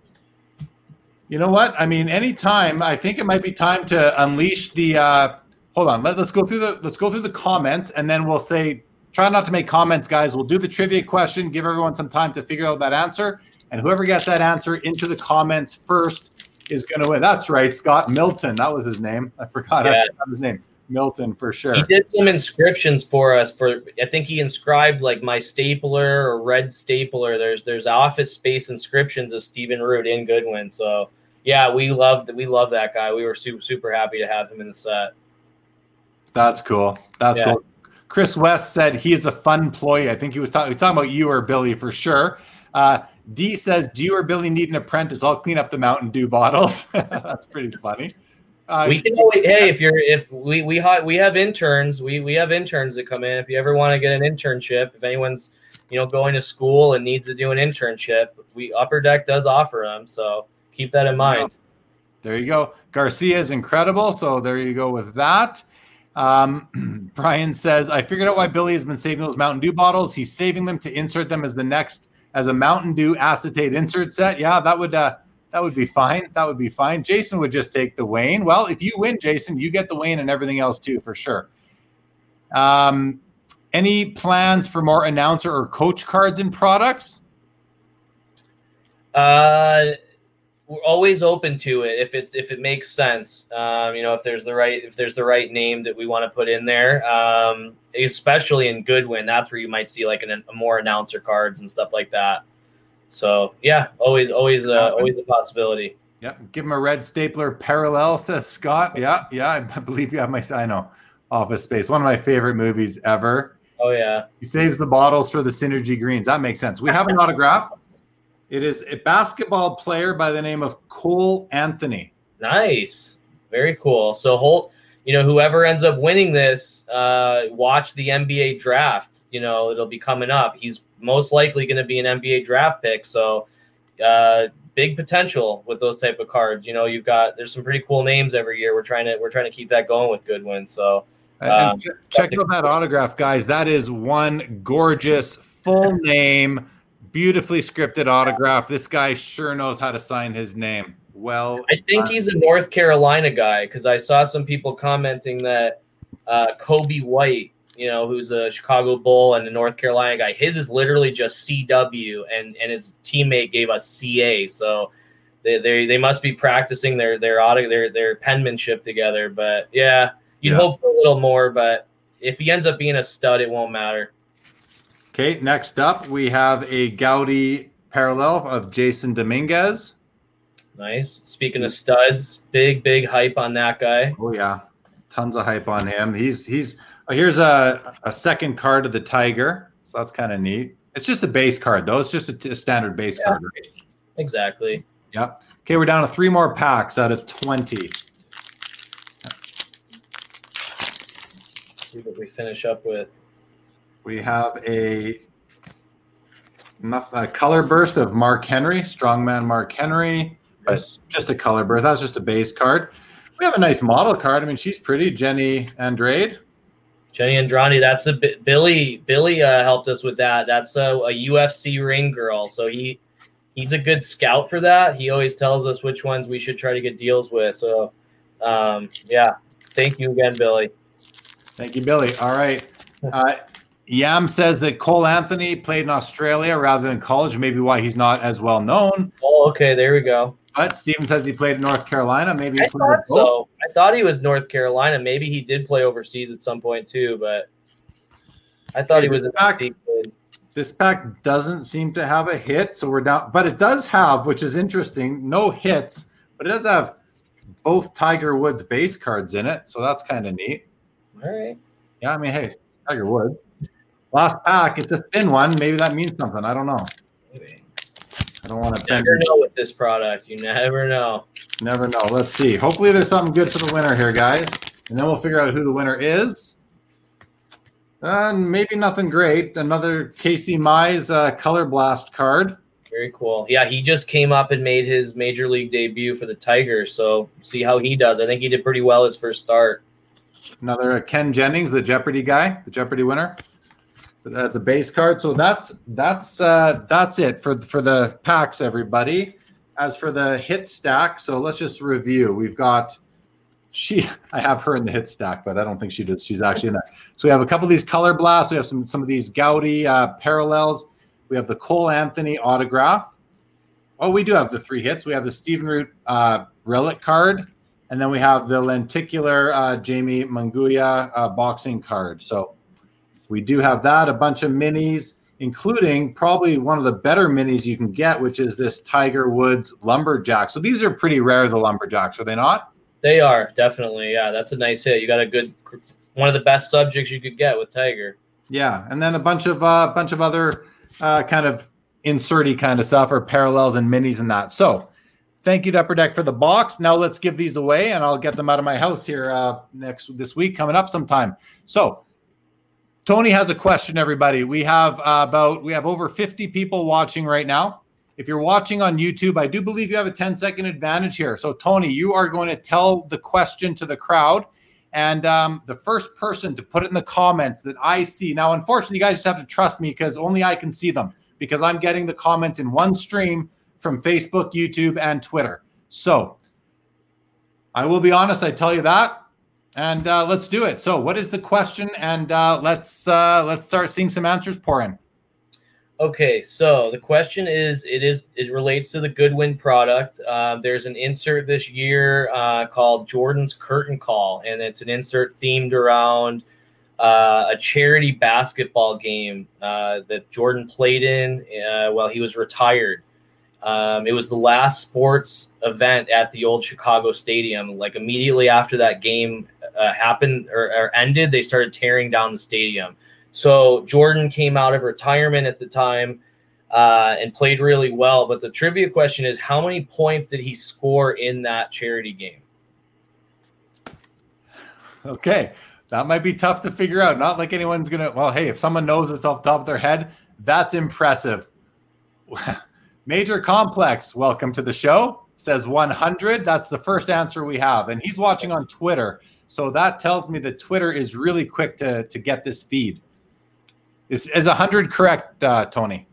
You know what? I mean, anytime I think it might be time to unleash the. Uh, hold on. Let, let's go through the let's go through the comments, and then we'll say. Try not to make comments, guys. We'll do the trivia question. Give everyone some time to figure out that answer, and whoever gets that answer into the comments first is going to win. That's right, Scott Milton. That was his name. I forgot, I forgot his name. Milton for sure. He did some inscriptions for us. For I think he inscribed like my stapler or red stapler. There's there's office space inscriptions of Stephen Root in Goodwin. So yeah, we love we love that guy. We were super super happy to have him in the set. That's cool. That's Yeah. cool. Chris West said he is a fun employee. I think he was, talk- he was talking about you or Billy for sure. Uh, D says, "Do you or Billy need an apprentice? I'll clean up the Mountain Dew bottles." That's pretty funny. Uh, we can always, hey if you're if we we ha- we have interns we we have interns that come in if you ever want to get an internship if anyone's you know going to school and needs to do an internship we upper deck does offer them so keep that in mind There you go. Garcia is incredible. So there you go with that. Um, Brian says, I figured out why Billy has been saving those Mountain Dew bottles. He's saving them to insert them as the next as a Mountain Dew acetate insert set. Yeah, that would uh, that would be fine. That would be fine. Jason would just take the Wayne. Well, if you win, Jason, you get the Wayne and everything else too, for sure. Um, any plans for more announcer or coach cards and products? Uh, we're always open to it if it's if it makes sense. Um, you know, if there's the right if there's the right name that we want to put in there, um, especially in Goodwin, that's where you might see like an, a more announcer cards and stuff like that. So yeah, always always uh, always a possibility. Yeah, give him a red stapler parallel, says Scott. Yeah, yeah, I believe you have my I know. Office Space, one of my favorite movies ever. Oh yeah, He saves the bottles for the Synergy Greens. That makes sense. We have an autograph. It is a basketball player by the name of Cole Anthony. nice, very cool. So Holt, you know, whoever ends up winning this, uh, watch the NBA draft. You know, it'll be coming up. He's most likely going to be an NBA draft pick. So. Uh, big potential with those type of cards. You know, you've got there's some pretty cool names every year. We're trying to we're trying to keep that going with Goodwin. So Um, ch- check out that autograph, guys. That is one gorgeous full name, beautifully scripted autograph. This guy sure knows how to sign his name. Well, I think he's a North Carolina guy because I saw some people commenting that uh, Coby White, you know, who's a Chicago Bull and a North Carolina guy, his is literally just CW, and and his teammate gave us CA. So they they, they must be practicing their their auto their their penmanship together. But yeah, you'd Yeah. hope for a little more. But if he ends up being a stud, it won't matter. Okay, next up we have a Goudey parallel of Jasson Dominguez. Nice. Speaking of studs, big big hype on that guy. Oh yeah, tons of hype on him. He's he's oh, here's a a second card of the Tiger, so that's kind of neat. It's just a base card though. It's just a standard base Yeah. card, right? Exactly. Yep. Okay, we're down to three more packs out of twenty. See what we finish up with. We have a, a color burst of Mark Henry, strongman Mark Henry, but just a color burst. That's just a base card. We have a nice model card. I mean, she's pretty. Jenny Andrade. Jenny Andrade, that's a bit, Billy. Billy uh, helped us with that. That's a, a UFC ring girl. So he he's a good scout for that. He always tells us which ones we should try to get deals with. So um, yeah, thank you again, Billy. Thank you, Billy. All right. Uh, Yam says that Cole Anthony played in Australia rather than college, maybe why he's not as well known. Oh, okay, there we go. But Steven says he played in North Carolina. Maybe I thought so. I thought he was North Carolina. Maybe he did play overseas at some point too, but I thought he was a kid. This pack doesn't seem to have a hit, so we're down. But it does have, which is interesting, no hits, but it does have both Tiger Woods base cards in it, so that's kind of neat. All right. Yeah, I mean, hey, Tiger Woods. Last pack. It's a thin one. Maybe that means something. I don't know. Don't want to You never know with this product. You never know. Never know. Let's see. Hopefully, there's something good for the winner here, guys, and then we'll figure out who the winner is. And maybe nothing great. Another Casey Mize uh, Color Blast card. Very cool. Yeah, he just came up and made his major league debut for the Tigers. So see how he does. I think he did pretty well his first start. Another uh, Ken Jennings, the Jeopardy guy, the Jeopardy winner. That's a base card. So that's that's uh, that's it for for the packs, everybody. As for the hit stack, so let's just review. We've got she. I have her in the hit stack, but I don't think she does. She's actually in that. So we have a couple of these color blasts. We have some some of these Goudey uh, parallels. We have the Cole Anthony autograph. Oh, we do have the three hits. We have the Stephen Root uh, relic card, and then we have the lenticular uh, Jamie Munguia uh, boxing card. So we do have that. A bunch of minis, including probably one of the better minis you can get, which is this Tiger Woods lumberjack. So these are pretty rare. The lumberjacks are they not? They are definitely. Yeah, that's a nice hit. You got a good one of the best subjects you could get with Tiger. Yeah, and then a bunch of a uh, bunch of other uh, kind of inserty kind of stuff or parallels and minis and that. So thank you to Upper Deck for the box. Now let's give these away and I'll get them out of my house here uh, next this week coming up sometime. So Tony has a question, everybody. We have uh, about we have over 50 people watching right now. If you're watching on YouTube, I do believe you have a 10 second advantage here. So Tony, you are going to tell the question to the crowd. And um, the first person to put it in the comments that I see now, unfortunately, you guys just have to trust me because only I can see them because I'm getting the comments in one stream from Facebook, YouTube, and Twitter. So I will be honest, I tell you that, and uh, let's do it. So, what is the question? And uh, let's uh, let's start seeing some answers pour in. Okay, so the question is, it is it relates to the Goodwin product. Uh, there's an insert this year uh, called Jordan's Curtain Call, and it's an insert themed around uh, a charity basketball game that Jordan played in while he was retired. Um, it was the last sports event at the old Chicago Stadium. Like immediately after that game uh, happened or, or ended, they started tearing down the stadium. So Jordan came out of retirement at the time uh, and played really well. But the trivia question is, how many points did he score in that charity game? Okay, that might be tough to figure out. Not like anyone's gonna. Well, hey, if someone knows this off the top of their head, that's impressive. Major Complex, welcome to the show. Says 100. That's the first answer we have, and he's watching on Twitter. So that tells me that Twitter is really quick to to get this feed. Is is hundred correct, uh, Tony?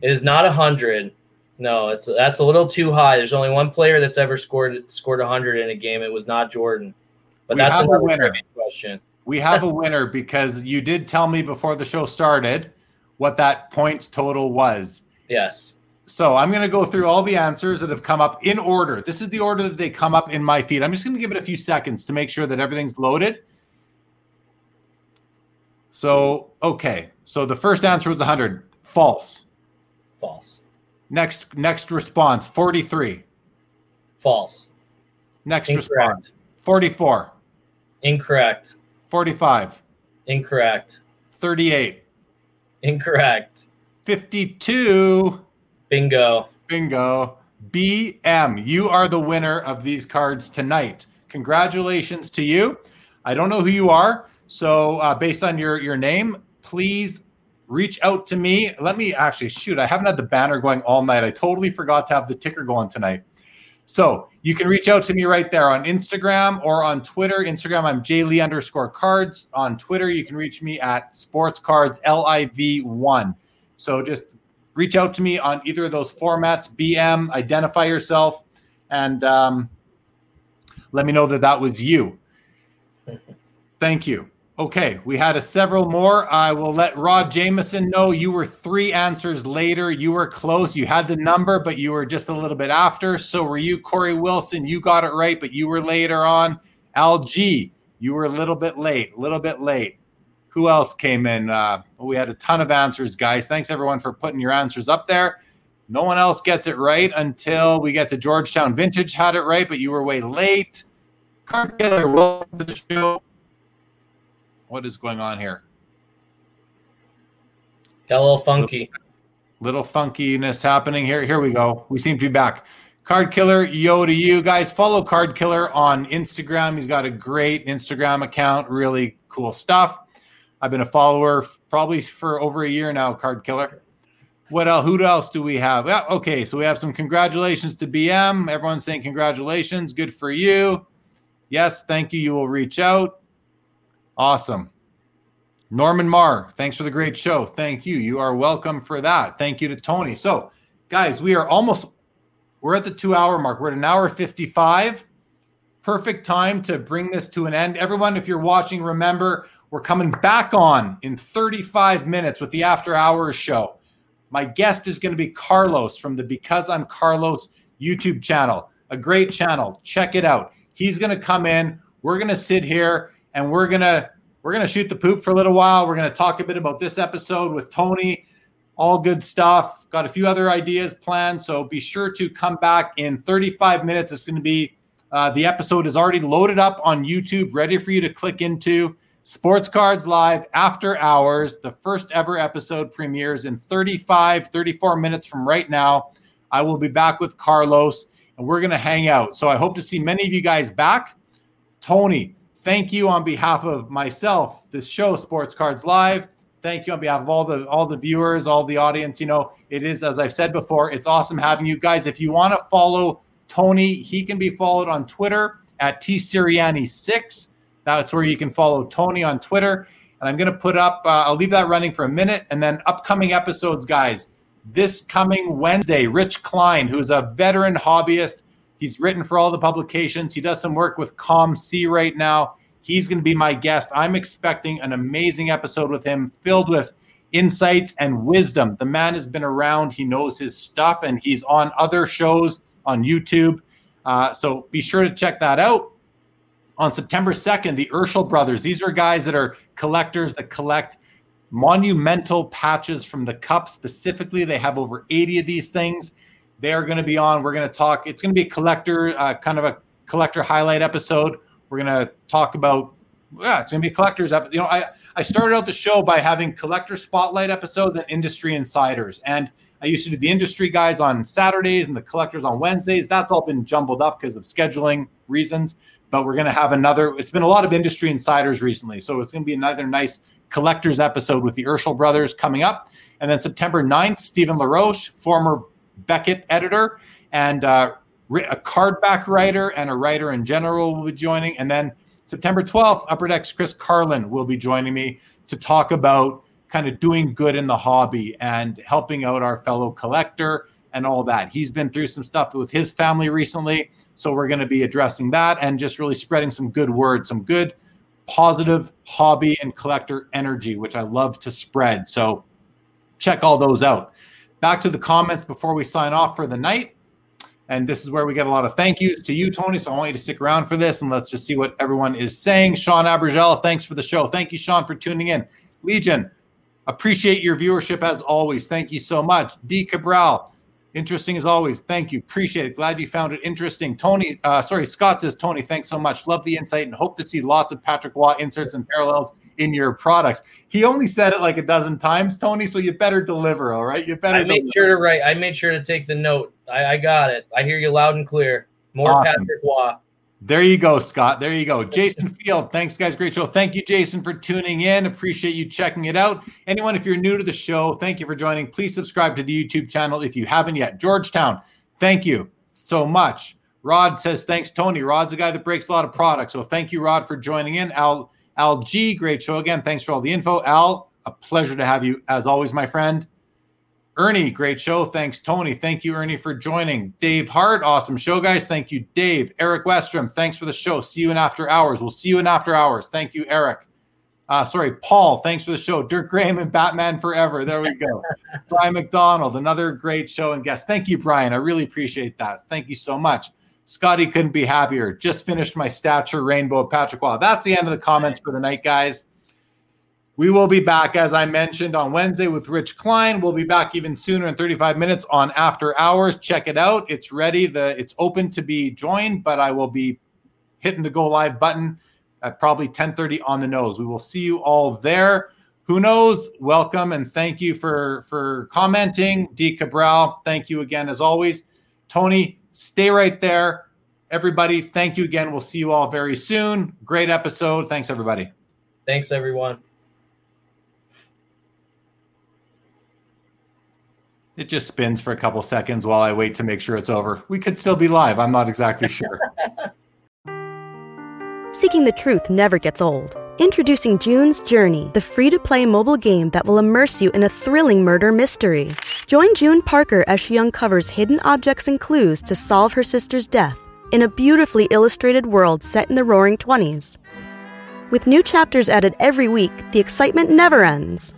It is not hundred. No, it's that's a little too high. There's only one player that's ever scored scored hundred in a game. It was not Jordan. But we that's a winner. question. We have a winner because you did tell me before the show started what that points total was. Yes. So I'm going to go through all the answers that have come up in order. This is the order that they come up in my feed. I'm just going to give it a few seconds to make sure that everything's loaded. So, okay. So the first answer was 100. False. False. Next next response 43. False. Next Incorrect. response 44. Incorrect. 45. Incorrect. 38. Incorrect. 52. Bingo. Bingo. BM, you are the winner of these cards tonight. Congratulations to you. I don't know who you are. So, uh, based on your, your name, please reach out to me. Let me actually shoot. I haven't had the banner going all night. I totally forgot to have the ticker going tonight. So you can reach out to me right there on Instagram or on Twitter. Instagram, I'm jlee underscore cards. On Twitter, you can reach me at sports cards liv1. So just reach out to me on either of those formats. BM, identify yourself, and um, let me know that that was you. Thank you. Okay, we had a several more. I will let Rod Jameson know you were three answers later. You were close. You had the number, but you were just a little bit after. So were you, Corey Wilson. You got it right, but you were later on. LG, you were a little bit late, a little bit late. Who else came in? Uh, we had a ton of answers, guys. Thanks everyone for putting your answers up there. No one else gets it right until we get to Georgetown Vintage had it right, but you were way late. Card Killer, welcome to the show what is going on here? Got a little funky. Little, little funkiness happening here. Here we go. We seem to be back. Card Killer, yo to you guys. Follow Card Killer on Instagram. He's got a great Instagram account, really cool stuff. I've been a follower probably for over a year now, Card Killer. What else? Who else do we have? Yeah, okay, so we have some congratulations to BM. Everyone's saying congratulations. Good for you. Yes, thank you. You will reach out. Awesome. Norman Marr, thanks for the great show. Thank you. You are welcome for that. Thank you to Tony. So, guys, we are almost we're at the 2-hour mark. We're at an hour 55. Perfect time to bring this to an end. Everyone, if you're watching, remember we're coming back on in 35 minutes with the After Hours show. My guest is going to be Carlos from the Because I'm Carlos YouTube channel, a great channel. Check it out. He's going to come in. We're going to sit here and we're going to we're going to shoot the poop for a little while. We're going to talk a bit about this episode with Tony. All good stuff. Got a few other ideas planned, so be sure to come back in 35 minutes. It's going to be uh, the episode is already loaded up on YouTube, ready for you to click into. Sports Cards Live After Hours. The first ever episode premieres in 35, 34 minutes from right now. I will be back with Carlos and we're going to hang out. So I hope to see many of you guys back. Tony, thank you on behalf of myself, this show, Sports Cards Live. Thank you on behalf of all the all the viewers, all the audience. You know, it is as I've said before, it's awesome having you guys. If you want to follow Tony, he can be followed on Twitter at T Sirianni 6 that's where you can follow Tony on Twitter. And I'm going to put up, uh, I'll leave that running for a minute. And then upcoming episodes, guys, this coming Wednesday, Rich Klein, who's a veteran hobbyist, he's written for all the publications. He does some work with COMC right now. He's going to be my guest. I'm expecting an amazing episode with him filled with insights and wisdom. The man has been around, he knows his stuff, and he's on other shows on YouTube. Uh, so be sure to check that out on September 2nd, the Urschel brothers. These are guys that are collectors that collect monumental patches from the cup specifically. They have over 80 of these things. They are going to be on. We're going to talk. It's going to be a collector, uh, kind of a collector highlight episode. We're going to talk about, yeah, it's going to be collectors. Episode. You know, I, I started out the show by having collector spotlight episodes and industry insiders. And I used to do the industry guys on Saturdays and the collectors on Wednesdays. That's all been jumbled up because of scheduling reasons but we're going to have another. It's been a lot of industry insiders recently, so it's going to be another nice collectors episode with the Urschel brothers coming up. And then September 9th, Stephen LaRoche, former Beckett editor and uh, a cardback writer and a writer in general, will be joining. And then September 12th, Upper Deck's Chris Carlin will be joining me to talk about kind of doing good in the hobby and helping out our fellow collector and all that. He's been through some stuff with his family recently. So we're going to be addressing that and just really spreading some good words, some good positive hobby and collector energy, which I love to spread. So check all those out. Back to the comments before we sign off for the night. And this is where we get a lot of thank yous to you, Tony. So I want you to stick around for this and let's just see what everyone is saying. Sean Abergel, thanks for the show. Thank you, Sean, for tuning in. Legion, appreciate your viewership as always. Thank you so much. D. Cabral, Interesting as always. Thank you. Appreciate it. Glad you found it interesting. Tony, uh, sorry, Scott says, Tony, thanks so much. Love the insight and hope to see lots of Patrick Roy inserts and parallels in your products. He only said it like a dozen times, Tony, so you better deliver, all right? You better. I made deliver. sure to write. I made sure to take the note. I, I got it. I hear you loud and clear. More awesome. Patrick Roy. There you go, Scott. There you go. Jason Field. Thanks, guys. Great show. Thank you, Jason, for tuning in. Appreciate you checking it out. Anyone, if you're new to the show, thank you for joining. Please subscribe to the YouTube channel if you haven't yet. Georgetown, thank you so much. Rod says, thanks, Tony. Rod's a guy that breaks a lot of products. So thank you, Rod, for joining in. Al, Al G, great show again. Thanks for all the info. Al, a pleasure to have you as always, my friend. Ernie, great show. Thanks, Tony. Thank you, Ernie, for joining. Dave Hart, awesome show, guys. Thank you, Dave. Eric Westrom, thanks for the show. See you in after hours. We'll see you in after hours. Thank you, Eric. Uh, sorry, Paul, thanks for the show. Dirk Graham and Batman Forever. There we go. Brian McDonald, another great show and guest. Thank you, Brian. I really appreciate that. Thank you so much. Scotty couldn't be happier. Just finished my stature rainbow Patrick Roy. That's the end of the comments for the night, guys. We will be back, as I mentioned, on Wednesday with Rich Klein. We'll be back even sooner in 35 minutes on After Hours. Check it out. It's ready. The it's open to be joined, but I will be hitting the go live button at probably 10:30 on the nose. We will see you all there. who knows? Welcome and thank you for for commenting. D Cabral, thank you again as always. Tony, stay right there. Everybody, thank you again. We'll see you all very soon. Great episode. Thanks, everybody. Thanks, everyone. It just spins for a couple seconds while I wait to make sure it's over. We could still be live. I'm not exactly sure. Seeking the truth never gets old. Introducing June's Journey, the free to play mobile game that will immerse you in a thrilling murder mystery. Join June Parker as she uncovers hidden objects and clues to solve her sister's death in a beautifully illustrated world set in the roaring 20s. With new chapters added every week, the excitement never ends.